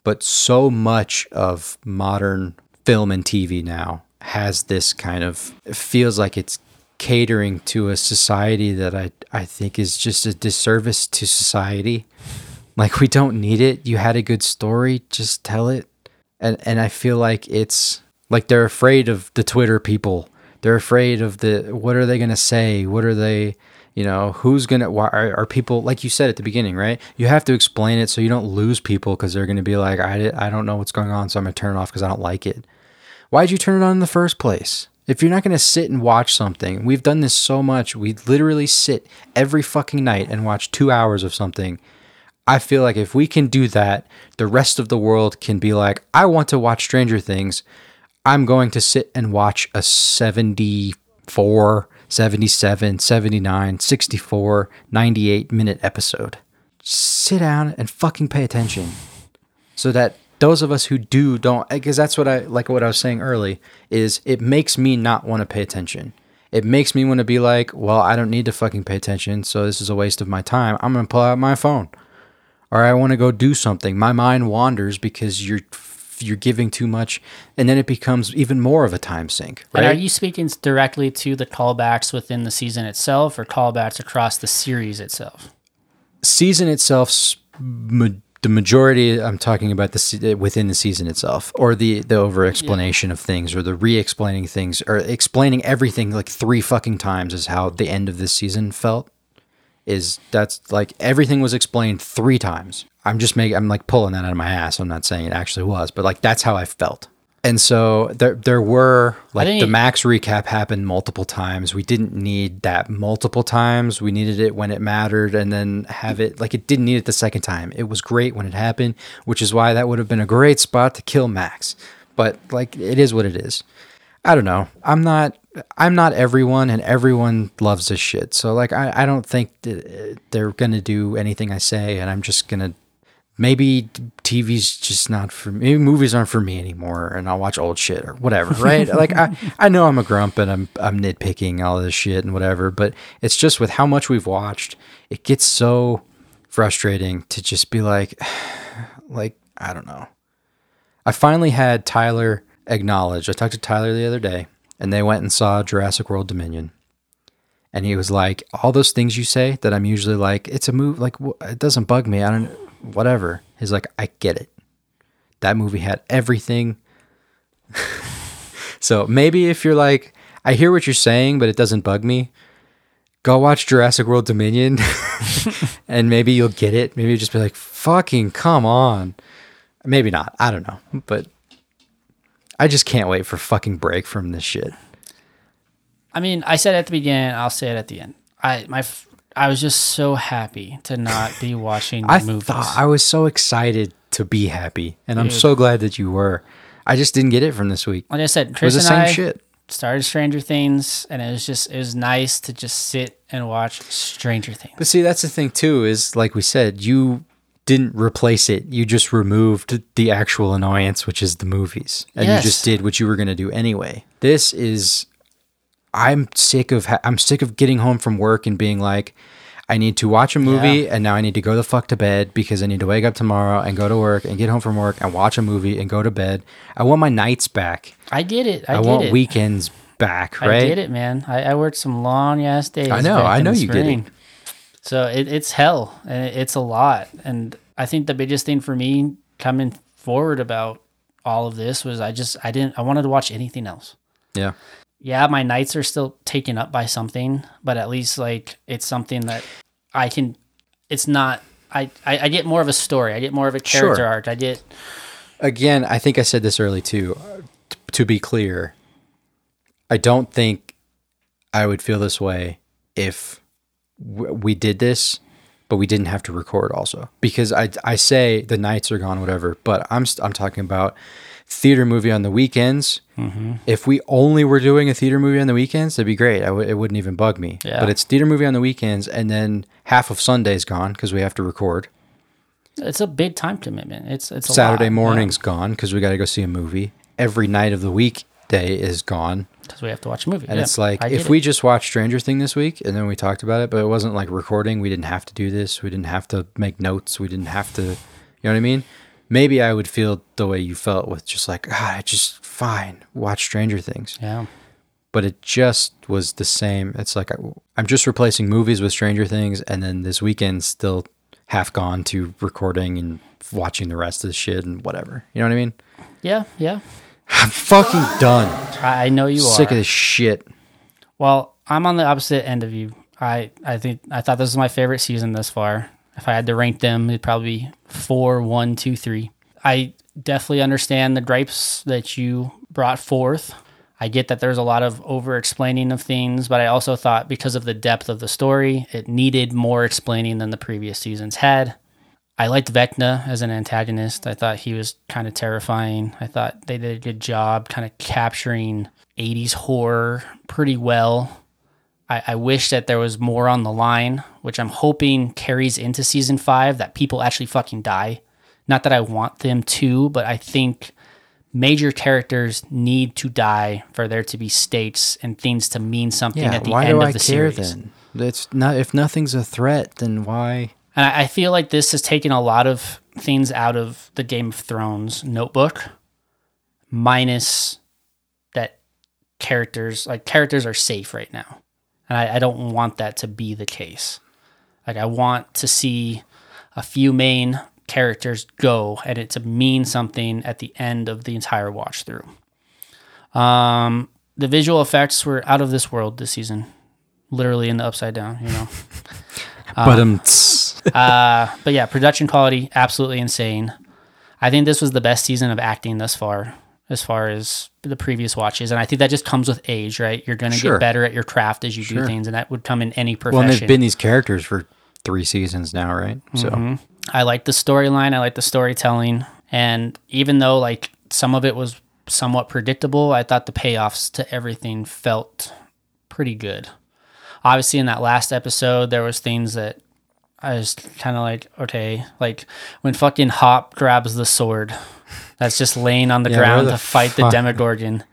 Speaker 1: but so much of modern film and TV now has this kind of feels like it's catering to a society that I I think is just a disservice to society. Like we don't need it. You had a good story, just tell it. And and I feel like it's like they're afraid of the Twitter people. They're afraid of the what are they going to say? What are they, you know, who's going to why are, are people like you said at the beginning, right? You have to explain it so you don't lose people cuz they're going to be like I I don't know what's going on, so I'm going to turn it off cuz I don't like it. Why'd you turn it on in the first place? If you're not going to sit and watch something, we've done this so much. We literally sit every fucking night and watch two hours of something. I feel like if we can do that, the rest of the world can be like, I want to watch Stranger Things. I'm going to sit and watch a 74, 77, 79, 64, 98 minute episode. Sit down and fucking pay attention so that those of us who do don't eh, because that's what I like what I was saying early is it makes me not want to pay attention. It makes me want to be like, well, I don't need to fucking pay attention, so this is a waste of my time. I'm going to pull out my phone. Or I want to go do something. My mind wanders because you're you're giving too much and then it becomes even more of a time sink,
Speaker 2: And are you speaking directly to the callbacks within the season itself or callbacks across the series itself?
Speaker 1: season itself the majority i'm talking about the within the season itself or the the over explanation of things or the re-explaining things or explaining everything like three fucking times is how the end of this season felt is that's like everything was explained three times i'm just making i'm like pulling that out of my ass i'm not saying it actually was but like that's how i felt and so there there were like the max recap happened multiple times. We didn't need that multiple times. We needed it when it mattered and then have it like it didn't need it the second time. It was great when it happened, which is why that would have been a great spot to kill Max. But like it is what it is. I don't know. I'm not I'm not everyone and everyone loves this shit. So like I, I don't think that uh, they're gonna do anything I say and I'm just gonna maybe TV's just not for me. Maybe movies aren't for me anymore, and I'll watch old shit or whatever, right? like I, I know I'm a grump and I'm I'm nitpicking all this shit and whatever, but it's just with how much we've watched, it gets so frustrating to just be like, like I don't know. I finally had Tyler acknowledge. I talked to Tyler the other day, and they went and saw Jurassic World Dominion. And he was like, "All those things you say that I'm usually like, it's a move. Like it doesn't bug me. I don't, whatever." He's like, "I get it. That movie had everything." so maybe if you're like, I hear what you're saying, but it doesn't bug me. Go watch Jurassic World Dominion, and maybe you'll get it. Maybe you'll just be like, "Fucking come on." Maybe not. I don't know, but I just can't wait for fucking break from this shit.
Speaker 2: I mean, I said at the beginning, I'll say it at the end. I my f- I was just so happy to not be watching
Speaker 1: I
Speaker 2: movies.
Speaker 1: thought I was so excited to be happy, and I'm so glad that you were. I just didn't get it from this week.
Speaker 2: like I said,
Speaker 1: It was
Speaker 2: Chris
Speaker 1: the
Speaker 2: and
Speaker 1: same
Speaker 2: I
Speaker 1: shit.
Speaker 2: started Stranger Things, and it was just it was nice to just sit and watch Stranger Things.
Speaker 1: But see, that's the thing too. Is like we said, you didn't replace it. You just removed the actual annoyance, which is the movies, and
Speaker 2: Yes.
Speaker 1: you just did what you were going to do anyway. This is. I'm sick of. Ha- I'm sick of getting home from work and being like. I need to watch a movie and now I need to go the fuck to bed because I need to wake up tomorrow and go to work and get home from work and watch a movie and go to bed. I want my nights back.
Speaker 2: I get it. I,
Speaker 1: I,
Speaker 2: get
Speaker 1: want
Speaker 2: it.
Speaker 1: weekends back, right?
Speaker 2: I get it, man. I, I worked some long ass days.
Speaker 1: I know, I know you get it.
Speaker 2: So it, it's hell. and It's a lot, and I think the biggest thing for me coming forward about all of this was I just I didn't I wanted to watch anything else.
Speaker 1: Yeah.
Speaker 2: Yeah, my nights are still taken up by something, but at least like it's something that I can. It's not. I, I, I get more of a story. I get more of a character
Speaker 1: Sure.
Speaker 2: arc. I get
Speaker 1: Again, I think I said this early too. Uh, t- to be clear, I don't think I would feel this way if we did this, but we didn't have to record also. Because I, I say the nights are gone, whatever, but I'm, st- I'm talking about theater movie on the weekends. Mm-hmm. If we only were doing a theater movie on the weekends, that'd be great. W- it wouldn't even bug me.
Speaker 2: Yeah.
Speaker 1: But it's theater movie on the weekends, and then half of Sunday's gone because we have to record.
Speaker 2: it's a big time commitment. It's it's
Speaker 1: Saturday
Speaker 2: lot,
Speaker 1: morning's gone because we got to go see a movie. Every night of the weekday is gone.
Speaker 2: Because we have to watch a movie.
Speaker 1: And
Speaker 2: Yeah,
Speaker 1: it's like
Speaker 2: I
Speaker 1: if
Speaker 2: it.
Speaker 1: we just watched Stranger Thing this week and then we talked about it, but it wasn't like recording. We didn't have to do this. We didn't have to make notes. We didn't have to, you know what I mean? Maybe I would feel the way you felt with just like, ah, just fine watch Stranger Things.
Speaker 2: yeah,
Speaker 1: But it just was the same. It's like I, I'm just replacing movies with Stranger Things, and then this weekend still half gone to recording and watching the rest of the shit and whatever. You know what I mean?
Speaker 2: yeah, yeah.
Speaker 1: I'm fucking done.
Speaker 2: I I know you are.
Speaker 1: Sick
Speaker 2: are.
Speaker 1: of this shit.
Speaker 2: Well, I'm on the opposite end of you. I, I think I thought this was my favorite season thus far. If I had to rank them, it'd probably be four, one, two, three. I definitely understand the gripes that you brought forth. I get that there's a lot of over explaining of things, but I also thought because of the depth of the story, it needed more explaining than the previous seasons had. I liked Vecna as an antagonist. I thought he was kind of terrifying. I thought they did a good job kind of capturing 80s horror pretty well. I, I wish that there was more on the line, which I'm hoping carries into season five that people actually fucking die. Not that I want them to, but I think major characters need to die for there to be stakes and things to mean something
Speaker 1: Yeah,
Speaker 2: at the
Speaker 1: why
Speaker 2: end
Speaker 1: do
Speaker 2: of
Speaker 1: I
Speaker 2: the
Speaker 1: care
Speaker 2: series.
Speaker 1: then? It's not if nothing's a threat, then why?
Speaker 2: And I, I feel like this has taken a lot of things out of the Game of Thrones notebook, minus that characters like characters are safe right now. And I, I don't want that to be the case. Like I want to see a few main characters go and it to mean something at the end of the entire watch through. Um the visual effects were out of this world this season. Literally in the upside down, you know.
Speaker 1: but um,
Speaker 2: Uh, but yeah, production quality absolutely insane. I think this was the best season of acting thus far, as far as the previous watches, and I think that just comes with age, right? You're going to
Speaker 1: Sure.
Speaker 2: get better at your craft as you do things, and that would come in any
Speaker 1: well,
Speaker 2: profession.
Speaker 1: and they've been these characters for three seasons now, right? So
Speaker 2: Mm-hmm. I like the storyline. I like the storytelling, and even though like some of it was somewhat predictable, I thought the payoffs to everything felt pretty good. Obviously, in that last episode, there was things that I was kind of like, okay, like when fucking Hop grabs the sword that's just laying on the
Speaker 1: Yeah,
Speaker 2: ground
Speaker 1: the
Speaker 2: to fight the
Speaker 1: fuck-
Speaker 2: Demogorgon.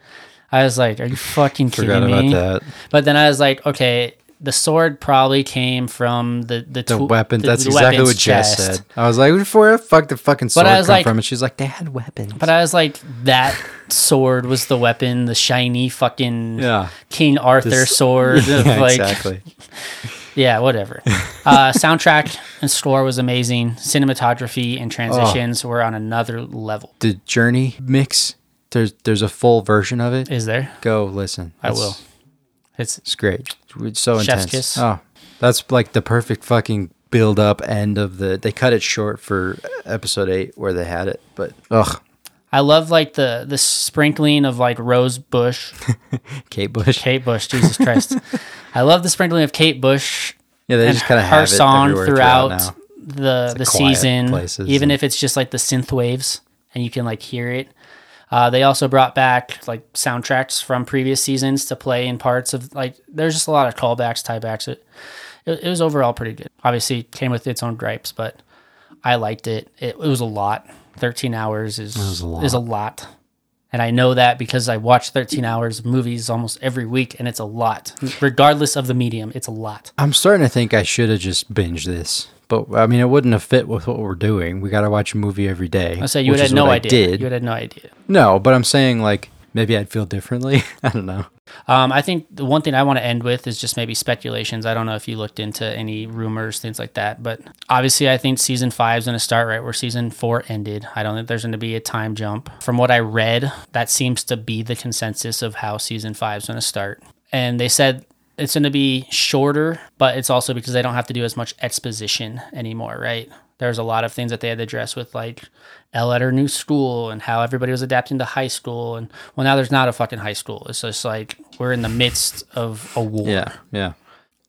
Speaker 2: I was like, are you fucking
Speaker 1: forgot
Speaker 2: kidding
Speaker 1: about
Speaker 2: me?
Speaker 1: that.
Speaker 2: But then I was like, okay, the sword probably came from the the,
Speaker 1: The
Speaker 2: tool-
Speaker 1: weapon.
Speaker 2: the-
Speaker 1: That's
Speaker 2: the
Speaker 1: exactly what Jess
Speaker 2: chest.
Speaker 1: said. I was like, where the fuck the fucking sword come
Speaker 2: like-
Speaker 1: from? And she's like, they had weapons.
Speaker 2: But I was like, that sword was the weapon, the shiny fucking
Speaker 1: yeah,
Speaker 2: King Arthur
Speaker 1: This-
Speaker 2: sword.
Speaker 1: yeah,
Speaker 2: like,
Speaker 1: exactly.
Speaker 2: yeah, whatever. uh, soundtrack and score was amazing. Cinematography and transitions were on another level.
Speaker 1: The Journey mix. There's there's a full version of it.
Speaker 2: Is there?
Speaker 1: Go listen.
Speaker 2: I
Speaker 1: It's-
Speaker 2: will. It's
Speaker 1: It's great. It's so
Speaker 2: Chef's
Speaker 1: intense.
Speaker 2: kiss.
Speaker 1: Oh, that's like the perfect fucking build up end of the. They cut it short for episode eight where they had it, but ugh,
Speaker 2: I love like the the sprinkling of like Rose Bush,
Speaker 1: Kate Bush.
Speaker 2: Kate Bush. Jesus Christ, I love the sprinkling of Kate Bush
Speaker 1: yeah, they just kind of
Speaker 2: her
Speaker 1: have it
Speaker 2: song throughout,
Speaker 1: now.
Speaker 2: the the season, even
Speaker 1: and-
Speaker 2: if it's just like the synth waves and you can like hear it. Uh, they also brought back like soundtracks from previous seasons to play in parts of like. There's just a lot of callbacks, tiebacks. It, it, it was overall pretty good. Obviously, it came with its own gripes, but I liked it. It, it was a lot. Thirteen hours is
Speaker 1: a lot.
Speaker 2: is a lot. And I know that because I watch 13 hours of movies almost every week, and it's a lot. Regardless of the medium, it's a lot.
Speaker 1: I'm starting to think I should have just binged this, but I mean, it wouldn't have fit with what we're doing. We got to watch a movie every day.
Speaker 2: I say you would
Speaker 1: which
Speaker 2: have
Speaker 1: is
Speaker 2: no
Speaker 1: what I
Speaker 2: idea.
Speaker 1: Did
Speaker 2: You have no idea.
Speaker 1: no? But I'm saying like maybe I'd feel differently. I don't know.
Speaker 2: Um, I think the one thing I want to end with is just maybe speculations. I don't know if you looked into any rumors, things like that, but obviously, I think season five is going to start right where season four ended. I don't think there's going to be a time jump. From what I read, that seems to be the consensus of how season five is going to start. And they said it's going to be shorter, but it's also because they don't have to do as much exposition anymore, right? There's a lot of things that they had to address with like El at her new school and how everybody was adapting to high school. And well, now there's not a fucking high school. It's just like we're in the midst of a war.
Speaker 1: Yeah, yeah.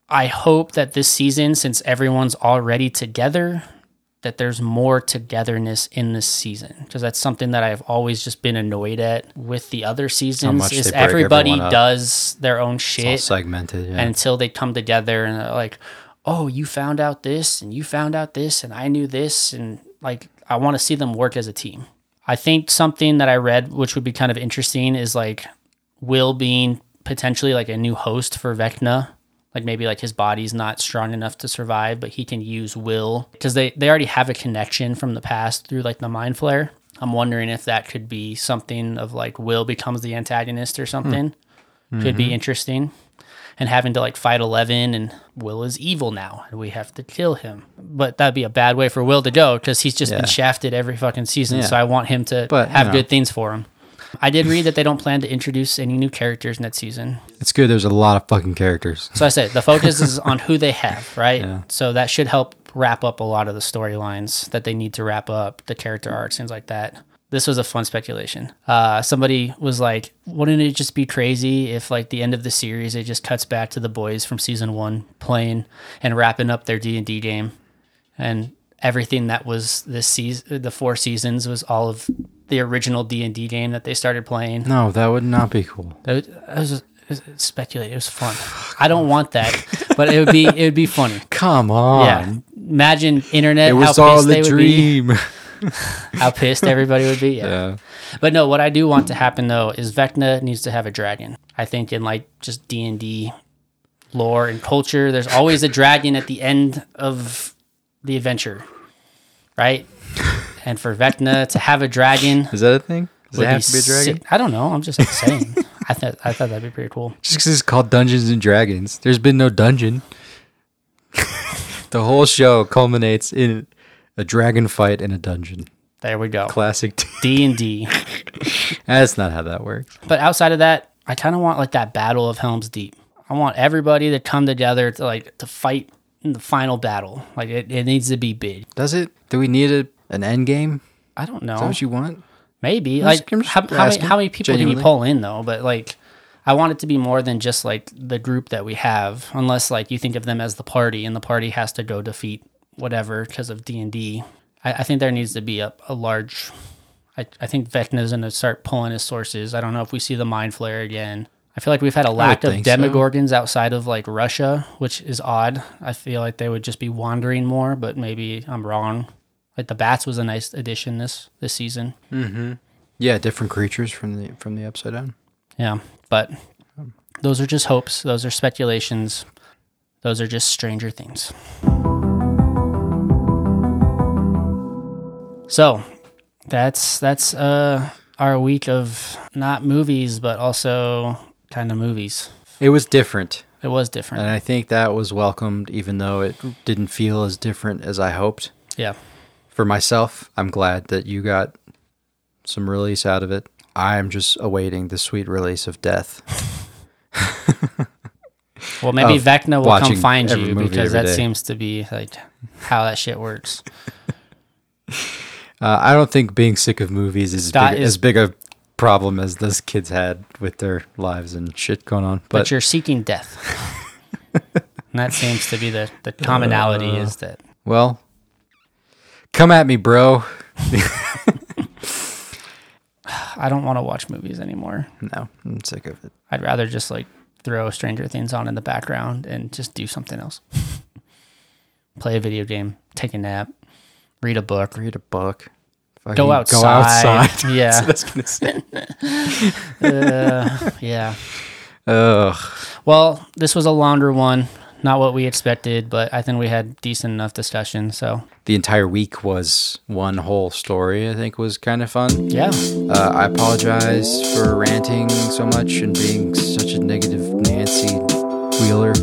Speaker 2: I hope that this season, since everyone's already together, that there's more togetherness in this season because that's something that I've always just been annoyed at with the other seasons. Is everybody does their own shit
Speaker 1: segmented. Yeah.
Speaker 2: and until they come together and they're like, oh, you found out this and you found out this and I knew this and like I want to see them work as a team. I think something that I read, which would be kind of interesting, is like Will being potentially like a new host for Vecna. Like maybe like his body's not strong enough to survive, but he can use Will because they they already have a connection from the past through like the Mind Flayer. I'm wondering if that could be something of like Will becomes the antagonist or something. Hmm. Could be mm-hmm. interesting. And having to like fight Eleven and Will is evil now and we have to kill him. But that'd be a bad way for Will to go because he's just
Speaker 1: Yeah.
Speaker 2: been shafted every fucking season.
Speaker 1: Yeah.
Speaker 2: So I want him to
Speaker 1: But, you
Speaker 2: have
Speaker 1: know.
Speaker 2: good things for him. I did read that they don't plan to introduce any new characters next season.
Speaker 1: It's good. There's a lot of fucking characters.
Speaker 2: So I said the focus is on who they have, right?
Speaker 1: Yeah.
Speaker 2: So that should help wrap up a lot of the storylines that they need to wrap up, the character arcs, things like that. This was a fun speculation. Uh, somebody was like, "Wouldn't it just be crazy if, like, the end of the series, it just cuts back to the boys from season one playing and wrapping up their D and D game, and everything that was this season, the four seasons, was all of the original D and D game that they started playing."
Speaker 1: No, that would not be cool.
Speaker 2: That was, was, it was speculating. It was fun. I don't want that, but it would be it would be funny.
Speaker 1: Come on.
Speaker 2: Yeah, imagine internet.
Speaker 1: It was
Speaker 2: how
Speaker 1: all a
Speaker 2: they would be. How pissed everybody would be. Yeah.
Speaker 1: yeah.
Speaker 2: But no, what I do want to happen though is Vecna needs to have a dragon. I think in like just D and D lore and culture, there's always a dragon at the end of the adventure, right? And for Vecna to have a dragon
Speaker 1: Is that a thing? Does it have to be a dragon?
Speaker 2: sick. I don't know. I'm just saying. I thought I thought that'd be pretty cool.
Speaker 1: Just because it's called Dungeons and Dragons. There's been no dungeon. the whole show culminates in a dragon fight in a dungeon.
Speaker 2: There we go.
Speaker 1: Classic.
Speaker 2: D and D.
Speaker 1: That's not how that works.
Speaker 2: But outside of that, I kind of want like that battle of Helm's Deep. I want everybody to come together to like to fight in the final battle. Like it, it needs to be big.
Speaker 1: Does it? Do we need a, an end game?
Speaker 2: I don't know.
Speaker 1: Is that what you want?
Speaker 2: Maybe
Speaker 1: I'm
Speaker 2: like
Speaker 1: just-
Speaker 2: how, how many how many people can
Speaker 1: genuinely.
Speaker 2: you pull in though? But like, I want it to be more than just like the group that we have. Unless like you think of them as the party, and the party has to go defeat whatever because of D and D. I I think there needs to be a, a large. I, I think Vecna's gonna start pulling his sources. I don't know if we see the Mind Flayer again. I feel like we've had a lack of
Speaker 1: think so.
Speaker 2: outside of like Russia, which is odd. I feel like they would just be wandering more, but maybe I'm wrong. Like the bats was a nice addition this this season. Mm-hmm.
Speaker 1: Yeah, different creatures from the from the upside down.
Speaker 2: Yeah, but those are just hopes. Those are speculations. Those are just stranger things. So, that's that's uh our week of not movies but also kind of movies.
Speaker 1: It was different,
Speaker 2: It was different.
Speaker 1: and I think that was welcomed, even though it didn't feel as different as I hoped.
Speaker 2: yeah.
Speaker 1: For myself, I'm glad that you got some release out of it. I'm just awaiting the sweet release of death.
Speaker 2: Well, maybe
Speaker 1: Of
Speaker 2: Vecna will come find you because that
Speaker 1: day.
Speaker 2: seems to be like how that shit works.
Speaker 1: Uh, I don't think being sick of movies is as big,
Speaker 2: is-
Speaker 1: as big a problem as those kids had with their lives and shit going on.
Speaker 2: But,
Speaker 1: But,
Speaker 2: you're seeking death. and that seems to be the, the commonality
Speaker 1: Uh.
Speaker 2: is that
Speaker 1: well, come at me, bro.
Speaker 2: I don't want to watch movies anymore.
Speaker 1: No, I'm sick of it.
Speaker 2: I'd rather just like throw Stranger Things on in the background and just do something else. Play a video game, take a nap, read a book,
Speaker 1: Read a book. Fucking
Speaker 2: go outside.
Speaker 1: Go outside.
Speaker 2: Yeah.
Speaker 1: That's gonna say.
Speaker 2: uh, yeah.
Speaker 1: Ugh.
Speaker 2: Well, this was a longer one. Not what we expected, but I think we had decent enough discussion. So,
Speaker 1: The entire week was one whole story. I think was kind of fun.
Speaker 2: yeah.
Speaker 1: Uh, I apologize for ranting so much and being such a negative Nancy Wheeler.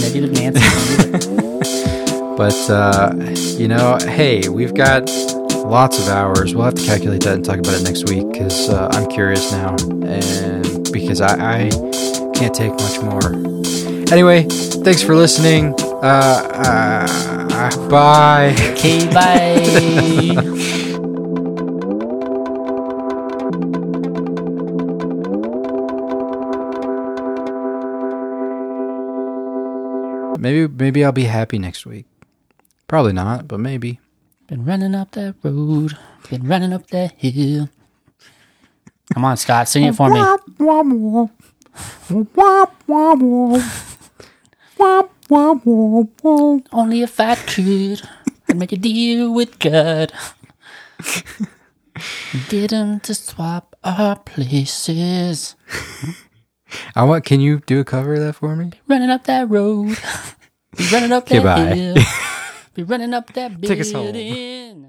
Speaker 2: Negative Nancy.
Speaker 1: But, uh, you know, hey, we've got lots of hours. We'll have to calculate that and talk about it next week because uh, I'm curious now. And because I, I can't take much more. Anyway, thanks for listening. Uh, uh, bye.
Speaker 2: okay, bye.
Speaker 1: Maybe, maybe I'll be happy next week. Probably not, but maybe.
Speaker 2: Been running up that road, been running up that hill. Come on, Scott, sing it for me. Only if I could, I'd make a deal with God. Get him to swap our places.
Speaker 1: I want. Can you do a cover of that for me?
Speaker 2: Running up that road. Running up that hill. Be running up that
Speaker 1: Take us home.
Speaker 2: building.